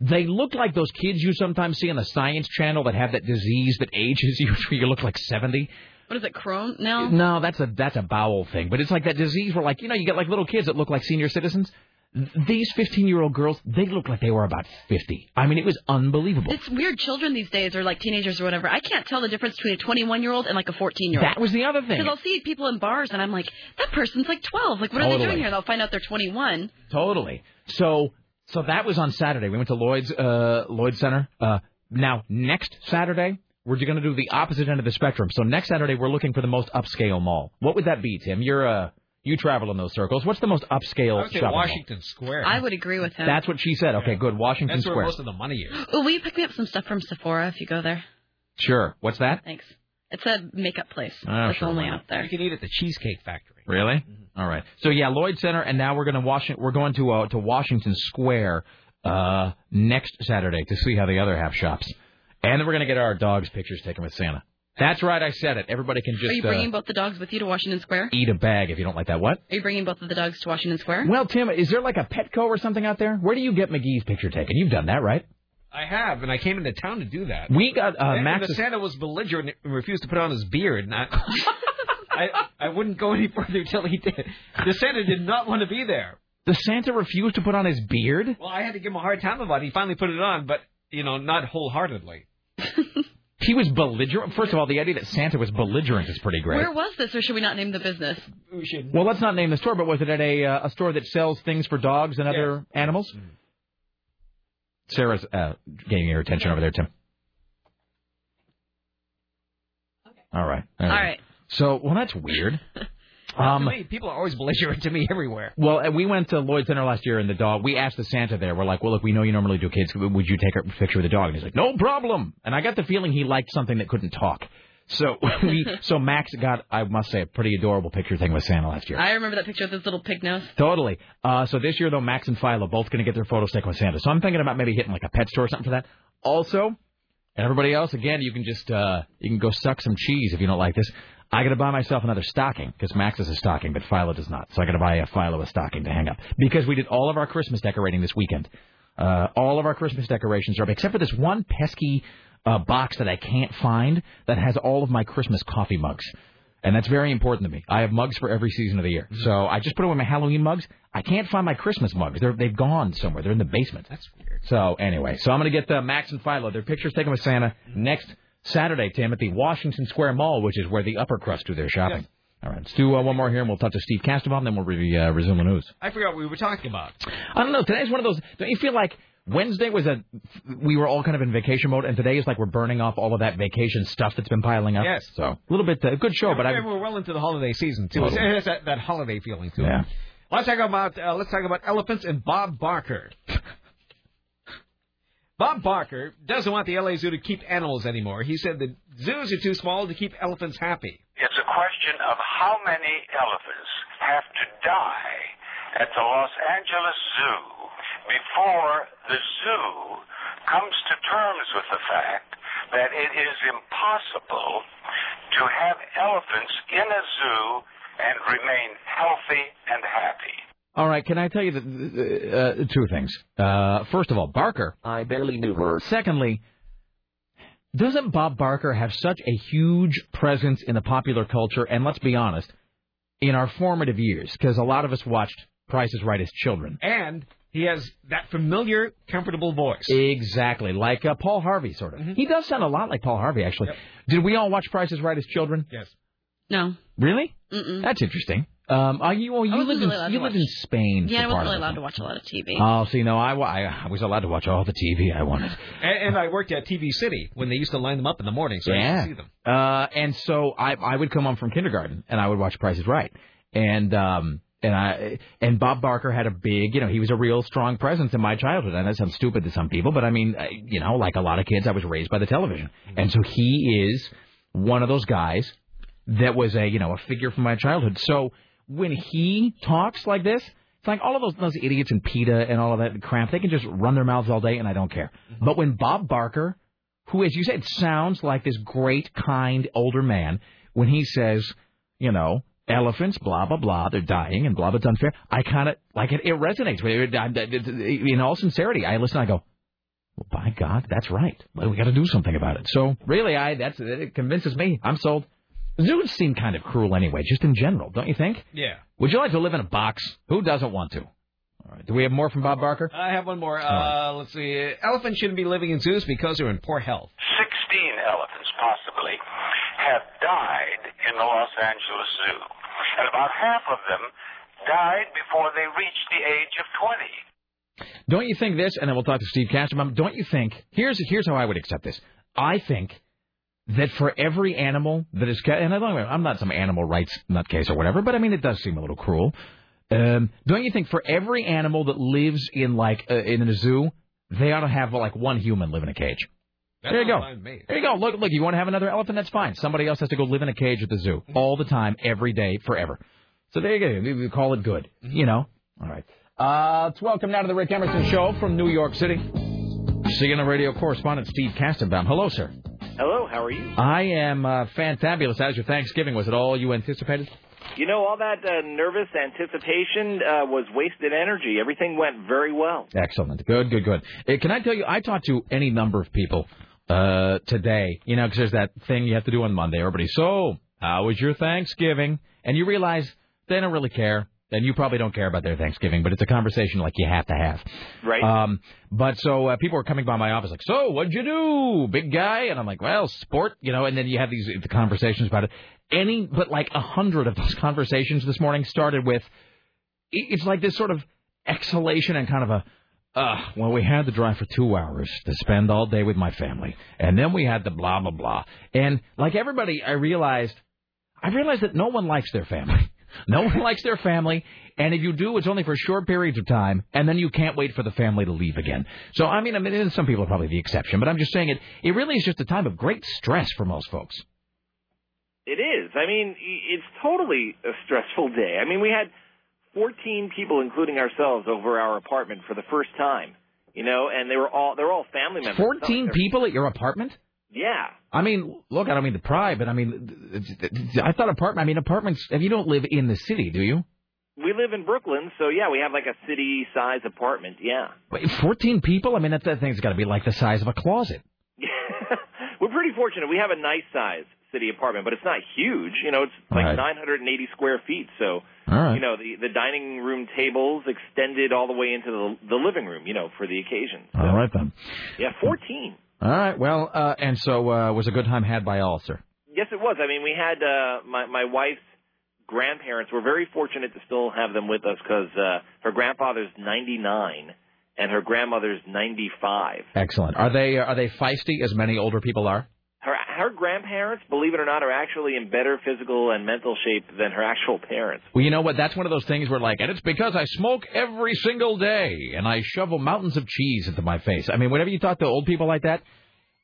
they looked like those kids you sometimes see on the Science Channel that have that disease that ages you where you look like 70. What is it, Crohn? No. No, that's a that's a bowel thing, but it's like that disease where like you know you get like little kids that look like senior citizens. Th- These 15 year old girls, they look like they were about 50. I mean, it was unbelievable. It's weird. Children these days, are like teenagers or whatever. I can't tell the difference between a 21 year old and like a 14 year old. That was the other thing. Because I'll see people in bars and I'm like, that person's like 12. Like, what are they doing here? They'll find out they're 21. Totally. So so that was on Saturday. We went to Lloyd's uh, Lloyd Center. Uh, now next Saturday we're going to do the opposite end of the spectrum. So next Saturday we're looking for the most upscale mall. What would that be, Tim? You're uh you travel in those circles. What's the most upscale I would say shopping Washington Square. I would agree with mall? him. That's what she said. Okay, good. Washington That's where Square. most of the money is. Oh, will you pick me up some stuff from Sephora if you go there? Sure. What's that? Thanks. It's a makeup place. Oh, It's sure, only out there. You can eat at the Cheesecake Factory. Really? All right. So yeah, Lloyd Center, and now we're going to Washington. We're going to uh, to Washington Square uh, next Saturday to see how the other half shops, and then we're going to get our dogs' pictures taken with Santa. That's right, I said it. Everybody can just. Are you bringing uh, both the dogs with you to Washington Square? eat a bag if you don't like that. What? Are you bringing both of the dogs to Washington Square? Well, Tim, is there like a Petco or something out there? Where do you get McGee's picture taken? You've done that, right? I have, and I came into town to do that. We got uh, and Max. the Santa was belligerent and refused to put on his beard. And I, I, I wouldn't go any further until he did. The Santa did not want to be there. The Santa refused to put on his beard. Well, I had to give him a hard time about it. He finally put it on, but you know, not wholeheartedly. He was belligerent. First of all, the idea that Santa was belligerent is pretty great. Where was this, or should we not name the business? We should. Well, let's not name the store, but was it at a uh, a store that sells things for dogs and other animals? Mm-hmm. Sarah's uh, getting your attention over there, Tim. Okay. All right. All right. So, well, that's weird. to Um, me, people are always belligerent to me everywhere. well, we went to Lloyd Center last year, and the dog. We asked the Santa there. We're like, "Well, look, we know you normally do kids. Would you take a picture of the dog?" And he's like, "No problem." And I got the feeling he liked something that couldn't talk. So we, so Max got, I must say, a pretty adorable picture thing with Santa last year. I remember that picture with his little pig nose. Totally. Uh, so this year, though, Max and Philo both going to get their photos taken with Santa. So I'm thinking about maybe hitting like a pet store or something for that. Also, and everybody else, again, you can just uh, you can go suck some cheese if you don't like this. I got to buy myself another stocking because Max has a stocking, but Philo does not. So I got to buy a Philo a stocking to hang up because we did all of our Christmas decorating this weekend. Uh, all of our Christmas decorations are up except for this one pesky uh, box that I can't find that has all of my Christmas coffee mugs. And that's very important to me. I have mugs for every season of the year. So I just put away my Halloween mugs. I can't find my Christmas mugs. They're, they've gone somewhere. They're in the basement. That's weird. So anyway, so I'm going to get uh, Max and Philo their pictures taken with Santa next Saturday, Tim, at the Washington Square Mall, which is where the upper crust do their shopping. All right, let's do uh, one more here, and we'll talk to Steve Kastenbaum, then we'll re- uh, resume the news. I forgot what we were talking about. I don't know. Today's one of those. Don't you feel like Wednesday was a we were all kind of in vacation mode, and today is like we're burning off all of that vacation stuff that's been piling up. Yes. So a little bit uh, good show, but I. we're well into the holiday season too. Totally. It has that, that holiday feeling too. Yeah. Let's talk about uh, let's talk about elephants and Bob Barker. Bob Barker doesn't want the LA Zoo to keep animals anymore. He said the zoos are too small to keep elephants happy. It's a question of how many elephants have to die at the Los Angeles Zoo before the zoo comes to terms with the fact that it is impossible to have elephants in a zoo and remain healthy and happy. All right, can I tell you the, uh, two things? Uh, first of all, Barker. I barely knew her. Secondly, doesn't Bob Barker have such a huge presence in the popular culture? And let's be honest, in our formative years, because a lot of us watched Price is Right as children. And he has that familiar, comfortable voice. Exactly, like uh, Paul Harvey, sort of. He does sound a lot like Paul Harvey, actually. Did we all watch Price is Right as children? Yes. No. Really? Mm-mm. That's interesting. Um, are you, well, you I lived really in you lived in Spain. Yeah, I wasn't really allowed to watch a lot of TV. Oh, see, no, I, I, I was allowed to watch all the TV I wanted. And, and I worked at TV City when they used to line them up in the morning, so I yeah. used to see them. Uh, and so I I would come home from kindergarten and I would watch Price is Right, and um and I and Bob Barker had a big you know he was a real strong presence in my childhood. And that sounds stupid to some people, but I mean you know like a lot of kids, I was raised by the television, and so he is one of those guys that was a you know a figure from my childhood. So when he talks like this. It's like all of those those idiots and PETA and all of that crap. They can just run their mouths all day, and I don't care. Mm-hmm. But when Bob Barker who, as you said, sounds like this great, kind older man when he says, you know, elephants, blah blah blah, they're dying and blah blah, it's unfair. I kind of like it. It resonates. with me. In all sincerity, I listen. I go, well, by God, that's right. Well, we got to do something about it. So really, I that's it convinces me. I'm sold. Zoos seem kind of cruel anyway, just in general, don't you think? Yeah. Would you like to live in a box? Who doesn't want to? All right. Do we have more from Bob Barker? I have one more. Uh, let's see. Elephants shouldn't be living in zoos because they're in poor health. 16 elephants, possibly, have died in the Los Angeles Zoo. And about half of them died before they reached the age of 20. Don't you think this? And then we'll talk to Steve Kastenbaum. Don't you think? Here's here's how I would accept this. I think that for every animal that is, and I don't, I'm not some animal rights nutcase or whatever, but I mean it does seem a little cruel. Um, don't you think for every animal that lives in like uh, in a zoo, they ought to have like one human live in a cage? That's there you go. fine with me. There you go. Look, look. You want to have another elephant? That's fine. Somebody else has to go live in a cage at the zoo all the time, every day, forever. So there you go. We- We call it good. You know. All right. Uh, let's welcome now to the Rick Emerson Show from New York City. CNN radio correspondent Steve Kastenbaum. Hello, sir. Hello, how are you? I am uh, fantabulous. How's your Thanksgiving? Was it all you anticipated? You know, all that uh, nervous anticipation uh, was wasted energy. Everything went very well. Excellent. Good, good, good. Uh, can I tell you, I talked to any number of people uh, today, you know, because there's that thing you have to do on Monday. Everybody, so how was your Thanksgiving? And you realize they don't really care. And you probably don't care about their Thanksgiving, but it's a conversation like you have to have. Right. Um, but so uh, people were coming by my office like, so what'd you do, big guy? And I'm like, well, sport, you know. And then you have these the conversations about it. Any, but like a hundred of those conversations this morning started with, it's like this sort of exhalation and kind of a, uh, well, we had to drive for two hours to spend all day with my family, and then we had the blah blah blah. And like everybody, I realized, I realized that no one likes their family. No one likes their family, and if you do, it's only for short periods of time, and then you can't wait for the family to leave again. So, I mean, I mean, some people are probably the exception, but I'm just saying it. It really is just a time of great stress for most folks. It is. I mean, it's totally a stressful day. I mean, we had 14 people, including ourselves, over our apartment for the first time. You know, and they were all they're all family members. Fourteen people at your apartment? Yeah. I mean, look, I don't mean to pry, but I mean, I thought apartment. I mean, apartments. If you don't live in the city, do you? We live in Brooklyn, so yeah, we have like a city size apartment. Yeah. Wait, Fourteen people? I mean, that, that thing's got to be like the size of a closet. We're pretty fortunate. We have a nice size city apartment, but it's not huge. You know, it's like Right. 980 square feet. So, right. you know, the the dining room tables extended all the way into the the living room. You know, for the occasion. All right then. Yeah, 14. All right. Well, uh, and so uh, was a good time had by all, sir. Yes, it was. I mean, we had uh, my my wife's grandparents. We're very fortunate to still have them with us because uh, her grandfather's 99 and her grandmother's 95. Excellent. Are they are they feisty as many older people are? Her her grandparents, believe it or not, are actually in better physical and mental shape than her actual parents. Well, you know what? That's one of those things where like, and it's because I smoke every single day and I shovel mountains of cheese into my face. I mean, whenever you talk to old people like that,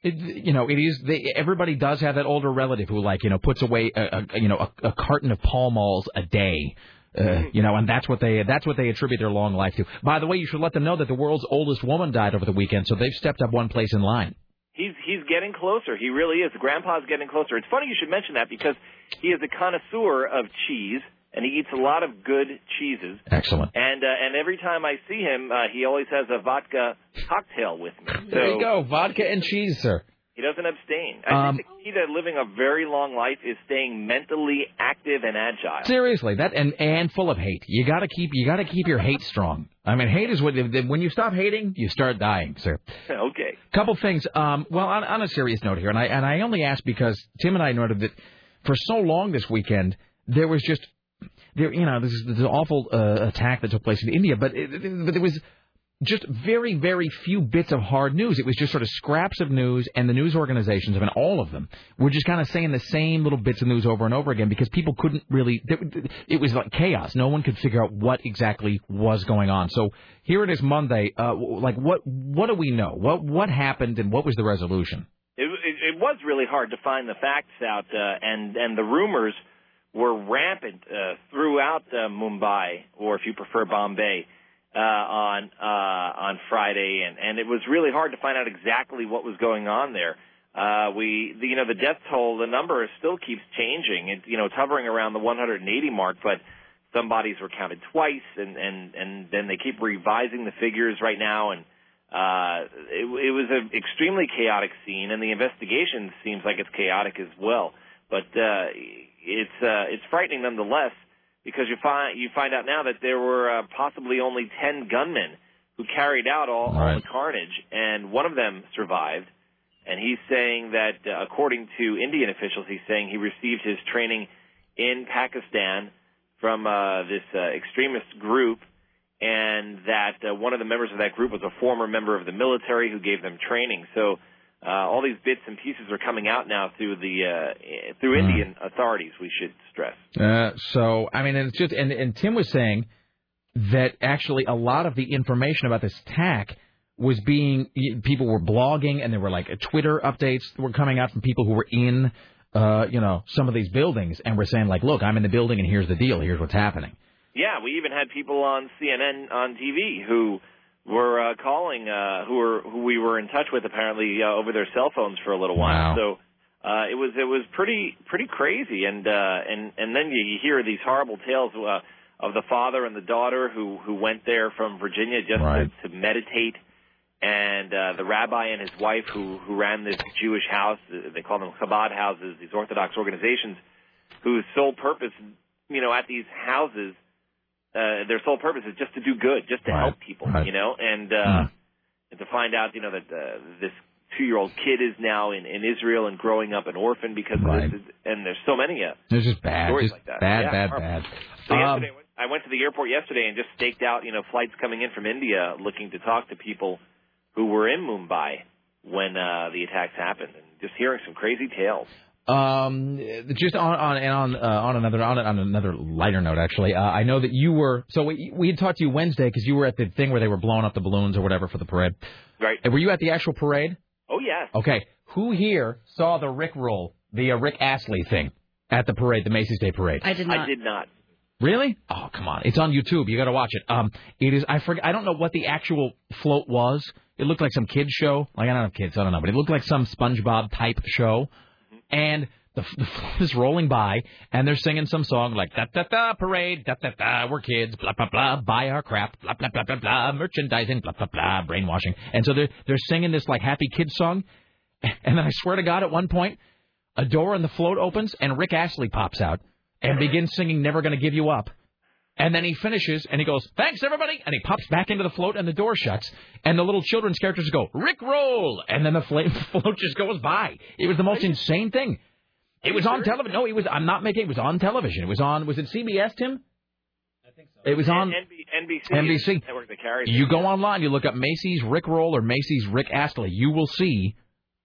it, you know, it is. They, everybody does have that older relative who, like, you know, puts away, a, a, you know, a, a carton of Pall Malls a day. Uh, you know, and that's what they that's what they attribute their long life to. By the way, you should let them know that the world's oldest woman died over the weekend, so they've stepped up one place in line. He's he's getting closer. He really is. Grandpa's getting closer. It's funny you should mention that because he is a connoisseur of cheese and he eats a lot of good cheeses. Excellent. And uh, and every time I see him, uh, he always has a vodka cocktail with me. So There you go, vodka and cheese, sir. He doesn't abstain. I Um, think the key to living a very long life is staying mentally active and agile. Seriously, that and and full of hate. You got to keep you got to keep your hate strong. I mean, hate is what when you stop hating, you start dying, sir. okay. Couple things. Um, well, on, on a serious note here, and I and I only ask because Tim and I noted that for so long this weekend there was just there, you know, this is this awful uh, attack that took place in India, but it, it- but there was just very very few bits of hard news. It was just sort of scraps of news, and the news organizations, I mean, all of them, were just kind of saying the same little bits of news over and over again because people couldn't really. It was like chaos. No one could figure out what exactly was going on. So here it is Monday. Uh, like what what do we know? What what happened, and what was the resolution? It, it, it was really hard to find the facts out, uh, and and the rumors were rampant uh, throughout uh, Mumbai, or if you prefer Bombay, uh, on uh, on Friday, and and it was really hard to find out exactly what was going on there. Uh, we, the, you know, the death toll, the number still keeps changing. It, you know, it's hovering around the 180 mark, but some bodies were counted twice, and and and then they keep revising the figures right now, and uh, it, it was an extremely chaotic scene, and the investigation seems like it's chaotic as well. But uh, it's uh, it's frightening nonetheless because you find you find out now that there were uh, possibly only ten gunmen who carried out all, all the carnage, and one of them survived. And he's saying that, uh, according to Indian officials, he's saying he received his training in Pakistan from uh, this uh, extremist group, and that uh, one of the members of that group was a former member of the military who gave them training. So uh, all these bits and pieces are coming out now through the uh, through Indian authorities. We should stress. Uh, so I mean, and it's just and, and Tim was saying that actually a lot of the information about this attack was being people were blogging and there were like Twitter updates were coming out from people who were in uh, you know some of these buildings and were saying like, look, I'm in the building and here's the deal, here's what's happening. Yeah, we even had people on CNN on TV who were uh, calling, uh, who were who we were in touch with apparently uh, over their cell phones for a little while. Wow. So uh, it was it was pretty pretty crazy, and uh, and and then you, hear these horrible tales uh, of the father and the daughter who who went there from Virginia just Right. to, to meditate, and uh, the rabbi and his wife who who ran this Jewish house. They call them Chabad houses, these Orthodox organizations, whose sole purpose, you know, at these houses, uh, their sole purpose is just to do good, just to Right. help people, Right. you know, and uh, Mm. and to find out, you know, that uh, this two-year-old kid is now in, in Israel and growing up an orphan because Right. of this, and there's so many uh, It was just bad, stories just like that. bad, Yeah, bad, horrible. bad. So Um, yesterday, I went- I went to the airport yesterday and just staked out, you know, flights coming in from India, looking to talk to people who were in Mumbai when uh, the attacks happened, and just hearing some crazy tales. Um, just on on and on uh, on another on, on another lighter note, actually, uh, I know that you were so we we had talked to you Wednesday because you were at the thing where they were blowing up the balloons or whatever for the parade. Right. And were you at the actual parade? Oh yes. Okay. Who here saw the Rick roll, the uh, Rick Astley thing at the parade, the Macy's Day Parade? I did I did not. Really? Oh, come on. It's on YouTube. You got to watch it. Um, it is. I forget. I don't know what the actual float was. It looked like some kids show. Like I don't have kids. I don't know, but it looked like some SpongeBob type show. And the, the float is rolling by, and they're singing some song like da da da parade, da da da. We're kids, blah blah blah. Buy our crap, blah blah blah blah blah. Merchandising, blah blah blah. Brainwashing. And so they're they're singing this like happy kids song. And then I swear to God, at one point, a door in the float opens and Rick Astley pops out and begins singing "Never Gonna Give You Up." And then he finishes and he goes, "Thanks everybody," and he pops back into the float and the door shuts. And the little children's characters go, "Rick roll," and then the flame float just goes by. It was the most insane thing. It was on television. No, it was. I'm not making. It was on television. It was on. Was it CBS, Tim? I think so. It was on. NBC. NBC. Network that carries You go online, you look up Macy's Rick Roll or Macy's Rick Astley. You will see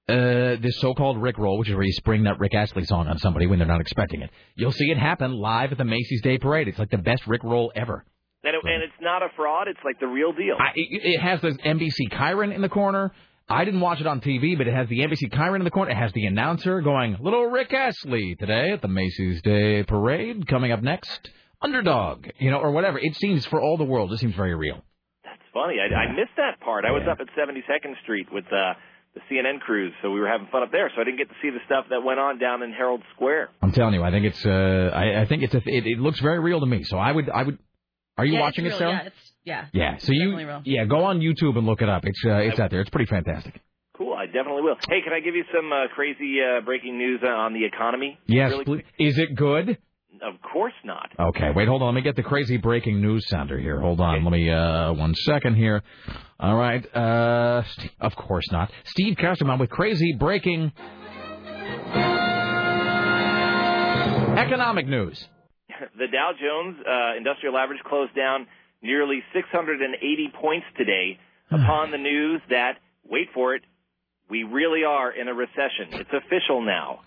uh, this so-called Rick Roll, which is where you spring that Rick Astley song on somebody when they're not expecting it. You'll see it happen live at the Macy's Day Parade. It's like the best Rick Roll ever. And, it, and it's not a fraud; it's like the real deal. I, it, it has the NBC Chyron in the corner. I didn't watch it on TV, but it has the NBC Chyron in the corner. It has the announcer going, "Little Rick Astley today at the Macy's Day Parade. Coming up next, Underdog." You know, or whatever. It seems for all the world, it seems very real. That's funny. I, I missed that part. I was Yeah. up at 72nd Street with uh, the CNN crews, so we were having fun up there. So I didn't get to see the stuff that went on down in Herald Square. I'm telling you, I think it's. Uh, I, I think it's. A, it, it looks very real to me. So I would. I would. Are you yeah, watching it's it, real. Sarah? Yeah, it's yeah. Yeah. So you. Real. Yeah. Go on YouTube and look it up. It's. Uh, it's out there. It's pretty fantastic. Cool. I definitely will. Hey, can I give you some uh, crazy uh, breaking news uh, on the economy? Yes. Really please. Is it good? Of course not. Okay. Wait. Hold on. Let me get the crazy breaking news sounder here. Hold on. Let me. Uh, one second here. All right. Uh, St- of course not. Steve Kastenbaum with crazy breaking economic news. the Dow Jones uh, Industrial Average closed down nearly 680 points today upon the news that, wait for it, we really are in a recession. It's official now.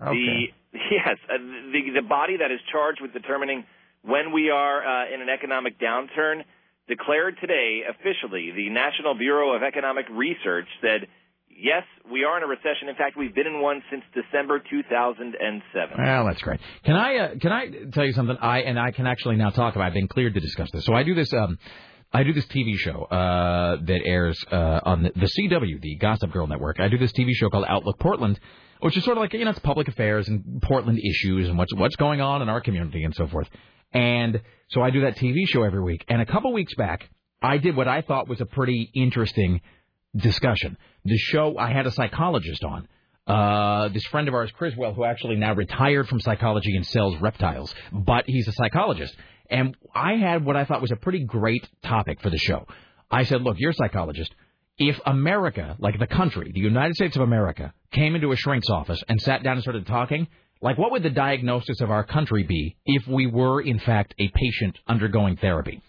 The yes, uh, the the body that is charged with determining when we are uh, in an economic downturn declared today officially. The National Bureau of Economic Research said, yes, we are in a recession. In fact, we've been in one since December 2007. Well, that's great. Can I uh, can I tell you something? I and I can actually now talk about. I've been cleared to discuss this. So I do this. Um, I do this TV show uh, that airs uh, on the, the CW, the Gossip Girl Network. I do this TV show called Outlook Portland, which is sort of like you know it's public affairs and Portland issues and what's what's going on in our community and so forth. And so I do that TV show every week. And a couple weeks back, I did what I thought was a pretty interesting discussion. The show I had a psychologist on. Uh, this friend of ours, Criswell, who actually now retired from psychology and sells reptiles, but he's a psychologist. And I had what I thought was a pretty great topic for the show. I said, look, you're a psychologist. If America, like the country, the United States of America, came into a shrink's office and sat down and started talking, like what would the diagnosis of our country be if we were, in fact, a patient undergoing therapy?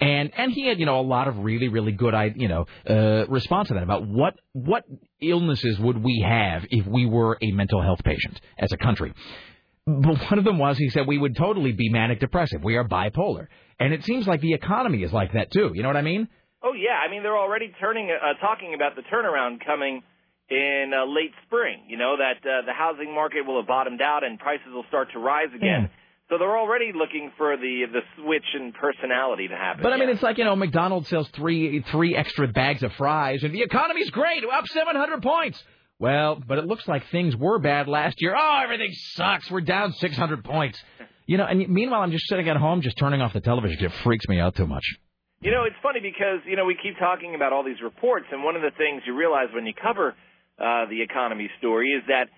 and and he had you know a lot of really really good I you know uh, response to that about what what illnesses would we have if we were a mental health patient as a country. But one of them was he said we would totally be manic depressive. We are bipolar, and it seems like the economy is like that too. You know what I mean? Oh yeah, I mean they're already turning uh, talking about the turnaround coming in uh, late spring. You know that uh, the housing market will have bottomed out and prices will start to rise again. So they're already looking for the the switch in personality to happen. But I mean, it's like you know, McDonald's sells three three extra bags of fries, and the economy's great, up 700 points. Well, but it looks like things were bad last year. Oh, everything sucks. We're down 600 points. You know, and meanwhile, I'm just sitting at home, just turning off the television. It freaks me out too much. You know, it's funny because you know we keep talking about all these reports, and one of the things you realize when you cover uh, the economy story is that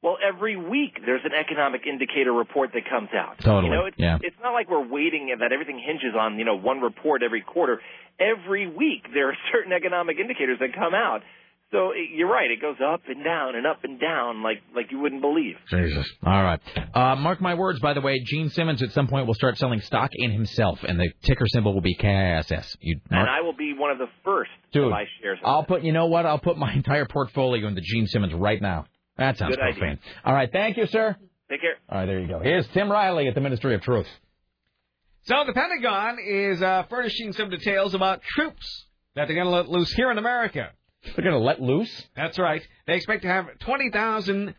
well, every week there's an economic indicator report that comes out. Totally, You know, it's, yeah. it's not like we're waiting and that everything hinges on you know one report every quarter. Every week there are certain economic indicators that come out. So it, you're right, it goes up and down and up and down like like you wouldn't believe. Jesus. All right. Uh, mark my words, by the way, Gene Simmons at some point will start selling stock in himself, and the ticker symbol will be KISS. You mark? And I will be one of the first to buy shares. I'll put, you know what? I'll put my entire portfolio into Gene Simmons right now. That sounds Good idea. profane. All right. Thank you, sir. Take care. All right, there you go. Here's Tim Riley at the Ministry of Truth. So the Pentagon is uh, furnishing some details about troops that they're going to let loose here in America. They're going to let loose? That's right. They expect to have 20,000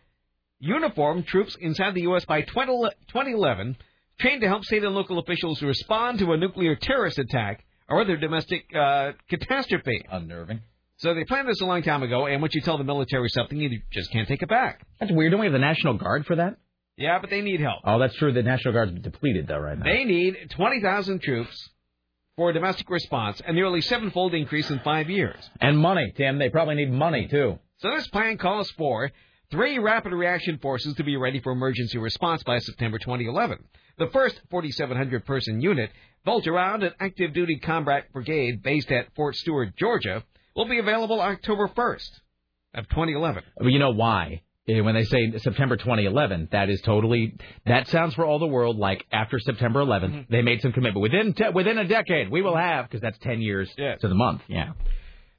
uniformed troops inside the U.S. by 20, 2011, trained to help state and local officials respond to a nuclear terrorist attack or other domestic uh, catastrophe. Unnerving. So they planned this a long time ago, and once you tell the military something, you just can't take it back. That's weird. Don't we have the National Guard for that? Yeah, but they need help. Oh, that's true. The National Guard's depleted, though, right now. They need 20,000 troops for a domestic response, a nearly sevenfold increase in five years. And money, Tim. They probably need money, too. So this plan calls for three rapid reaction forces to be ready for emergency response by September 2011. The first 4,700 person unit, built around an active duty combat brigade based at Fort Stewart, Georgia, will be available October 1st of 2011. But you know why? Eh, When they say September 2011, that is totally that sounds for all the world like after September 11th Mm-hmm. they made some commitment within te- within a decade we will have because that's 10 years Yeah. to the month. Yeah.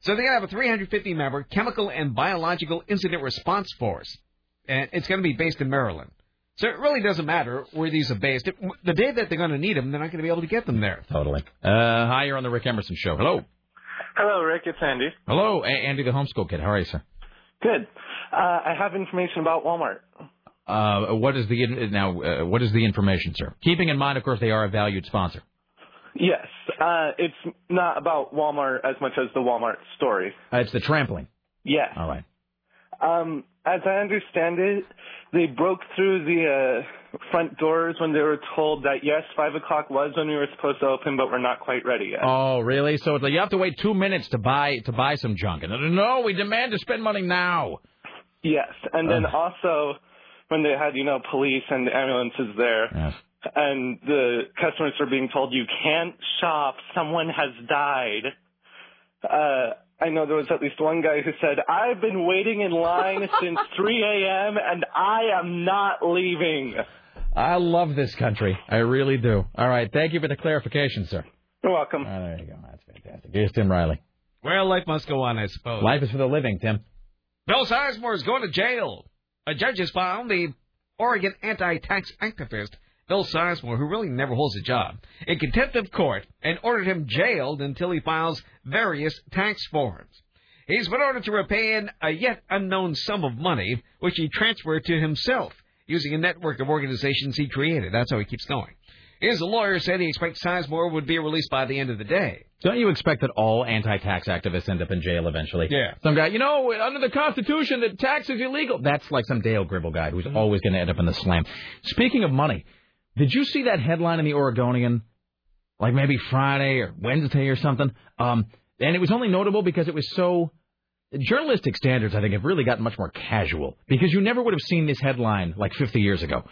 So they're going to have a 350 member chemical and biological incident response force, and it's going to be based in Maryland. So it really doesn't matter where these are based. It- The day that they're going to need them, they're not going to be able to get them there. Totally. Uh, hi, you're on the Rick Emerson show. Hello. Hello, Rick. It's Andy. Hello, A- Andy the homeschool kid. How are you, sir? Good. Uh, I have information about Walmart. Uh, what is the now? Uh, what is the information, sir? Keeping in mind, of course, they are a valued sponsor. Yes. Uh, it's not about Walmart as much as the Walmart story. Uh, it's the trampling. Yes. All right. Um, as I understand it, they broke through the uh, front doors when they were told that yes, five o'clock was when we were supposed to open, but we're not quite ready yet. Oh, really? So you have to wait two minutes to buy to buy some junk. And no, we demand to spend money now. Yes, and then Ugh. also when they had you know police and ambulances there, Yes. and the customers are being told you can't shop, someone has died. Uh, I know there was at least one guy who said, "I've been waiting in line since 3 a.m. and I am not leaving." I love this country. I really do. All right. Thank you for the clarification, sir. You're welcome. Oh, there you go. That's fantastic. Here's Tim Riley. Well, life must go on, I suppose. Life is for the living, Tim. Bill Sizemore is going to jail. A judge has found the Oregon anti-tax activist Bill Sizemore, who really never holds a job, in contempt of court and ordered him jailed until he files various tax forms. He's been ordered to repay an, a yet unknown sum of money, which he transferred to himself using a network of organizations he created. That's how he keeps going. His lawyer said he expects Sizemore would be released by the end of the day. Don't you expect that all anti-tax activists end up in jail eventually? Yeah. Some guy, you know, under the Constitution, that tax is illegal. That's like some Dale Gribble guy who's always going to end up in the slam. Speaking of money, did you see that headline in the Oregonian, like maybe Friday or Wednesday or something? Um, and it was only notable because it was so. Journalistic standards, I think, have really gotten much more casual because you never would have seen this headline like 50 years ago.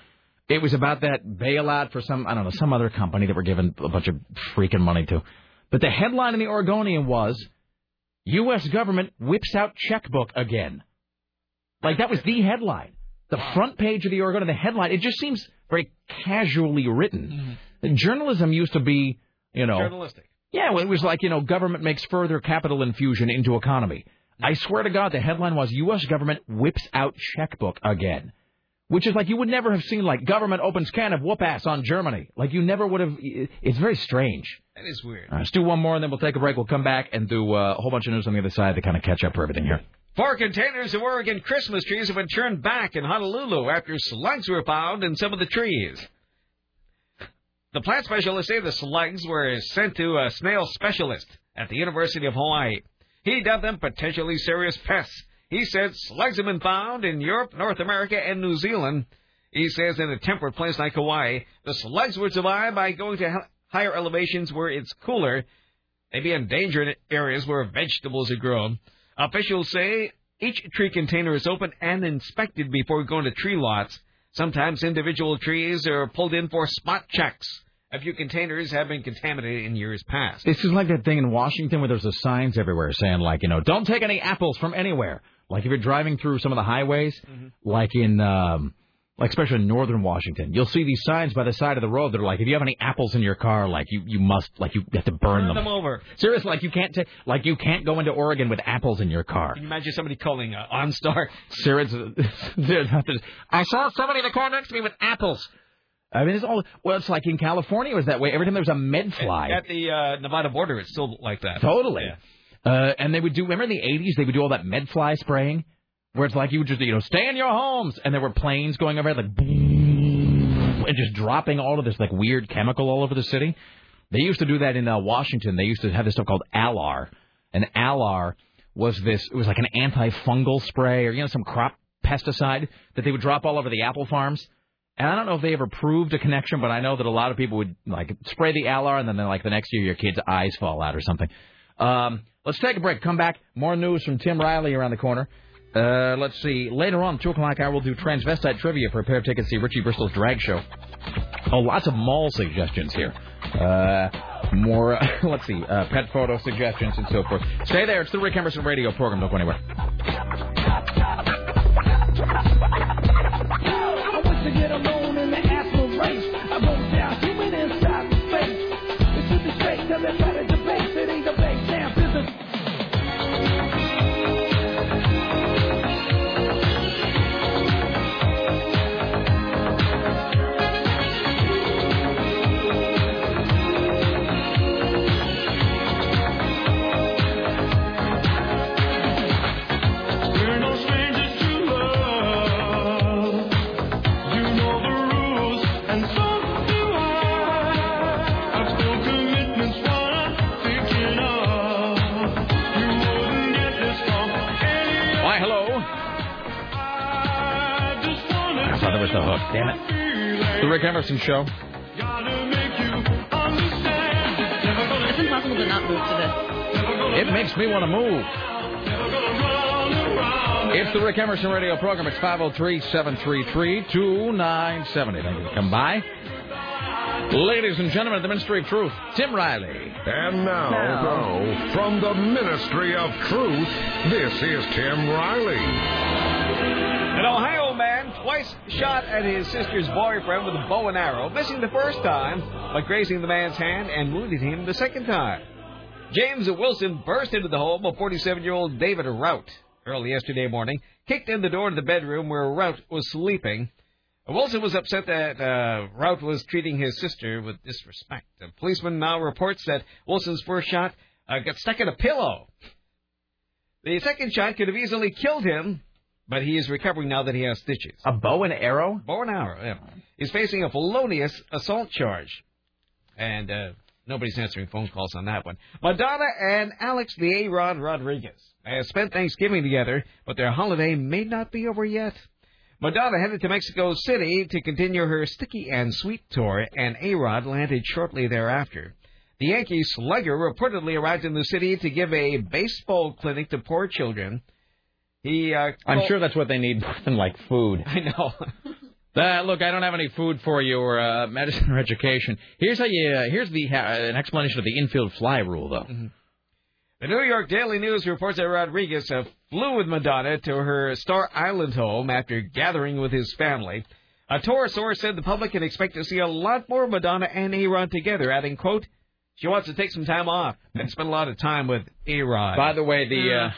It was about that bailout for some, I don't know, some other company that we're given a bunch of freaking money to. But the headline in the Oregonian was, U.S. government whips out checkbook again. Like that was the headline. The front page of the Oregonian, the headline, it just seems very casually written. Mm-hmm. Journalism used to be, you know, Journalistic. yeah, well, it was like, you know, government makes further capital infusion into economy. I swear to God, the headline was U.S. government whips out checkbook again. Which is like you would never have seen like government opens can of whoop ass on Germany. Like you never would have. It's very strange. That is weird. Right, let's do one more and then we'll take a break. We'll come back and do uh, a whole bunch of news on the other side to kind of catch up for everything here. Four containers of Oregon Christmas trees have been turned back in Honolulu after slugs were found in some of the trees. The plant specialists say the slugs were sent to a snail specialist at the University of Hawaii. He dubbed them potentially serious pests. He said slugs have been found in Europe, North America, and New Zealand. He says in a temperate place like Hawaii, the slugs would survive by going to higher elevations where it's cooler. They'd be endangered areas where vegetables are grown. Officials say each tree container is opened and inspected before going to tree lots. Sometimes individual trees are pulled in for spot checks. A few containers have been contaminated in years past. This is like that thing in Washington where there's the signs everywhere saying like, you know, don't take any apples from anywhere. Like if you're driving through some of the highways, like in, um, like especially in northern Washington, you'll see these signs by the side of the road that are like, if you have any apples in your car, like you you must like you have to burn them. them over. Seriously, like you can't take like you can't go into Oregon with apples in your car. Can you imagine somebody calling uh, OnStar? Seriously, I saw somebody in the car next to me with apples. I mean, it's all well. It's like in California, it was that way. Every time there was a med fly, At the uh, Nevada border, it's still like that. Totally. Uh, and they would do. Remember in the '80s, they would do all that med fly spraying, where it's like you would just you know stay in your homes, and there were planes going overhead like and just dropping all of this like weird chemical all over the city. They used to do that in uh, Washington. They used to have this stuff called Alar, and Alar was this. It was like an antifungal spray or you know some crop pesticide that they would drop all over the apple farms. And I don't know if they ever proved a connection, but I know that a lot of people would like spray the Alar, and then like the next year your kid's eyes fall out or something. Um, let's take a break. Come back. More news from Tim Riley around the corner. Uh, let's see. Later on, two o'clock hour, we'll do transvestite trivia for a pair of tickets to see Richie Bristol's drag show. Oh, lots of mall suggestions here. Uh, more. uh, let's see. Uh, pet photo suggestions and so forth. Stay there. It's the Rick Emerson Radio program. Don't go anywhere. It. The Rick Emerson Show. It's impossible to not move to this. It makes me want to move. It's the Rick Emerson radio program. It's 503 733 2970. Thank you for coming by. Ladies and gentlemen of the Ministry of Truth, Tim Riley. And now, now, from the Ministry of Truth, this is Tim Riley. An Ohio man twice shot at his sister's boyfriend with a bow and arrow, missing the first time, but grazing the man's hand and wounding him the second time. James Wilson burst into the home of 47-year-old David Rout early yesterday morning, kicked in the door to the bedroom where Rout was sleeping. Wilson was upset that uh, Rout was treating his sister with disrespect. A policeman now reports that Wilson's first shot uh, got stuck in a pillow. The second shot could have easily killed him, but he is recovering now that he has stitches. A bow and arrow? Bow and arrow, yeah. He's facing a felonious assault charge. And uh, nobody's answering phone calls on that one. Madonna and Alex the A-Rod Rodriguez They have spent Thanksgiving together, but their holiday may not be over yet. Madonna headed to Mexico City to continue her Sticky and Sweet tour, and A-Rod landed shortly thereafter. The Yankee slugger reportedly arrived in the city to give a baseball clinic to poor children. He, uh, I'm sure that's what they need more than like food. I know. Uh, look, I don't have any food for you or uh, medicine or education. Here's how you. Uh, here's the uh, an explanation of the infield fly rule, though. The New York Daily News reports that Rodriguez uh, flew with Madonna to her Star Island home after gathering with his family. A tour source said the public can expect to see a lot more Madonna and A-Rod together, adding, quote, she wants to take some time off and spend a lot of time with A-Rod. By the way, the uh,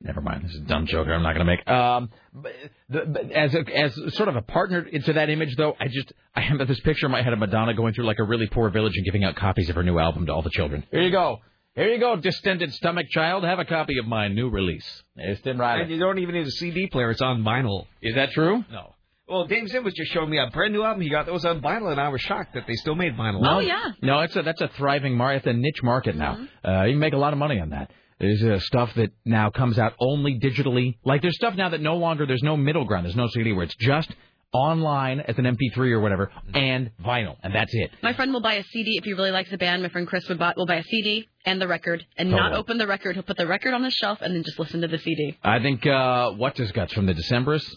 Never mind. This is a dumb joke I'm not going to make. Um, but the, but as a, as sort of a partner into that image, though, I just I have this picture in my head of Madonna going through like a really poor village and giving out copies of her new album to all the children. Here you go. Here you go, distended stomach child. Have a copy of my new release. There's Tim And you don't even need a CD player; it's on vinyl. Is that true? No. Well, James Zinn was just showing me a brand new album he got that was on vinyl, and I was shocked that they still made vinyl. No, No, it's a that's a thriving market. It's a niche market now. Uh, you can make a lot of money on that. There's uh, stuff that now comes out only digitally. Like there's stuff now that no longer there's no middle ground. There's no CD where it's just online as an MP3 or whatever and vinyl, and that's it. My friend will buy a CD if he really likes the band. My friend Chris would buy, will buy a CD and the record and not open the record. He'll put the record on the shelf and then just listen to the CD. I think uh, what's his guts from the Decemberists.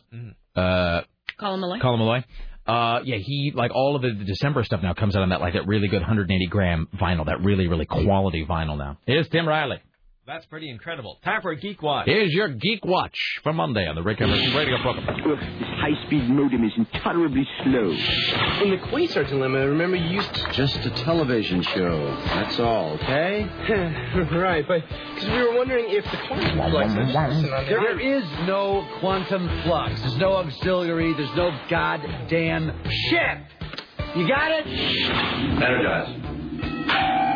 Uh, Colin Meloy. Colin Meloy. Uh, yeah, he like all of the, the December stuff now comes out on that like that really good 180 gram vinyl, that really really quality vinyl now. Here's Tim Riley. That's pretty incredible. Time for a geek watch. Here's your Geek Watch for Monday on the Rick Emerson Radio Program. Ugh, this high-speed modem is intolerably slow. In the Quasar dilemma, remember you used to... Just a television show. That's all, okay? right, but because we were wondering if the quantum flux... There is no quantum flux. There's no auxiliary. There's no goddamn shit. You got it? Energize.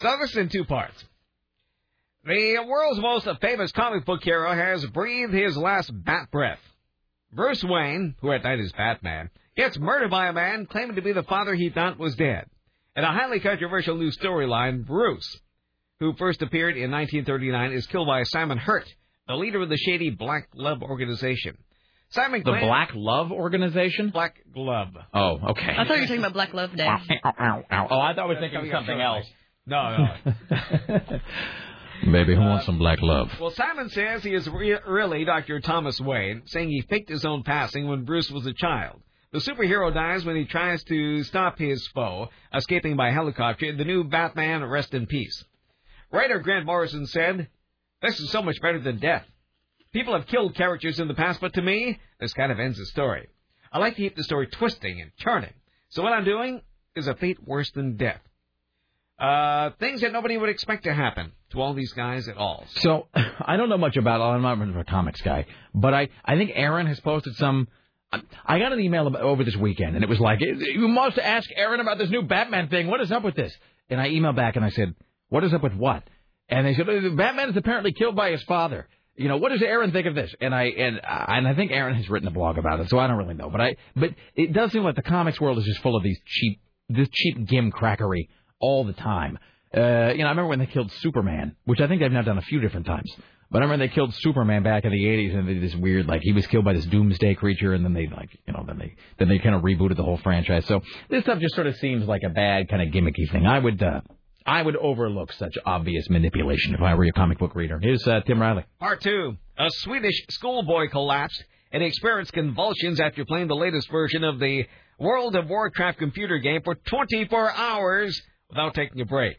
So this is in two parts. The world's most famous comic book hero has breathed his last bat breath. Bruce Wayne, who at night is Batman, gets murdered by a man claiming to be the father he thought was dead. In a highly controversial new storyline, Bruce, who first appeared in 1939, is killed by Simon Hurt, the leader of the shady Black Glove organization. Simon The claims- Black Love Organization? Black Glove. Oh, okay. I thought you were talking about Black Love Day. Oh, I thought we were thinking of something else. No, no. Baby, who wants some black love? Well, Simon says he is re- really Dr. Thomas Wayne, saying he faked his own passing when Bruce was a child. The superhero dies when he tries to stop his foe, escaping by helicopter in the new Batman Rest in Peace. Writer Grant Morrison said, This is so much better than death. People have killed characters in the past, but to me, this kind of ends the story. I like to keep the story twisting and turning. So what I'm doing is a fate worse than death. Uh, things that nobody would expect to happen to all these guys at all. So I don't know much about. I'm not much of a comics guy, but I I think Aaron has posted some. I got an email about, over this weekend, and it was like, "You must ask Aaron about this new Batman thing. What is up with this?" And I emailed back and I said, "What is up with what?" And they said, "Uh, "Batman is apparently killed by his father." You know, what does Aaron think of this? And I and and I think Aaron has written a blog about it, so I don't really know. But I but it does seem like the comics world is just full of these cheap this cheap gimcrackery all the time. Uh, you know, I remember when they killed Superman, which I think they've now done a few different times. But I remember they killed Superman back in the '80s, and they did this weird, like he was killed by this doomsday creature, and then they like, you know, then they then they kind of rebooted the whole franchise. So this stuff just sort of seems like a bad kind of gimmicky thing. I would uh, I would overlook such obvious manipulation if I were a comic book reader. Here's uh, Tim Riley. Part two. A Swedish schoolboy collapsed and experienced convulsions after playing the latest version of the World of Warcraft computer game for 24 hours without taking a break.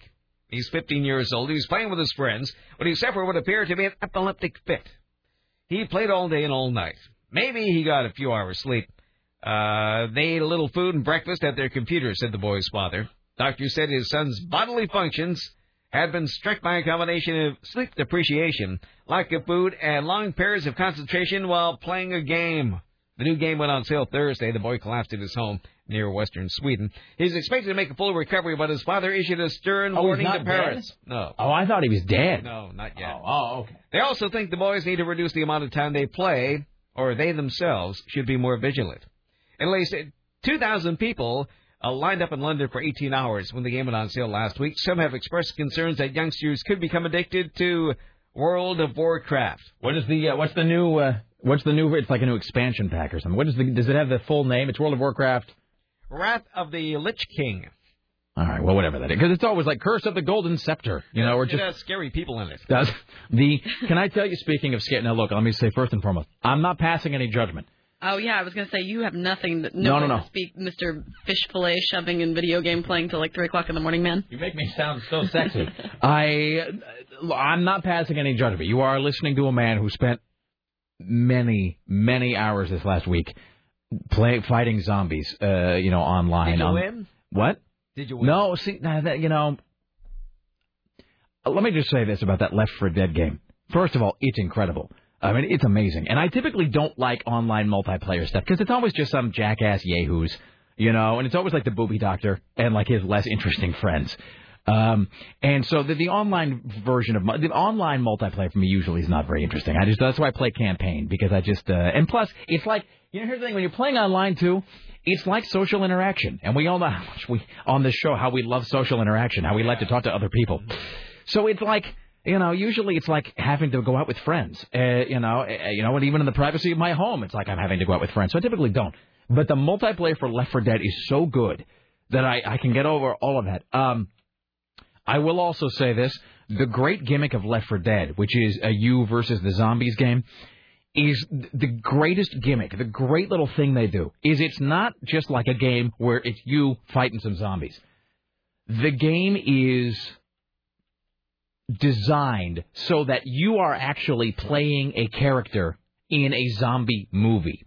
He's 15 years old. He was playing with his friends when he suffered what appeared to be an epileptic fit. He played all day and all night. Maybe he got a few hours sleep. Uh, they ate a little food and breakfast at their computer, said the boy's father. Doctors said his son's bodily functions had been struck by a combination of sleep depreciation, lack of food, and long periods of concentration while playing a game. The new game went on sale Thursday. The boy collapsed in his home near western Sweden. He's expected to make a full recovery, but his father issued a stern Oh, warning to parents. dead? No. Oh, I thought he was dead. No, not yet. Oh, oh, okay. They also think the boys need to reduce the amount of time they play, or they themselves should be more vigilant. At least 2,000 people uh, lined up in London for 18 hours when the game went on sale last week. Some have expressed concerns that youngsters could become addicted to World of Warcraft. What is the uh, what's the new uh, what's the new? It's like a new expansion pack or something. What is the? Does it have the full name? It's World of Warcraft. Wrath of the Lich King. All right, well, whatever that is, because it's always like Curse of the Golden Scepter, you know, or it just has scary people in it. does the. Can I tell you? Speaking of scare, now look, let me say first and foremost, I'm not passing any judgment. Oh yeah, I was gonna say you have nothing. That, No, no, no. To speak, Mr. Fish Fillet shoving and video game playing till like three o'clock in the morning, man. You make me sound so sexy. I, I'm not passing any judgment. You are listening to a man who spent many, many hours this last week play, fighting zombies. Uh, you know, online. Did you on, win? What? Did you win? No, see, nah, that, you know, let me just say this about that Left 4 Dead game. First of all, it's incredible. I mean, it's amazing. And I typically don't like online multiplayer stuff because it's always just some jackass yahoos, you know, and it's always like the booby doctor and like his less interesting friends. Um, and so the, the online version of the online multiplayer for me usually is not very interesting. I just that's why I play campaign because I just uh, and plus it's like you know here's the thing when you're playing online too, it's like social interaction, and we all know how much we on this show how we love social interaction, how we like to talk to other people. So it's like you know, usually it's like having to go out with friends. Uh, you know, uh, you know, and even in the privacy of my home, it's like I'm having to go out with friends. So I typically don't. But the multiplayer for Left 4 Dead is so good that I, I can get over all of that. Um, I will also say this: the great gimmick of Left 4 Dead, which is a you versus the zombies game, is the greatest gimmick. The great little thing they do is it's not just like a game where it's you fighting some zombies. The game is designed so that you are actually playing a character in a zombie movie.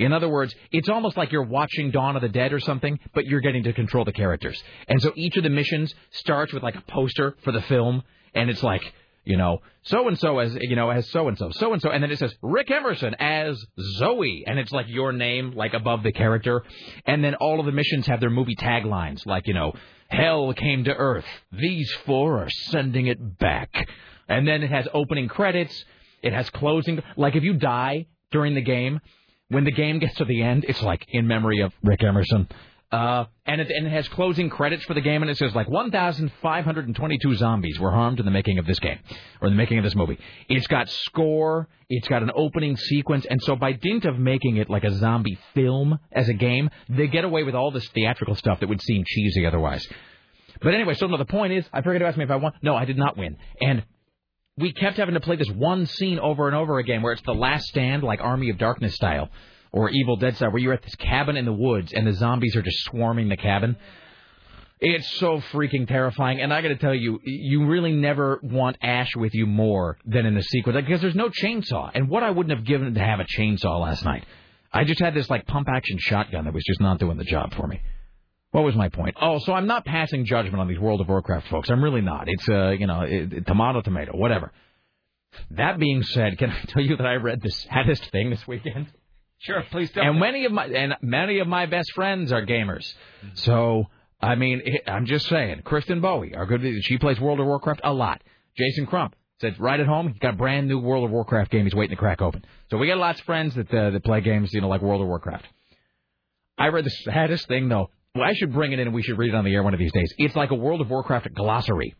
In other words, it's almost like you're watching Dawn of the Dead or something, but you're getting to control the characters. And so each of the missions starts with like a poster for the film, and it's like, you know, so and so as you know as so and so, so and so, and then it says Rick Emerson as Zoe, and it's like your name like above the character, and then all of the missions have their movie taglines like you know, Hell came to Earth, these four are sending it back, and then it has opening credits, it has closing. Like if you die during the game, when the game gets to the end, it's like in memory of Rick Emerson. Uh, and it, and it has closing credits for the game, and it says like 1,522 zombies were harmed in the making of this game, or in the making of this movie. It's got score, it's got an opening sequence, and so by dint of making it like a zombie film as a game, they get away with all this theatrical stuff that would seem cheesy otherwise. But anyway, so no, the point is, I forget to ask me if I won. No, I did not win. And we kept having to play this one scene over and over again where it's the last stand, like Army of Darkness style, or Evil Dead style, where you're at this cabin in the woods and the zombies are just swarming the cabin. It's so freaking terrifying, and I got to tell you, you really never want Ash with you more than in the sequence because there's no chainsaw. And what I wouldn't have given to have a chainsaw last night, I just had this like pump action shotgun that was just not doing the job for me. What was my point? Oh, so I'm not passing judgment on these World of Warcraft folks. I'm really not. It's uh, you know, it, tomato, tomato, whatever. That being said, can I tell you that I read the saddest thing this weekend? Sure, please tell and me. many of my and many of my best friends are gamers. So I mean, I'm just saying. Kristen Bowie, our good, she plays World of Warcraft a lot. Jason Crump said right at home, he's got a brand new World of Warcraft game he's waiting to crack open. So we got lots of friends that uh, that play games, you know, like World of Warcraft. I read the saddest thing though. Well, I should bring it in and we should read it on the air one of these days. It's like a World of Warcraft glossary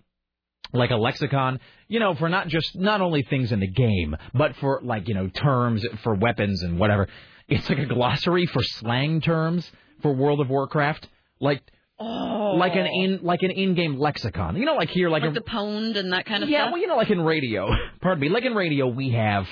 like a lexicon, you know, for not just not only things in the game, but for like you know terms for weapons and whatever. It's like a glossary for slang terms for World of Warcraft, like oh. like an in like an in-game lexicon. You know, like here, like, Like a, the pwned and that kind of thing. yeah, stuff. well, you know, like in radio. Pardon me, like in radio, we have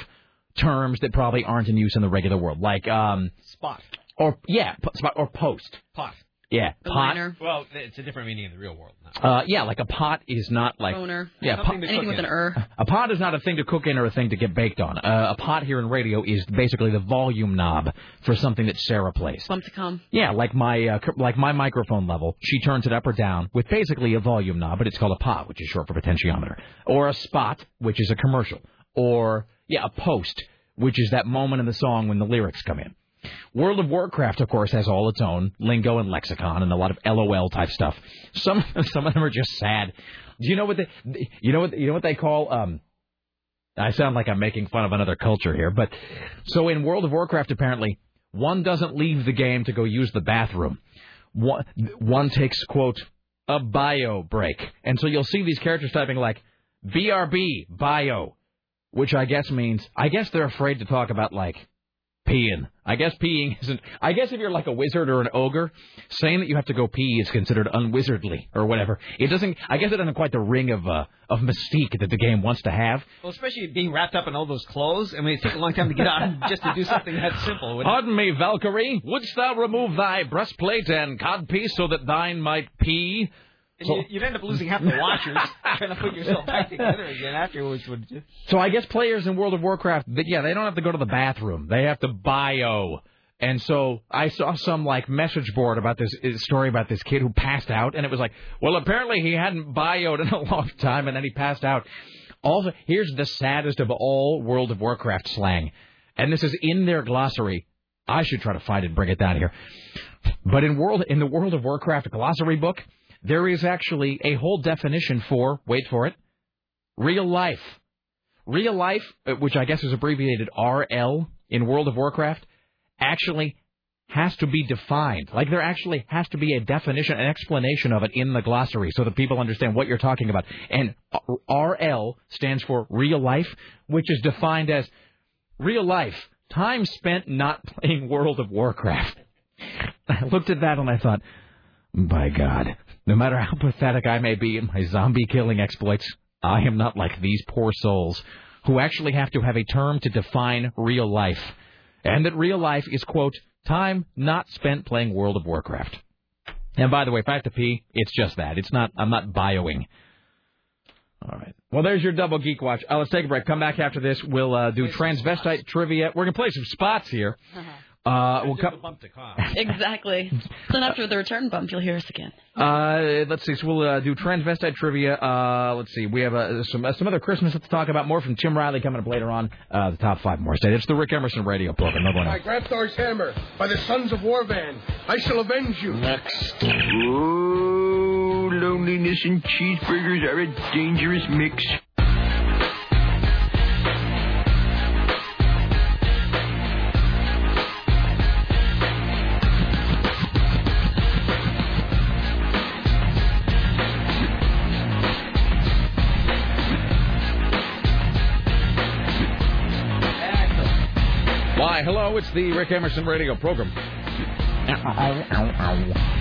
terms that probably aren't in use in the regular world, like um Spot. or yeah, p- spot or post. Pot. Yeah, pot. Well, it's a different meaning in the real world. Uh, yeah, like a pot is not like Boner. Yeah, pot, Something Anything with in. an er. A pot is not a thing to cook in or a thing to get baked on. Uh, a pot here in radio is basically the volume knob for something that Sarah plays. Bump to come. Yeah, like my uh, like my microphone level, she turns it up or down with basically a volume knob, but it's called a pot, which is short for potentiometer, or a spot, which is a commercial, or yeah, a post, which is that moment in the song when the lyrics come in. World of Warcraft, of course, has all its own lingo and lexicon and a lot of LOL type stuff. Some some of them are just sad. Do you know what they you know what you know what they call um I sound like I'm making fun of another culture here, but so in World of Warcraft apparently one doesn't leave the game to go use the bathroom. One one takes quote a bio break. And so you'll see these characters typing like BRB bio, which I guess means I guess they're afraid to talk about like peeing. I guess peeing isn't. I guess if you're like a wizard or an ogre, saying that you have to go pee is considered unwizardly or whatever. It doesn't. I guess it doesn't quite the ring of uh, of mystique that the game wants to have. Well, especially being wrapped up in all those clothes. I mean, it takes a long time to get on just to do something that simple. wouldn't it? Pardon me, Valkyrie. Wouldst thou remove thy breastplate and codpiece so that thine might pee? And you, you'd end up losing half the watchers trying to put yourself back together again afterwards, wouldn't you? So I guess players in World of Warcraft, they- yeah, they don't have to go to the bathroom. They have to bio. And so I saw some like message board about this uh, story about this kid who passed out, and it was like, well, apparently he hadn't bioed in a long time, and then he passed out. Also, here's the saddest of all World of Warcraft slang, and this is in their glossary. I should try to find it and bring it down here. But in world in the World of Warcraft glossary book, there is actually a whole definition for wait for it, real life. Real life, uh, which I guess is abbreviated RL in World of Warcraft, actually has to be defined. Like there actually has to be a definition, an explanation of it in the glossary so that people understand what you're talking about. And RL stands for real life, which is defined as real life, time spent not playing World of Warcraft. I looked at that and I thought, by God, no matter how pathetic I may be in my zombie killing exploits, I am not like these poor souls who actually have to have a term to define real life. And that real life is, quote, time not spent playing World of Warcraft. And by the way, if I have to pee, it's just that. It's not, I'm not bioing. All right. Well, there's your double geek watch. Uh, let's take a break. Come back after this. We'll uh, do transvestite trivia. We're gonna play some spots here. Uh, we'll come. exactly. Then after the return bump, you'll hear us again. Uh, let's see. So we'll uh, do transvestite trivia. Uh, let's see. We have uh, some uh, some other Christmas to talk about. More from Tim Riley coming up later on. Uh, the top five more. State. It's the Rick Emerson Radio Program. No one By else. Grabthar's hammer, by the sons of Worvan, I shall avenge you. Next. Oh, loneliness and cheeseburgers are a dangerous mix. Hello, it's the Rick Emerson radio program.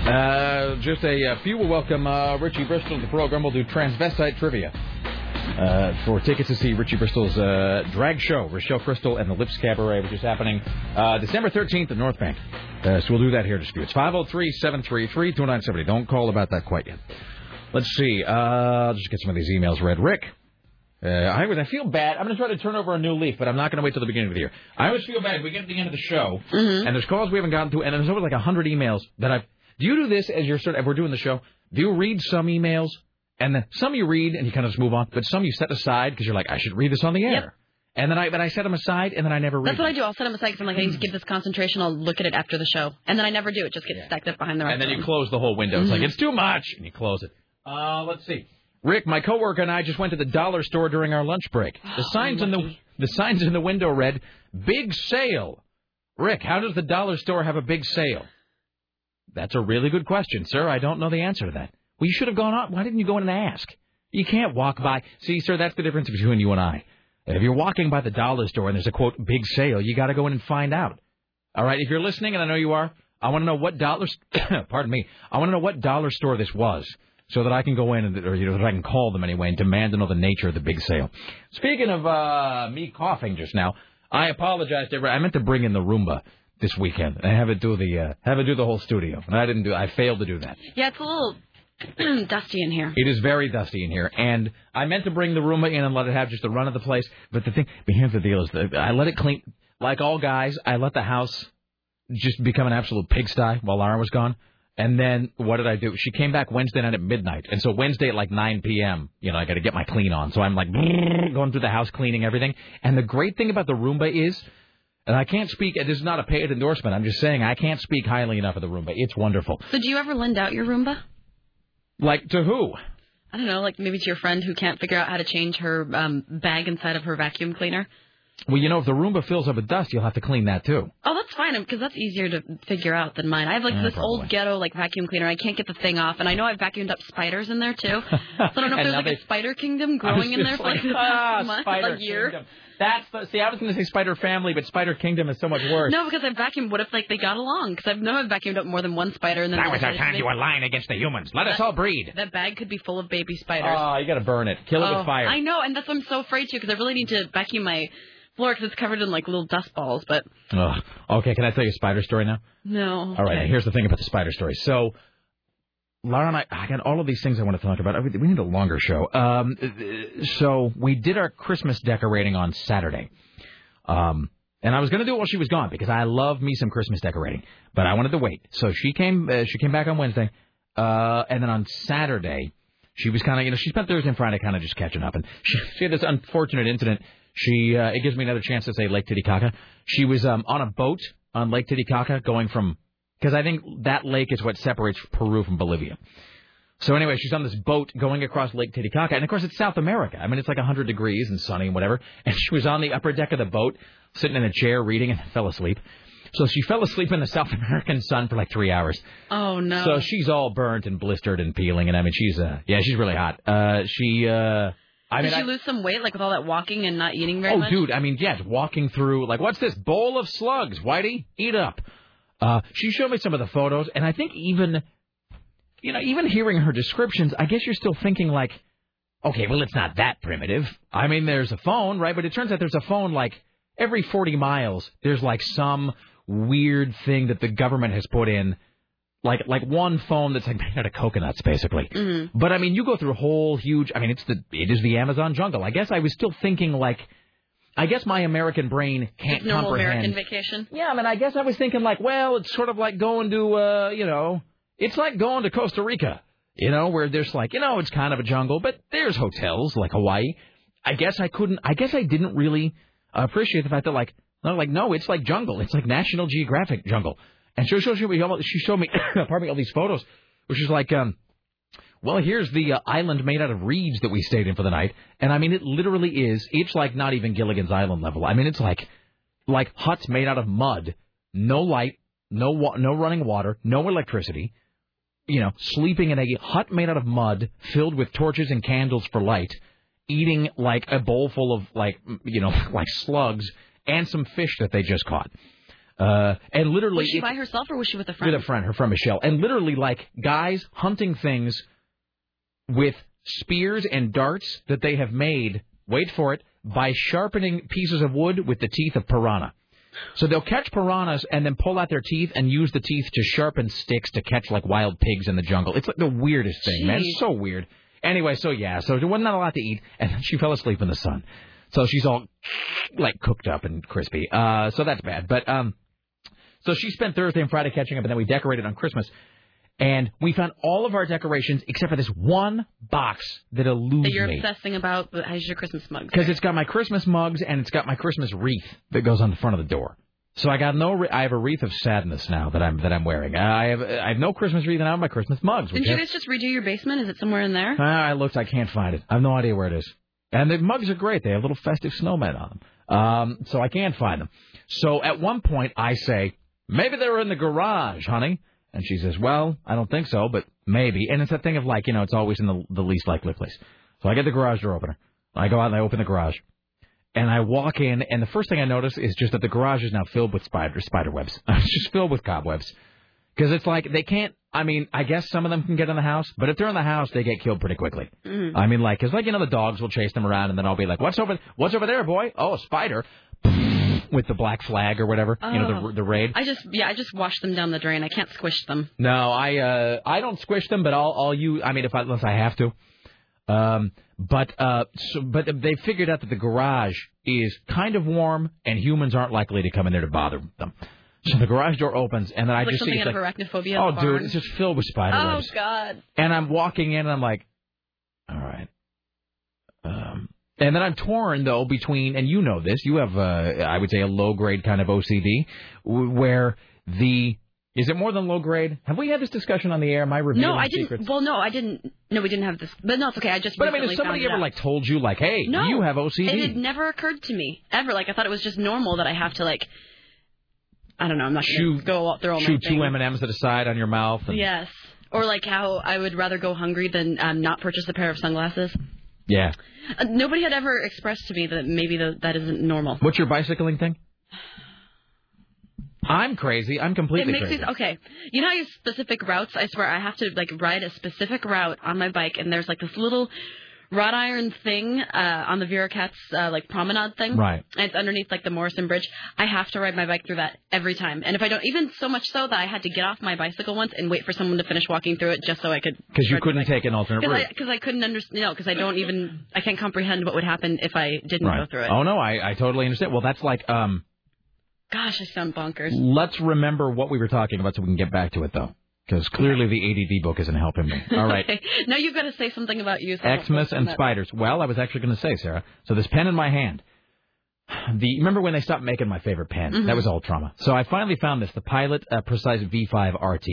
Uh, just a, uh few will welcome uh, Richie Bristol to the program. We'll do transvestite trivia. Uh, for tickets to see Richie Bristol's uh, drag show, Rochelle Crystal and the Lips Cabaret, which is happening uh, December 13th at North Bank. Uh, so we'll do that here to you. It's 503 733 2970. Don't call about that quite yet. Let's see. Uh, I'll just get some of these emails read. Rick. Uh, I was. I feel bad. I'm going to try to turn over a new leaf, but I'm not going to wait till the beginning of the year. I always feel bad. We get to the end of the show, and there's calls we haven't gotten to, and there's over like a hundred emails that I've. Do you do this as you're sort of, we're doing the show? Do you read some emails, and then some you read and you kind of just move on, but some you set aside because you're like, I should read this on the air, Yep. and then I but I set them aside, and then I never read. That's what I do. I'll set them aside because I'm like, I need to give this concentration. I'll look at it after the show, and then I never do. It just gets stacked up behind the and then you close the whole window. It's like Mhm. it's too much, and you close it. Uh, let's see. Rick, my coworker and I just went to the dollar store during our lunch break. The signs in the the signs in the window read "Big Sale." Rick, how does the dollar store have a big sale? That's a really good question, sir. I don't know the answer to that. Well, you should have gone on. Why didn't you go in and ask? You can't walk by. See, sir, that's the difference between you and I. If you're walking by the dollar store and there's a quote big sale, you got to go in and find out. All right, if you're listening, and I know you are, I want to know what dollar. pardon me. I want to know what dollar store this was, so that I can go in and or you know that I can call them anyway and demand to know the nature of the big sale. Speaking of uh, me coughing just now, I apologize to everyone. I meant to bring in the Roomba this weekend and have it do the uh, have it do the whole studio, and I didn't do. I failed to do that. Yeah, it's a little dusty in here. It is very dusty in here, and I meant to bring the Roomba in and let it have just the run of the place. But the thing, but here's the deal: is that I let it clean. Like all guys, I let the house just become an absolute pigsty while Lara was gone. And then what did I do? She came back Wednesday night at midnight, and so Wednesday at like 9 p.m. You know, I got to get my clean on. So I'm like going through the house cleaning everything. And the great thing about the Roomba is. And I can't speak. This is not a paid endorsement. I'm just saying I can't speak highly enough of the Roomba. It's wonderful. So do you ever lend out your Roomba? Like to who? I don't know, like maybe to your friend who can't figure out how to change her um, bag inside of her vacuum cleaner. Well, you know, if the Roomba fills up with dust, you'll have to clean that too. Oh, that's fine because that's easier to figure out than mine. I have like Yeah, this probably. old ghetto like vacuum cleaner. I can't get the thing off, and I know I've vacuumed up spiders in there too. So I don't know if there's like they- a spider kingdom growing in there for like like, the ah, month, spider like year. kingdom. That's the, see, I was going to say Spider Family, but Spider Kingdom is so much worse. No, because I vacuumed. What if like they got along? Because I know I've vacuumed up more than one spider, and then That was our time you were lying against the humans. Let us all breed. That bag could be full of baby spiders. Oh, you got to burn it. Kill it Oh, with fire. I know, and that's what I'm so afraid to because I really need to vacuum my floor because it's covered in like little dust balls. But Ugh. Okay, can I tell you a spider story now? no. All right, here's the thing about the spider story. So, Laura and I, I got all of these things I want to talk about. We need a longer show. Um, so we did our Christmas decorating on Saturday. Um, and I was going to do it while she was gone because I love me some Christmas decorating, but I wanted to wait. So she came, uh, she came back on Wednesday, uh, and then on Saturday, She was kind of, you know, she spent Thursday and Friday kind of just catching up, and she, she had this unfortunate incident. She, uh, it gives me another chance to say Lake Titicaca. She was um, on a boat on Lake Titicaca going from, because I think that lake is what separates Peru from Bolivia. So anyway, she's on this boat going across Lake Titicaca, and of course it's South America. I mean, it's like 100 degrees and sunny and whatever. And she was on the upper deck of the boat, sitting in a chair reading, and fell asleep. So she fell asleep in the South American sun for like three hours. Oh no. So she's all burnt and blistered and peeling, and I mean, she's uh, yeah, she's really hot. Uh, she, uh, I Did mean, she I- lose some weight, like with all that walking and not eating very oh, much? dude, I mean, yeah, walking through like, what's this bowl of slugs, Whitey? Eat up. Uh, she showed me some of the photos, and I think even, you know, even hearing her descriptions, I guess you're still thinking like, okay, well, it's not that primitive. I mean, there's a phone, right? But it turns out there's a phone like every 40 miles. There's like some weird thing that the government has put in, like like one phone that's like made out of coconuts, basically. Mhm. But I mean, you go through a whole huge. I mean, it's the it is the Amazon jungle. I guess I was still thinking like, I guess my American brain can't Like normal comprehend. American vacation. Yeah, I mean, I guess I was thinking like, well, it's sort of like going to, uh, you know, it's like going to Costa Rica, you know, where there's like, you know, it's kind of a jungle, but there's hotels like Hawaii. I guess I couldn't. I guess I didn't really appreciate the fact that like, no, like no, it's like jungle. It's like National Geographic jungle. And she me, she showed me, pardon me, all these photos, which is like, um, well, here's the uh, island made out of reeds that we stayed in for the night, and I mean, it literally is. It's like not even Gilligan's Island level. I mean, it's like, like huts made out of mud, no light, no wa- no running water, no electricity. You know, sleeping in a hut made out of mud, filled with torches and candles for light, eating like a bowl full of like, you know, like slugs and some fish that they just caught. Uh, and literally, Was she by herself or was she with a friend? with a friend, her friend Michelle, and literally like guys hunting things with spears and darts that they have made. Wait for it by sharpening pieces of wood with the teeth of piranha. So they'll catch piranhas and then pull out their teeth and use the teeth to sharpen sticks to catch like wild pigs in the jungle. It's like the weirdest thing, man. It's so weird. Anyway, so yeah, so there wasn't a lot to eat, and then she fell asleep in the sun. So she's all like cooked up and crispy. Uh, so that's bad. But um, so she spent Thursday and Friday catching up, and then we decorated on Christmas. And we found all of our decorations except for this one box that eludes that you're me. obsessing about has your Christmas mugs. Because it's got my Christmas mugs and it's got my Christmas wreath that goes on the front of the door. So I got no. Re- I have a wreath of sadness now that I'm that I'm wearing. I have I have no Christmas wreath and I have my Christmas mugs. Didn't you guys just redo your basement? Is it somewhere in there? Ah, I looked. I can't find it. I have no idea where it is. And the mugs are great. They have little festive snowmen on them. Um, so I can't find them. So at one point I say, maybe they were in the garage, honey. And she says, well, I don't think so, but maybe. And it's that thing of like, you know, it's always in the, the least likely place. So I get the garage door opener. I go out and I open the garage. And I walk in, and the first thing I notice is just that the garage is now filled with spider spider webs. it's just filled with cobwebs. Because it's like they can't. I mean, I guess some of them can get in the house, but if they're in the house, they get killed pretty quickly. Mm. I mean, like, like, 'cause like you know, the dogs will chase them around, and then I'll be like, "What's over? What's over there, boy? Oh, a spider!" With the black flag or whatever, you know, Oh. the the raid. I just yeah, I just wash them down the drain. I can't squish them. No, I uh I don't squish them, but I'll I'll use. I mean, if I unless I have to. Um, but uh, so, but they figured out that the garage is kind of warm, and humans aren't likely to come in there to bother them. So the garage door opens, and then I like just see it's like, arachnophobia. oh, dude, it's just filled with spider Oh. God. And I'm walking in, and I'm like, all right. Um, and then I'm torn though between, and you know this, you have, uh, I would say, a low grade kind of OCD, where the is it more than low grade? Have we had this discussion on the air? My review. No, I didn't. Well, no, I didn't. No, we didn't have this. But no, it's okay. I just. But I mean, has somebody ever out. like told you like, hey, No, you have OCD? It had never occurred to me ever. Like I thought it was just normal that I have to like. I don't know. I'm not Chew- gonna go through all my Chew two. M and M's to the side on your mouth. And, Yes. Or like how I would rather go hungry than um, not purchase a pair of sunglasses. Yeah. Uh, nobody had ever expressed to me that maybe the, that isn't normal. What's your bicycling thing? I'm crazy. I'm completely it makes crazy. me okay. You know how you have specific routes? I swear I have to like ride a specific route on my bike, and there's like this little wrought iron thing uh, on the Vera Katz uh, like promenade thing. Right. And it's underneath like the Morrison Bridge. I have to ride my bike through that every time, and if I don't, even so much so that I had to get off my bicycle once and wait for someone to finish walking through it just so I could. Because you couldn't take an alternate Because route. I, 'cause I couldn't understand, no, because I don't even, I can't comprehend what would happen if I didn't right. go through it. Oh no, I I totally understand. Well, that's like um. Gosh, I sound bonkers. Let's remember what we were talking about so we can get back to it though. Because clearly the ADD book isn't helping me. All right. Okay. Now you've got to say something about you. so Xmas and that. spiders. Well, I was actually going to say, Sarah. So this pen in my hand. The remember when they stopped making my favorite pen? Mhm. That was all trauma. So I finally found this, the Pilot uh, Precise V5 RT.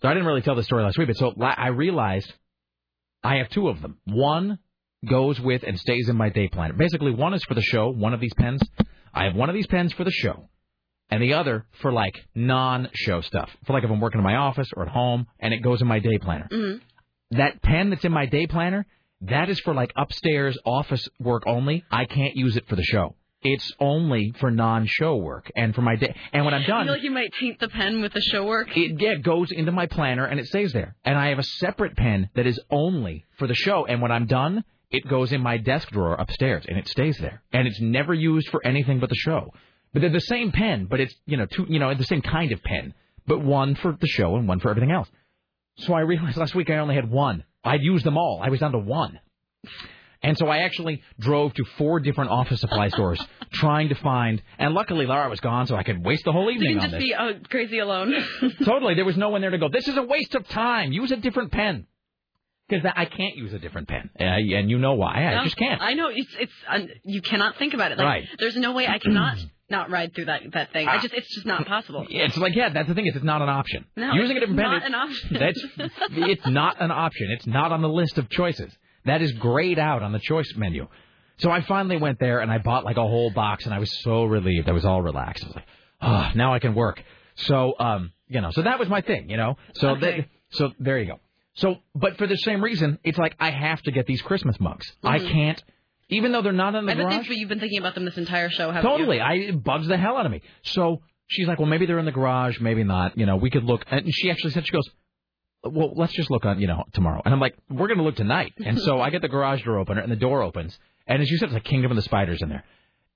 So I didn't really tell the story last week, but so I realized I have two of them. One goes with and stays in my day planner. Basically, one is for the show. One of these pens. I have one of these pens for the show, and the other for like non-show stuff. For like if I'm working in my office or at home, and it goes in my day planner Mhm. that pen that's in my day planner, that is for like upstairs office work only. I can't use it for the show. It's only for non-show work and for my day. And when I'm I done, feel like you might taint the pen with the show work. it yeah, goes into my planner and it stays there. And I have a separate pen that is only for the show. And when I'm done, it goes in my desk drawer upstairs and it stays there. And it's never used for anything but the show. But they're the same pen, but it's you know two you know the same kind of pen, but one for the show and one for everything else. So I realized last week I only had one. I'd used them all. I was down to one. And so I actually drove to four different office supply stores trying to find. And luckily Laura was gone, so I could waste the whole So evening you can on just be uh, crazy alone. totally, there was no one there to go. This is a waste of time. Use a different pen. Because I can't use a different pen, and, and you know why. I No, just can't. I know it's it's uh, you cannot think about it. Like, Right. There's no way I cannot not ride through that that thing. I just it's just not possible. It's like yeah, that's the thing. Is it's not an option. No, Using a different pen. not an option. That's it's not an option. It's not on the list of choices. That is grayed out on the choice menu. So I finally went there and I bought like a whole box, and I was so relieved. I was all relaxed. I was like, oh, now I can work. So um, you know, so that was my thing. You know, so Okay. that so there you go. So, but for the same reason, it's like I have to get these Christmas mugs. I Mhm. can't, even though they're not in the I garage. they've- you've been thinking about them this entire show, haven't you? Totally. I it bugs the hell out of me. So she's like, well, maybe they're in the garage, maybe not. You know, we could look. And she actually said, she goes, well, let's just look on, you know, tomorrow. And I'm like, we're going to look tonight. And so I get the garage door opener, and the door opens, and as you said, it's a kingdom of the spiders in there.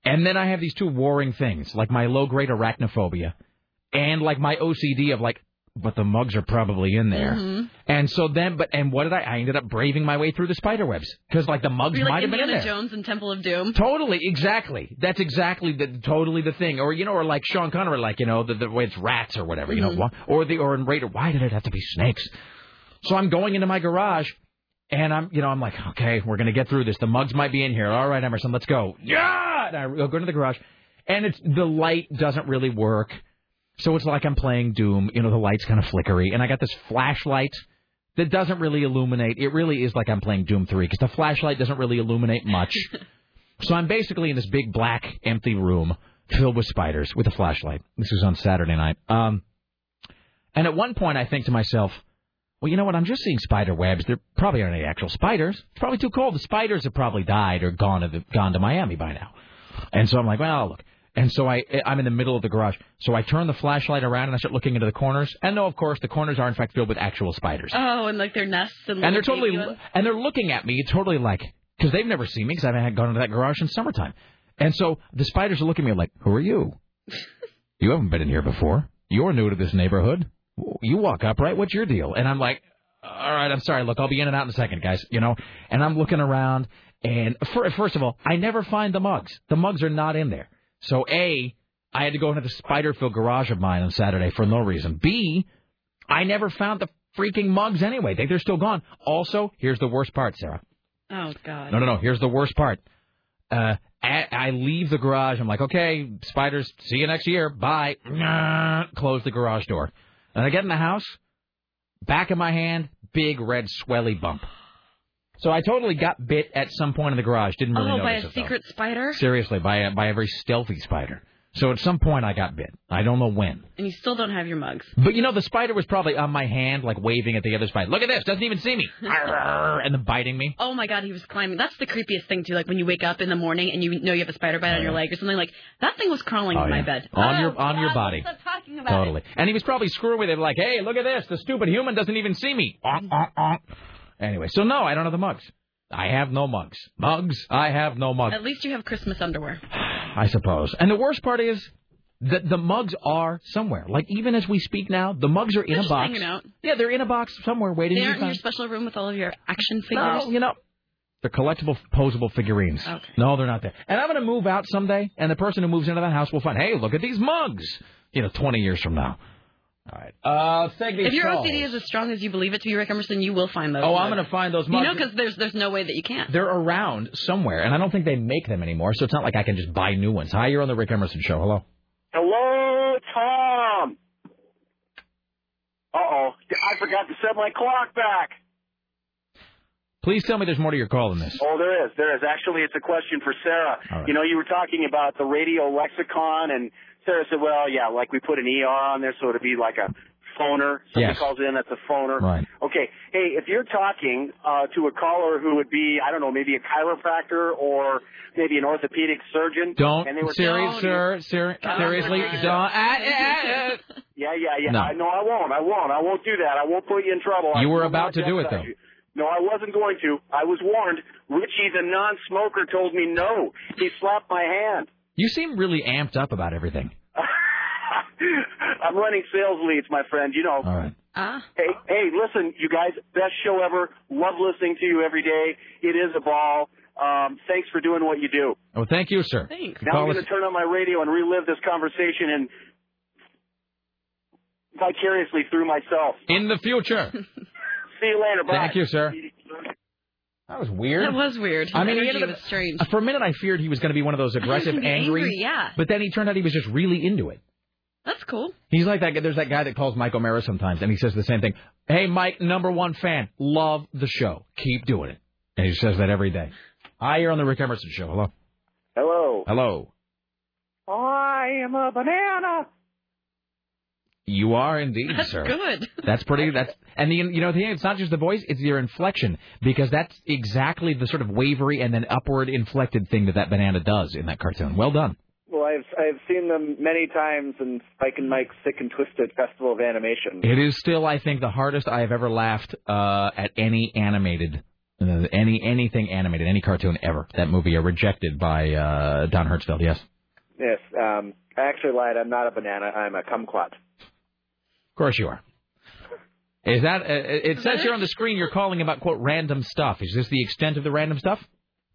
And then I have these two warring things, like my low grade arachnophobia, and like my OCD of like, but the mugs are probably in there. Mhm. And so then, but and what did I? I ended up braving my way through the spider webs because like the mugs You're might like have been in Indiana there. Jones and Temple of Doom. Totally, exactly. That's exactly the totally the thing. Or you know, or like Sean Connery, like you know, the, the way it's rats or whatever, you Mhm. know, or the or in Raider, why did it have to be snakes? So I'm going into my garage, and I'm you know I'm like, okay, we're gonna get through this. The mugs might be in here. All right, Emerson, let's go. Yeah, and I go into the garage, and it's the light doesn't really work, so it's like I'm playing Doom. You know, the light's kind of flickery, and I got this flashlight that doesn't really illuminate. It really is like I'm playing Doom 3 because the flashlight doesn't really illuminate much. so I'm basically in this big black empty room filled with spiders with a flashlight. This was on Saturday night. Um, and at one point I think to myself, well, you know what? I'm just seeing spider webs. There probably aren't any actual spiders. It's probably too cold. The spiders have probably died or gone to the, gone to Miami by now. And so I'm like, well, look. And so I, eh, I'm in the middle of the garage. So I turn the flashlight around and I start looking into the corners. And no, of course, the corners are in fact filled with actual spiders. Oh, and like their nests and, and they're totally, and they're looking at me totally like, because they've never seen me because I haven't gone into that garage in summertime. And so the spiders are looking at me like, who are you? You haven't been in here before. You're new to this neighborhood. You walk up, right? What's your deal? And I'm like, all right, I'm sorry. Look, I'll be in and out in a second, guys. You know, and I'm looking around, and for, first of all, I never find the mugs. The mugs are not in there. So a, I had to go into the spider-filled garage of mine on Saturday for no reason. B, I never found the freaking mugs anyway. They, they're still gone. Also, here's the worst part, Sarah. Oh God. No, no, no. Here's the worst part. Uh, I, I leave the garage. I'm like, okay, spiders, see you next year. Bye. Close the garage door. And I get in the house, back of my hand, big red swelly bump. So I totally got bit at some point in the garage. Didn't really know. oh, notice by it, a though. secret spider? Seriously, by a, by a very stealthy spider. So at some point I got bit. I don't know when. And you still don't have your mugs. But you know, the spider was probably on my hand, like waving at the other spider. Look at this, doesn't even see me. And then biting me. Oh my God, he was climbing. That's the creepiest thing too. Like when you wake up in the morning and you know you have a spider bite on your leg or something. Like that thing was crawling Oh, in my bed. On Oh, your on your body. Stop talking about Totally. And he was probably screwing with it, like, hey, look at this. The stupid human doesn't even see me. Anyway, so no, I don't have the mugs. I have no mugs. Mugs? I have no mugs. At least you have Christmas underwear. I suppose. And the worst part is that the mugs are somewhere. Like even as we speak now, the mugs are in They're a just box. hanging out. Yeah, they're in a box somewhere waiting They aren't in your special room with all of your action figures. No, you know, they're collectible, posable figurines. Okay. No, they're not there. And I'm going to move out someday, and the person who moves into that house will find, hey, look at these mugs. You know, 20 years from now. All right. Uh, let's take these If your calls. OCD is as strong as you believe it to be, Rick Emerson, you will find those. Oh, I'm going to find those You know, because there's there's no way that you can't. They're around somewhere, and I don't think they make them anymore, so it's not like I can just buy new ones. Hi, you're on the Rick Emerson Show. Hello. Hello, Tom. Uh oh, I forgot to set my clock back. Please tell me there's more to your call than this. Oh, there is. There is. Actually, it's a question for Sarah. All right. You know, you were talking about the radio lexicon, and Sarah said, well, yeah, like we put an ER on there, so it'd be like a phoner. Somebody Yes. calls in, that's a phoner. Right. Okay. Hey, if you're talking uh, to a caller who would be, I don't know, maybe a chiropractor or maybe an orthopedic surgeon, Don't, and they were serious, sir, ser- seriously, don't. ah, ah, ah. Yeah, yeah, yeah. No. I, no, I won't. I won't. I won't do that. I won't put you in trouble. I You were about to do it, though. you. No, I wasn't going to. I was warned. Richie, the non-smoker, told me no. He slapped my hand. You seem really amped up about everything. I'm running sales leads, my friend. You know. All right. Ah. Hey, hey, listen, you guys, best show ever. Love listening to you every day. It is a ball. Um, thanks for doing what you do. Oh, thank you, sir. Thanks. Now I'm going to turn on my radio and relive this conversation and vicariously through myself. In the future. See you later. Bye. Thank you, sir. That was weird. That was weird. I mean, His he energy ended up- was strange. For a minute, I feared he was going to be one of those aggressive, angry. angry, yeah. But then he turned out he was just really into it. That's cool. He's like that. guy- There's that guy that calls Mike O'Mara sometimes, and he says the same thing. Hey, Mike, number one fan, love the show. Keep doing it. And he says that every day. Hi, you're on the Rick Emerson show. Hello. Hello. Hello. I am a banana. You are indeed, That's sir. good. That's pretty. That's and the you know the thing. It's not just the voice; it's your inflection because that's exactly the sort of wavery and then upward inflected thing that that banana does in that cartoon. Well done. Well, I've I've seen them many times in Spike and Mike's Sick and Twisted Festival of Animation. It is still, I think, the hardest I have ever laughed uh, at any animated, uh, any anything animated, any cartoon ever. That movie, uh, rejected by uh, Don Hertzfeldt. Yes, Yes. Um, I actually lied. I'm not a banana. I'm a kumquat. Of course you are. Is that? Uh, it says here on the screen you're calling about quote random stuff. Is this the extent of the random stuff?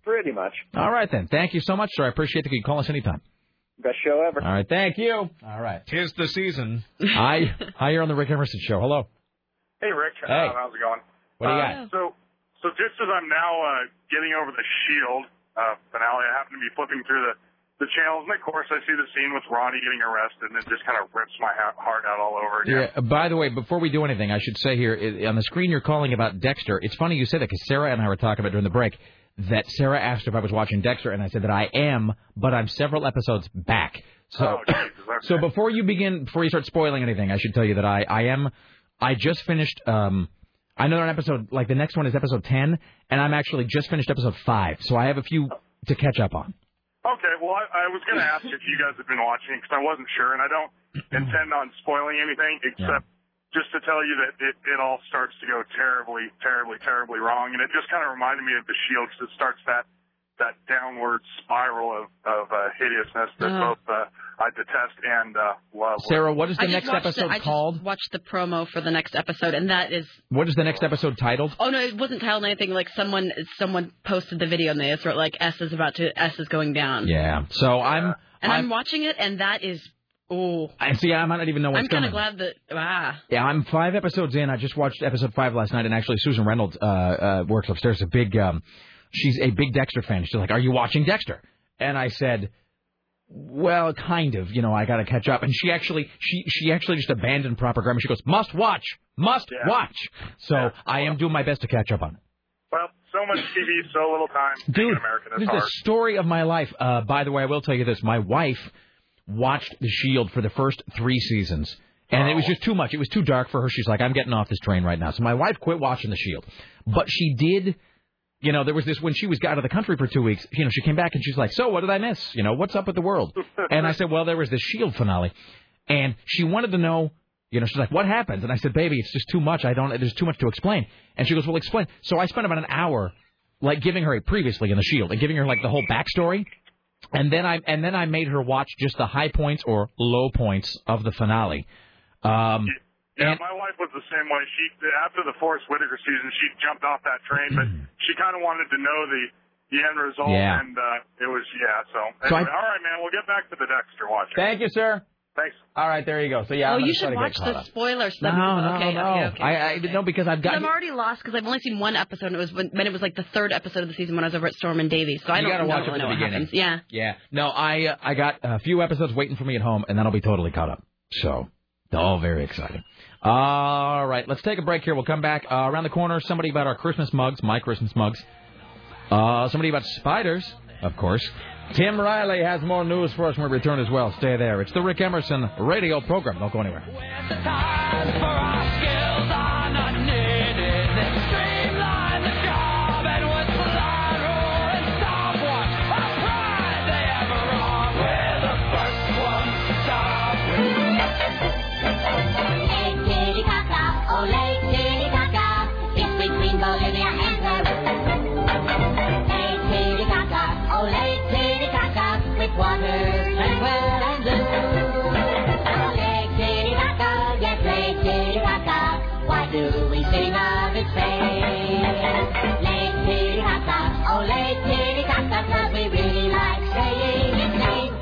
Pretty much. All right then. Thank you so much, sir. I appreciate that you call us anytime. Best show ever. All right. Thank you. All right. Tis the season. Hi. Hi. You're on the Rick Emerson show. Hello. Hey, Rick. Hey. Uh, how's it going? What do you Uh, got? So, so just as I'm now uh, getting over the Shield uh, finale, I happen to be flipping through the the channels, and of course, I see the scene with Ronnie getting arrested, and it just kind of rips my heart out all over again. Yeah. By the way, before we do anything, I should say here on the screen you're calling about Dexter. It's funny you say that because Sarah and I were talking about during the break that Sarah asked if I was watching Dexter, and I said that I am, but I'm several episodes back. So, so before you begin, before you start spoiling anything, I should tell you that I, I am, I just finished. um I know an episode like the next one is episode ten, and I'm actually just finished episode five, so I have a few to catch up on. Okay, well, I, I was going to ask if you guys have been watching because I wasn't sure, and I don't intend on spoiling anything except just to tell you that it, it all starts to go terribly, terribly, terribly wrong, and it just kind of reminded me of the Shield because it starts that that downward spiral of of uh, hideousness that Uh-huh. both uh, I detest and uh, love. Sarah, what is the I next episode the, I just called? watched the promo for the next episode, and that is. What is the next episode titled? Oh no, it wasn't titled anything. Like someone, someone posted the video, and they just wrote like S is about to S is going down. Yeah. So I'm. And I'm, I'm. watching it, and that is. Oh. I see. I might not even know what's I'm kind coming. of glad that. Ah. Yeah, I'm five episodes in. I just watched episode five last night, and actually Susan Reynolds uh, uh, works upstairs. A big, um, she's a big Dexter fan. She's like, "Are you watching Dexter?" And I said, "Well, kind of. You know, I got to catch up." And she actually, she she actually just abandoned proper grammar. She goes, "Must watch, must watch." So I am doing my best to catch up on it. Well, so much TV, so little time. Dude, an American This is is the story of my life. Uh, by the way, I will tell you this: my wife watched The Shield for the first three seasons, and it was just too much. It was too dark for her. She's like, "I'm getting off this train right now." So my wife quit watching The Shield, but she did. You know, there was this when she was out of the country for two weeks. You know, she came back and she's like, "So, what did I miss? You know, what's up with the world?" And I said, "Well, there was this Shield finale," and she wanted to know. You know, she's like, "What happened?" And I said, "Baby, it's just too much. I don't. There's too much to explain." And she goes, "Well, explain." So I spent about an hour, like giving her a previously in the Shield and giving her like the whole backstory, and then I and then I made her watch just the high points or low points of the finale. Um, Yeah, my wife was the same way. She after the Forest Whitaker season, she jumped off that train, but she kind of wanted to know the the end result, Yeah. and uh, it was yeah. So, So I- all right, man, we'll get back to the Dexter watching. Thank you, sir. Thanks. All right, there you go. So yeah, oh, I'm you should watch the up. spoilers. No, no, okay, no. okay, okay. I, I no because I've got. I'm already lost because I've only seen one episode. And it was when, when it was like the third episode of the season when I was over at Storm and Davies. So I you don't gotta know watch it really from know the what beginning. happens. Yeah. Yeah. No, I uh, I got a few episodes waiting for me at home, and then I'll be totally caught up. So, all very exciting. All right, let's take a break here. We'll come back uh, around the corner. Somebody about our Christmas mugs, my Christmas mugs. Uh, somebody about spiders, of course. Tim Riley has more news for us when we return as well. Stay there. It's the Rick Emerson radio program. Don't go anywhere. With water, tranquil and blue. Lake yes, Lake. Why do we sing of its fame? Lake oh Lake 'cause we really like saying its name.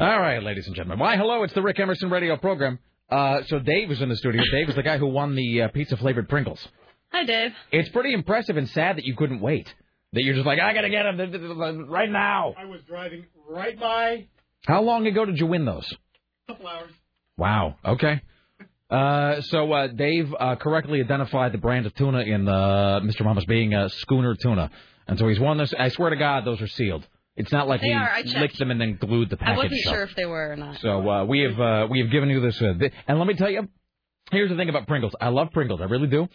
All right, ladies and gentlemen. Why, hello, it's the Rick Emerson radio program. Uh, so Dave is in the studio. Dave is the guy who won the uh, pizza flavored Pringles. Hi, Dave. It's pretty impressive and sad that you couldn't wait. That you're just like, I gotta get them right now. I was driving right by. How long ago did you win those? A couple hours. Wow. Okay. Uh, so uh, Dave uh, correctly identified the brand of tuna in uh, Mr. Mama's being a schooner tuna, and so he's won this. I swear to God, those are sealed. It's not like They he are. I licked them and then glued the package. I package. wasn't shut. sure if they were or not. So uh, we have uh, we have given you this, uh, thi- and let me tell you, here's the thing about Pringles. I love Pringles, I really do.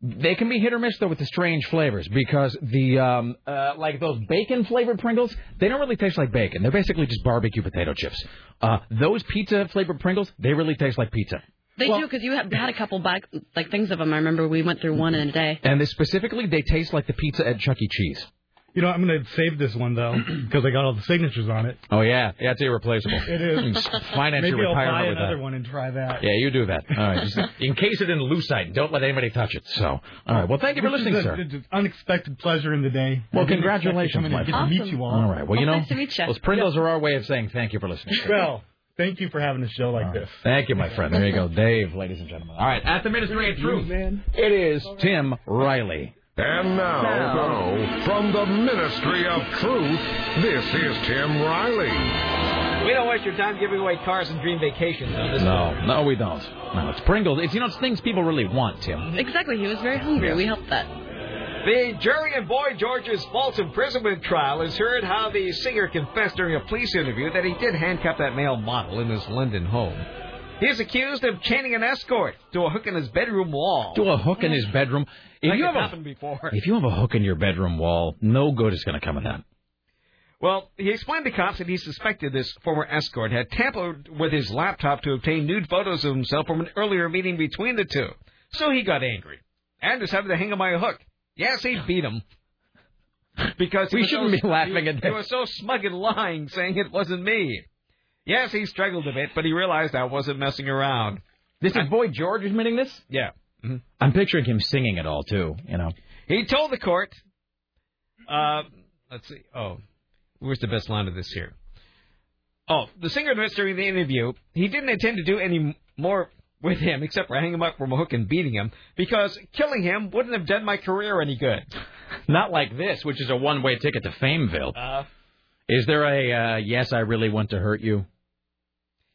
They can be hit or miss though with the strange flavors because the um, uh, like those bacon flavored Pringles, they don't really taste like bacon. They're basically just barbecue potato chips. Uh, those pizza flavored Pringles, they really taste like pizza. They do because you had, had a couple back like things of them. I remember we went through one in a day. And they specifically, they taste like the pizza at Chuck E. Cheese. You know, I'm going to save this one though because I got all the signatures on it. Oh yeah, yeah, it's irreplaceable. It is. Hmm. Finance Maybe your I'll buy retirement with another that. one and try that. Yeah, you do that. All right, just encase it in lucite. Don't let anybody touch it. So, all right. Well, thank you for listening, a- sir. it's an unexpected pleasure in the day. Well, I didn't to congratulations, come my and get friend. to meet you all. All right. Well, you know, nice to meet you. those Pringles are our way of saying thank you for listening. Well, thank you for having a show like this. Thank you, my friend. There you go, Dave, ladies and gentlemen. All right, at the Ministry of Truth, it is Tim Riley. And now, now, from the Ministry of Truth, this is Tim Riley. We don't waste your time giving away cars and dream vacations on this. No, no, we don't. No, it's Pringles. It's you know, it's things people really want, Tim. Exactly. He was very hungry. We helped that. The jury in Boy George's false imprisonment trial has heard how the singer confessed during a police interview that he did handcuff that male model in his London home. He He's accused of chaining an escort to a hook in his bedroom wall. To a hook in his bedroom. If Like you have a happened before. if you have a hook in your bedroom wall, no good is going to come of that. Well, he explained to cops that he suspected this former escort had tampered with his laptop to obtain nude photos of himself from an earlier meeting between the two. So he got angry and decided to hang him by a hook. Yes, he beat him. Because We shouldn't so, be laughing he, at He was so smug and lying, saying it wasn't me. Yes, he struggled a bit, but he realized I wasn't messing around. This is Boy George admitting this. Yeah. I'm picturing him singing it all too. You know. He told the court. Uh, let's see. Oh, where's the best line of this here? Oh, the singer admits during the interview he didn't intend to do any more with him except for hanging him up from a hook and beating him because killing him wouldn't have done my career any good. Not like this, which is a one-way ticket to Fameville. Uh, Is there a uh, yes? I really want to hurt you.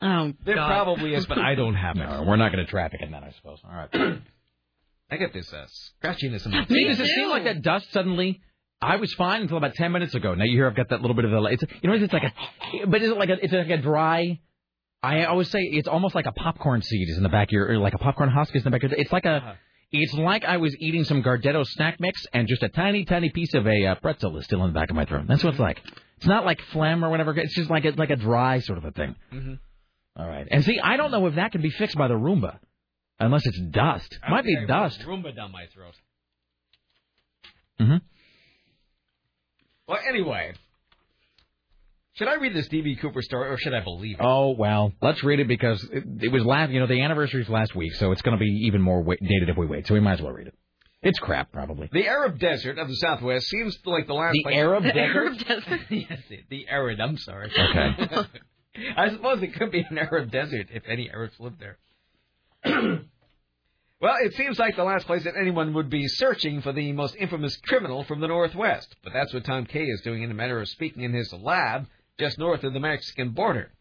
Oh, there God. probably is, but I don't have it. No, we're not going to traffic in that, I suppose. All right. I get this uh, scratchiness in my See, does it seem like that dust suddenly? I was fine until about ten minutes ago. Now you hear I've got that little bit of a. It's you know it's like a, but is it like a? It's like a dry. I always say it's almost like a popcorn seed is in the back of your, or like a popcorn husk is in the back of your. It's like a. It's like I was eating some Gardetto snack mix and just a tiny, tiny piece of a uh, pretzel is still in the back of my throat. That's what it's like. It's not like phlegm or whatever. It's just like a, like a dry sort of a thing. Mhm. All right. And see, I don't know if that can be fixed by the Roomba, unless it's dust. Might be I dust. Roomba down my throat. hmm Well, anyway, should I read this DB Cooper story or should I believe it? Oh well, let's read it because it, it was last. You know, the anniversary's last week, so it's going to be even more wa dated if we wait. So we might as well read it. It's crap, probably. The Arab desert of the Southwest seems like the last The place. Arab the desert? Arab desert. yes, the- the arid. I'm sorry. Okay. I suppose it could be an Arab desert if any Arabs live there. well, it seems like the last place that anyone would be searching for the most infamous criminal from the Northwest. But that's what Tom Kaye is doing in a matter of speaking in his lab just north of the Mexican border.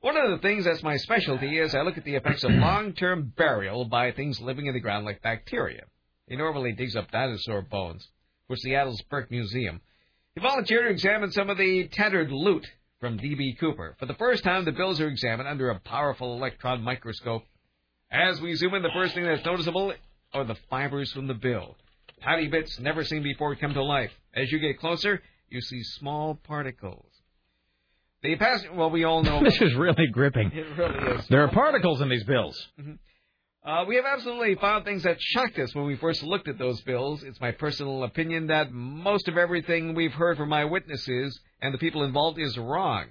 One of the things that's my specialty is I look at the effects of long-term burial by things living in the ground like bacteria. He normally digs up dinosaur bones for Seattle's Burke Museum. He volunteered to examine some of the tattered loot from D.B. Cooper. For the first time, the bills are examined under a powerful electron microscope. As we zoom in, the first thing that's noticeable are the fibers from the bill. Tiny bits never seen before come to life. As you get closer, you see small particles. The pass well, we all know this is really gripping. It really is. There are particles in these bills. Uh, we have absolutely found things that shocked us when we first looked at those bills. It's my personal opinion that most of everything we've heard from eyewitnesses and the people involved is wrong.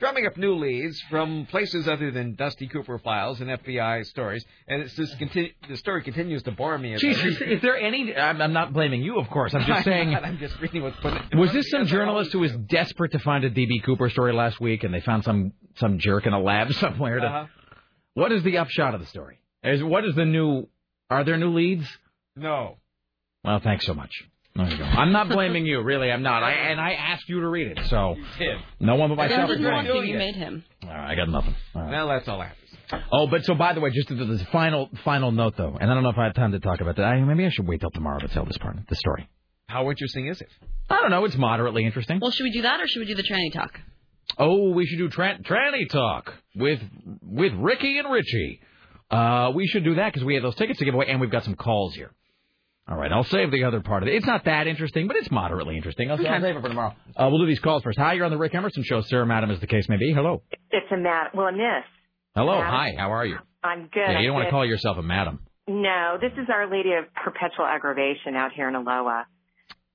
Drumming up new leads from places other than Dusty Cooper files and FBI stories, and it's just conti- the story continues to bore me. Jeez, is, is there any? I'm, I'm not blaming you, of course. I'm just saying. I'm just reading what's put. Was this some journalist who was desperate to find a DB Cooper story last week, and they found some some jerk in a lab somewhere? To, Uh-huh. What is the upshot of the story? Is what is the new? Are there new leads? No. Well, thanks so much. There you go. I'm not blaming you, really. I'm not. I, and I asked you to read it, so no one but myself. didn't is want blaming to. You made him. All right, I got nothing. All right. Well, that's all I have. Oh, but so by the way, just the, the final final note though, and I don't know if I have time to talk about that. I, maybe I should wait till tomorrow to tell this part, the story. How interesting is it? I don't know. It's moderately interesting. Well, should we do that or should we do the tranny talk? Oh, we should do tran- tranny talk with with Ricky and Richie. Uh, we should do that because we have those tickets to give away, and we've got some calls here. All right, I'll save the other part of it. It's not that interesting, but it's moderately interesting. I'll, I'll save it for tomorrow. Uh, we'll do these calls first. Hi, you're on the Rick Emerson Show. Sarah, madam, as the case may be. Hello. It's a mad. Well, a miss. Hello. Madam. Hi. How are you? I'm good. yeah, you I'm don't want to call yourself a madam. No, this is Our Lady of Perpetual Aggravation out here in Aloha.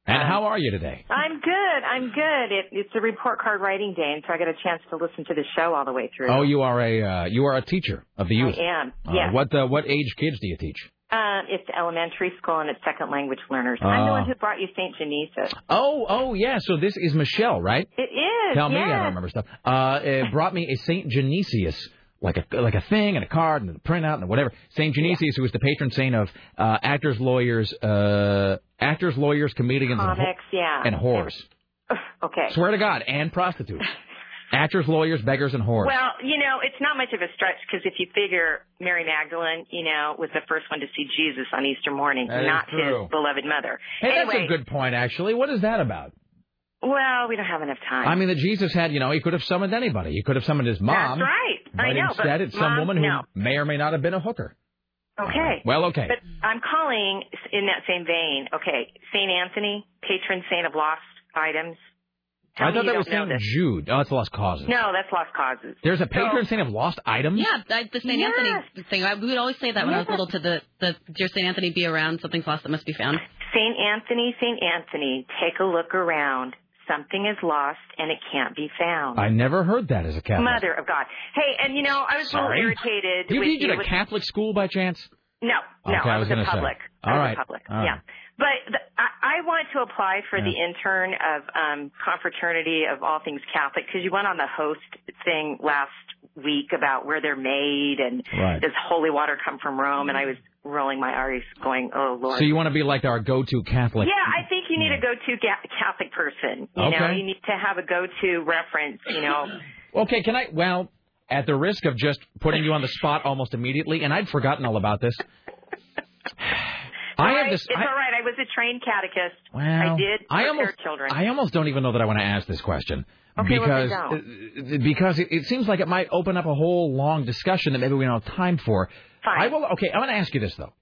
And how are you today? I'm good. I'm good. It, it's a report card writing day, and so I get a chance to listen to the show all the way through. Oh, you are a uh, you are a teacher of the youth. I am. Uh, yes. What uh, what age kids do you teach? Uh, it's elementary school and it's second language learners. I'm the one who brought you St. Genesius. Oh, oh yeah. So this is Michelle, right? It is. Tell me, I yes. don't remember stuff. Uh, it brought me a Saint Genesius, like a like a thing and a card and a printout and whatever. Saint Genesius, who was the patron saint of uh, actors, lawyers, uh, actors, lawyers, comedians, and, Comics, yeah. and whores. Okay. Swear to God, and prostitutes. actors, lawyers, beggars, and whores. Well, you know, it's not much of a stretch because if you figure Mary Magdalene, you know, was the first one to see Jesus on Easter morning, That not his beloved mother. hey, anyway, that's a good point, actually. What is that about? well, we don't have enough time. I mean, that Jesus had, you know, he could have summoned anybody. He could have summoned his mom. That's right. But I know, instead, but it's some Mom, woman who no. may or may not have been a hooker. Okay. Well, okay. But I'm calling in that same vein. Okay, Saint Anthony, patron saint of lost items. Tell I thought that was Saint this. Jude. Oh, it's lost causes. No, that's lost causes. There's a patron saint of lost items. Yeah, that, the St. Yes. Anthony thing. I, we would always say that when I was little to the, the Dear St. Anthony, be around, something's lost that must be found. Saint Anthony, Saint Anthony, take a look around. Something is lost and it can't be found. I never heard that as a Catholic. Mother of God. Hey, and you know, I was a Sorry? little irritated. You with teach at a Catholic school by chance? No, no, Okay, I I was was, a gonna say. public. All I was right, a public. all yeah. But the, I, I want to apply for the intern of um, confraternity of all things Catholic because you went on the host thing last week about where they're made and Right. does holy water come from Rome, and I was rolling my eyes, going, "Oh Lord." So you want to be like our go-to Catholic? yeah, I think you need a go-to ga- Catholic person. You know, Okay. you need to have a go-to reference. You know, Okay, can I? Well, at the risk of just putting you on the spot almost immediately, and I'd forgotten all about this. I have this. It's I, all right. I was a trained catechist. well, I did I almost, children. I almost don't even know that I want to ask this question. Okay, well, because uh, because it, it seems like it might open up a whole long discussion that maybe we don't have time for. I will. Okay, I'm going to ask you this though.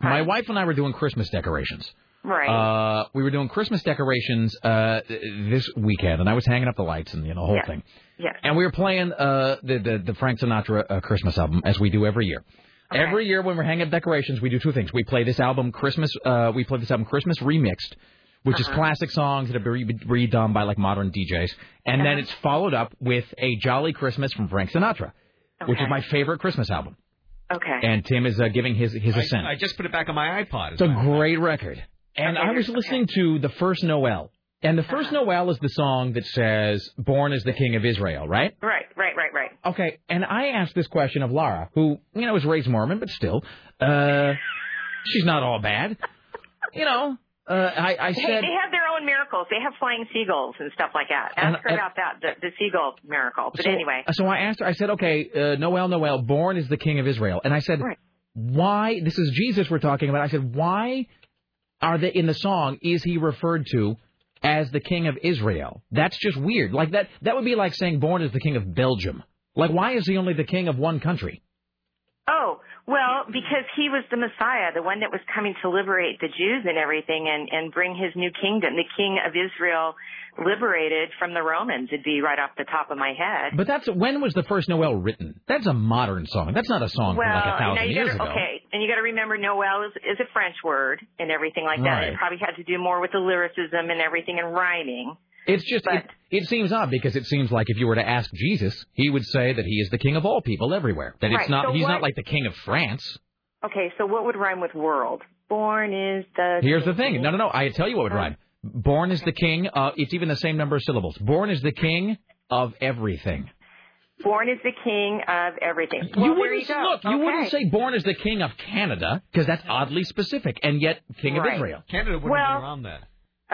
My wife and I were doing Christmas decorations. Right. Uh, we were doing Christmas decorations uh, this weekend, and I was hanging up the lights and you know the whole thing. Yes. And we were playing uh, the, the the Frank Sinatra uh, Christmas album as we do every year. Every year when we're hanging up decorations, we do two things. We play this album Christmas. Uh, we play this album Christmas remixed, which is Uh-huh. classic songs that have been re- redone by like modern DJs, and then Uh-huh. it's followed up with a Jolly Christmas from Frank Sinatra, which is my favorite Christmas album. Okay. and Tim is uh, giving his his assent. I just put it back on my iPod. It's a great record. And Okay, I was there's- listening to the first Noel. And the 1st Noel is the song that says, Born is the King of Israel, right? Right, right, right, right. Okay, and I asked this question of Lara, who, you know, was raised Mormon, but still, uh, she's not all bad. You know, uh, I, I hey, they have their own miracles. They have flying seagulls and stuff like that. Ask And- her and- about that, the, the seagull miracle. But so, anyway, So I asked her, I said, okay, uh, Noel, Noel, born is the King of Israel. And I said, why, this is Jesus we're talking about. I said, why are they, in the song, is he referred to as the King of Israel? That's just weird. Like that, that would be like saying born as the King of Belgium. Like, why is he only the King of one country? oh well, because he was the Messiah, the one that was coming to liberate the Jews and everything, and and bring his new kingdom, the King of Israel, liberated from the Romans. It'd be right off the top of my head. But that's, when was the first Noel written? That's a modern song. That's not a song well, from like a thousand years gotta, ago. okay, and you got to remember Noel is, is a French word and everything like that. Right. It probably had to do more with the lyricism and everything and rhyming. It's just it, it seems odd because it seems like if you were to ask Jesus, he would say that he is the king of all people everywhere. That it's not so he's what- not like the king of France. Okay, so what would rhyme with world? Born is the. Here's the thing. No, no, no. I tell you what would rhyme. Born is the king. Uh, it's even the same number of syllables. Born is the king of everything. Born is the king of everything. you Well, there wouldn't you look. You okay. wouldn't say born is the king of Canada because that's oddly specific, and yet king Right. of Israel. Canada wouldn't Well- have been around that.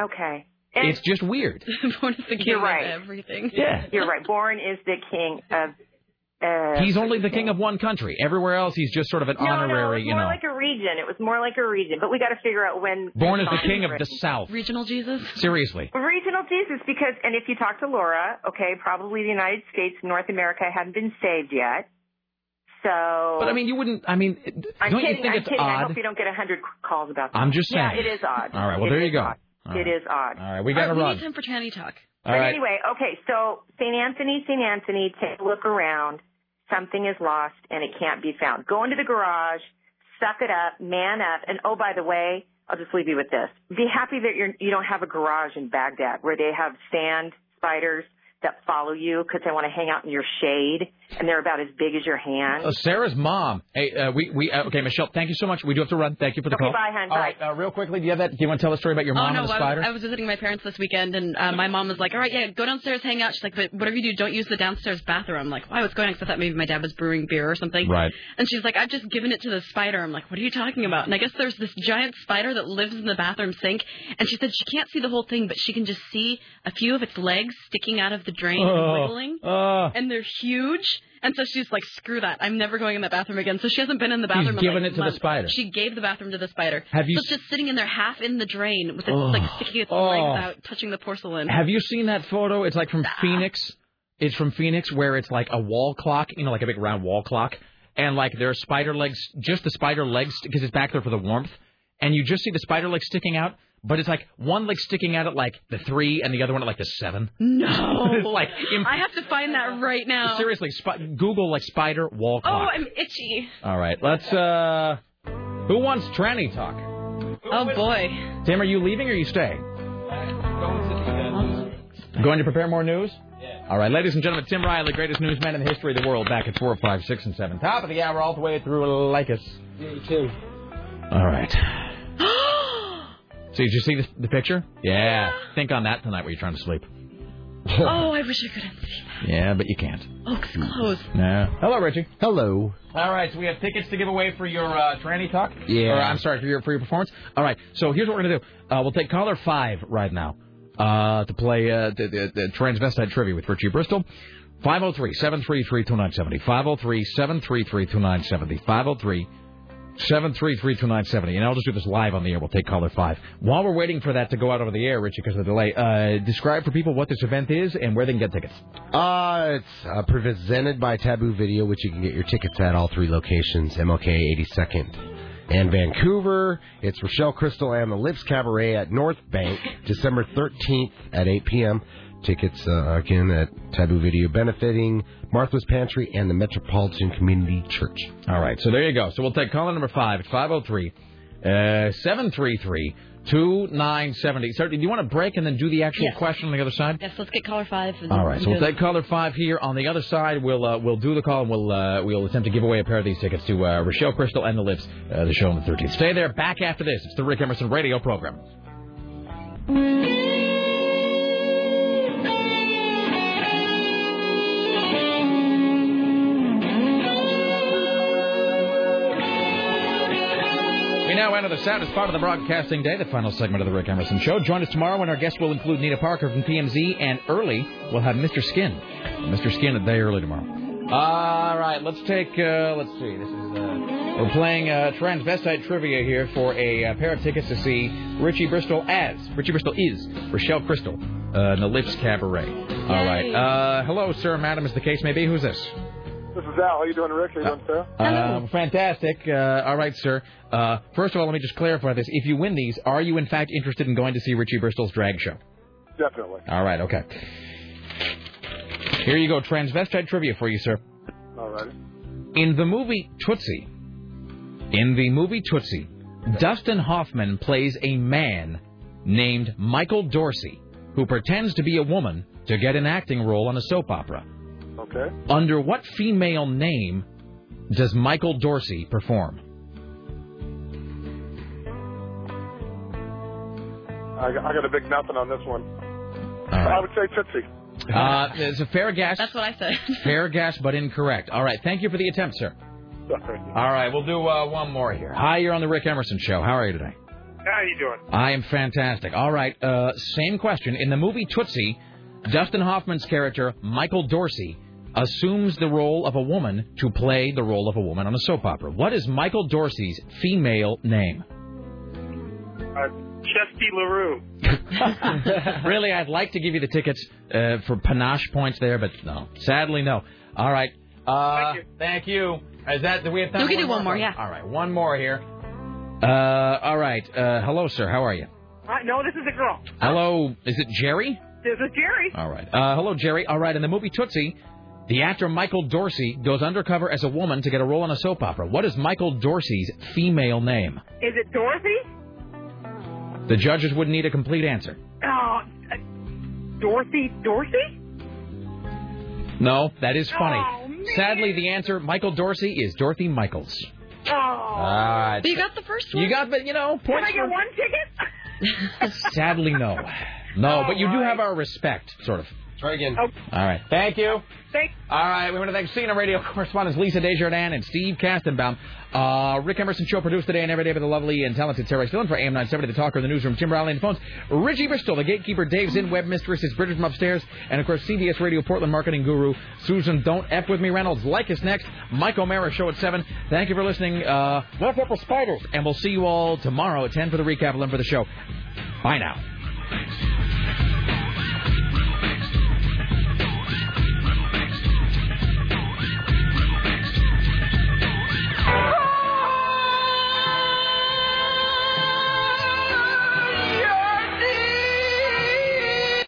Okay. And It's just weird. Born is the king You're of right. everything. Yeah. You're right. Born is the king of. Uh, He's only the king of one country. Everywhere else, he's just sort of an no, no, honorary. it was you more know, like a region. It was more like a region, but we got to figure out when. born is the king of the. South. Regional Jesus? Seriously. Regional Jesus, because, and if you talk to Laura, okay, probably the United States, North America hadn't been saved yet. So. But I mean, you wouldn't. I mean, I'm don't kidding. you think I'm it's kidding. I hope you don't get a hundred calls about that. I'm just saying. Yeah, saying. it is odd. All right. Well, It there is you go. odd. All It right. is odd. All right, we gotta All right, run. We need time for tranny talk. All but right. anyway, okay, so St. Anthony, St. Anthony, take a look around. Something is lost and it can't be found. Go into the garage, suck it up, man up, and oh, by the way, I'll just leave you with this. Be happy that you're, you don't have a garage in Baghdad where they have sand spiders that follow you because they want to hang out in your shade and they're about as big as your hand. Uh, Sarah's mom. Hey, uh, we we uh, okay, Michelle. Thank you so much. We do have to run. Thank you for the Okay, call. bye, hon. All Bye. right, uh, real quickly, do you have that? Do you want to tell a story about your mom oh no, and the I spider? was, I was visiting my parents this weekend, and uh, my mom was like, "All right, yeah, go downstairs, hang out." She's like, "But whatever you do, don't use the downstairs bathroom." I'm like, "Why? What's going on?" 'Cause I thought maybe my dad was brewing beer or something. Right. And she's like, "I've just given it to the spider." I'm like, "What are you talking about?" And I guess there's this giant spider that lives in the bathroom sink, and she said she can't see the whole thing, but she can just see a few of its legs sticking out of the drain and Oh. wiggling, Oh. and they're huge. And so she's like, "Screw that! I'm never going in that bathroom again." So she hasn't been in the bathroom. in, given like, it to the spider. She gave the bathroom to the spider. Have you So it's just sitting in there, half in the drain, with its Oh. like sticking its legs out, touching the porcelain. Have you seen that photo? It's like from Phoenix. It's from Phoenix where it's like a wall clock, you know, like a big round wall clock, and like there are spider legs, just the spider legs because it's back there for the warmth, and you just see the spider legs sticking out. But it's like one like sticking out at like the three, and the other one at like the seven. No. it's like imp- I have to find that right now. seriously. Sp- Google like spider wall clock. Oh. I'm itchy. All right, let's. uh Who wants tranny talk? Oh boy. Tim, are you leaving or are you staying? Going to prepare more news? All right, ladies and gentlemen, Tim Riley, greatest newsman in the history of the world, back at four, five, six, and seven. Top of the hour, all the way through Lycus. Me, too. All right. So did you see the, the picture? Yeah. Think on that tonight while you're trying to sleep. oh, I wish I could unsee that. Yeah, but you can't. Oh, it's closed. No. Hello, Richie. Hello. All right, so we have tickets to give away for your uh, tranny talk. Yeah. Or, I'm sorry for your for your performance. All right, so here's what we're gonna do. Uh, we'll take caller five right now uh, to play uh, the, the, the transvestite trivia with Richie Bristol. 503-733-2970. 503-733-2970. 503 733-2970. And I'll just do this live on the air. We'll take caller five. While we're waiting for that to go out over the air, Richie, because of the delay, uh, describe for people what this event is and where they can get tickets. Uh, it's uh, presented by Taboo Video, which you can get your tickets at all three locations, MLK 82nd and Vancouver. It's Rochelle Crystal and the Lips Cabaret at North Bank, December 13th at 8 p.m. Tickets, uh, again, at Taboo Video, benefiting Martha's Pantry and the Metropolitan Community Church. All right, so there you go. So we'll take caller number five at 503 uh, 733 Two nine seventy. Sir, do you want to break and then do the actual Yes. question on the other side? Yes, let's get caller five. All right, so we'll take caller five here. On the other side, we'll uh, we'll do the call and we'll uh, we'll attempt to give away a pair of these tickets to uh, Rochelle Crystal and the Lips, uh, the show on the 13th. Stay there. Back after this. It's the Rick Emerson Radio program. Now enter the saddest part of the broadcasting day, the final segment of the Rick Emerson Show. Join us tomorrow when our guest will include Nita Parker from PMZ, and early we'll have Mr. Skin. Mr. Skin a day early tomorrow. All right, let's take. Uh, let's see. This is. Uh, we're playing uh, transvestite trivia here for a uh, pair of tickets to see Richie Bristol as Richie Bristol is Rochelle Crystal uh, in the Lips Cabaret. All right. Uh, hello, sir, madam, as the case may be. Who's this? This is Al. How you doing, Rick? How you doing, sir? Uh, fantastic. Uh, all right, sir. Uh, first of all, let me just clarify this. If you win these, are you in fact interested in going to see Richie Bristol's drag show? Definitely. All right, okay. Here you go, transvestite trivia for you, sir. All right. In the movie Tootsie, in the movie Tootsie, Dustin Hoffman plays a man named Michael Dorsey who pretends to be a woman to get an acting role on a soap opera. Okay. Under what female name does Michael Dorsey perform? I got, I got a big nothing on this one. I would say Tootsie. Uh, it's a fair guess. That's what I said. Fair guess, but incorrect. All right. Thank you for the attempt, sir. Sorry. All right. We'll do uh, one more here. Hi, you're on the Rick Emerson Show. How are you today? How you doing? I am fantastic. All right. Uh, same question. In the movie Tootsie, Dustin Hoffman's character, Michael Dorsey, assumes the role of a woman to play the role of a woman on a soap opera. What is Michael Dorsey's female name? Uh, Chesty LaRue. really, I'd like to give you the tickets uh, for panache points there, but no. Sadly, no. All right. Uh, thank you. Is that do we have time? We for can do one more, yeah. All right, one more here. Uh, all right. Uh, hello, sir. How are you? Uh, no, this is a girl. Hello. Is it Jerry? This is Jerry. All right. Uh, hello, Jerry. All right. In the movie Tootsie, the actor Michael Dorsey goes undercover as a woman to get a role on a soap opera. What is Michael Dorsey's female name? Is it Dorothy? The judges would need a complete answer. Oh, uh, Dorothy, Dorsey? No, that is funny. Oh. Sadly, the answer, Michael Dorsey, is Dorothy Michaels. Oh. All right. But you got the first one. You got, but you know, Can I get for- one ticket? Sadly, no. No, but you do have our respect, sort of. Try again. Oh, All right. Thank you. thanks. All right, we want to thank CNN radio correspondents Lisa Desjardins and Steve Kastenbaum. Uh, Rick Emerson Show produced today and every day by the lovely and talented Sarah Stillin for AM 970, The Talker in the Newsroom, Tim Riley on the phones, Richie Bristol, the gatekeeper, Dave Zinn, web mistress, is Bridget from upstairs, and of course CBS Radio Portland marketing guru, Susan Don't F With Me Reynolds. Like us next, Mike O'Meara Show at 7. Thank you for listening. Uh, watch out spiders. And we'll see you all tomorrow at 10 for the recap and for the show. Bye now.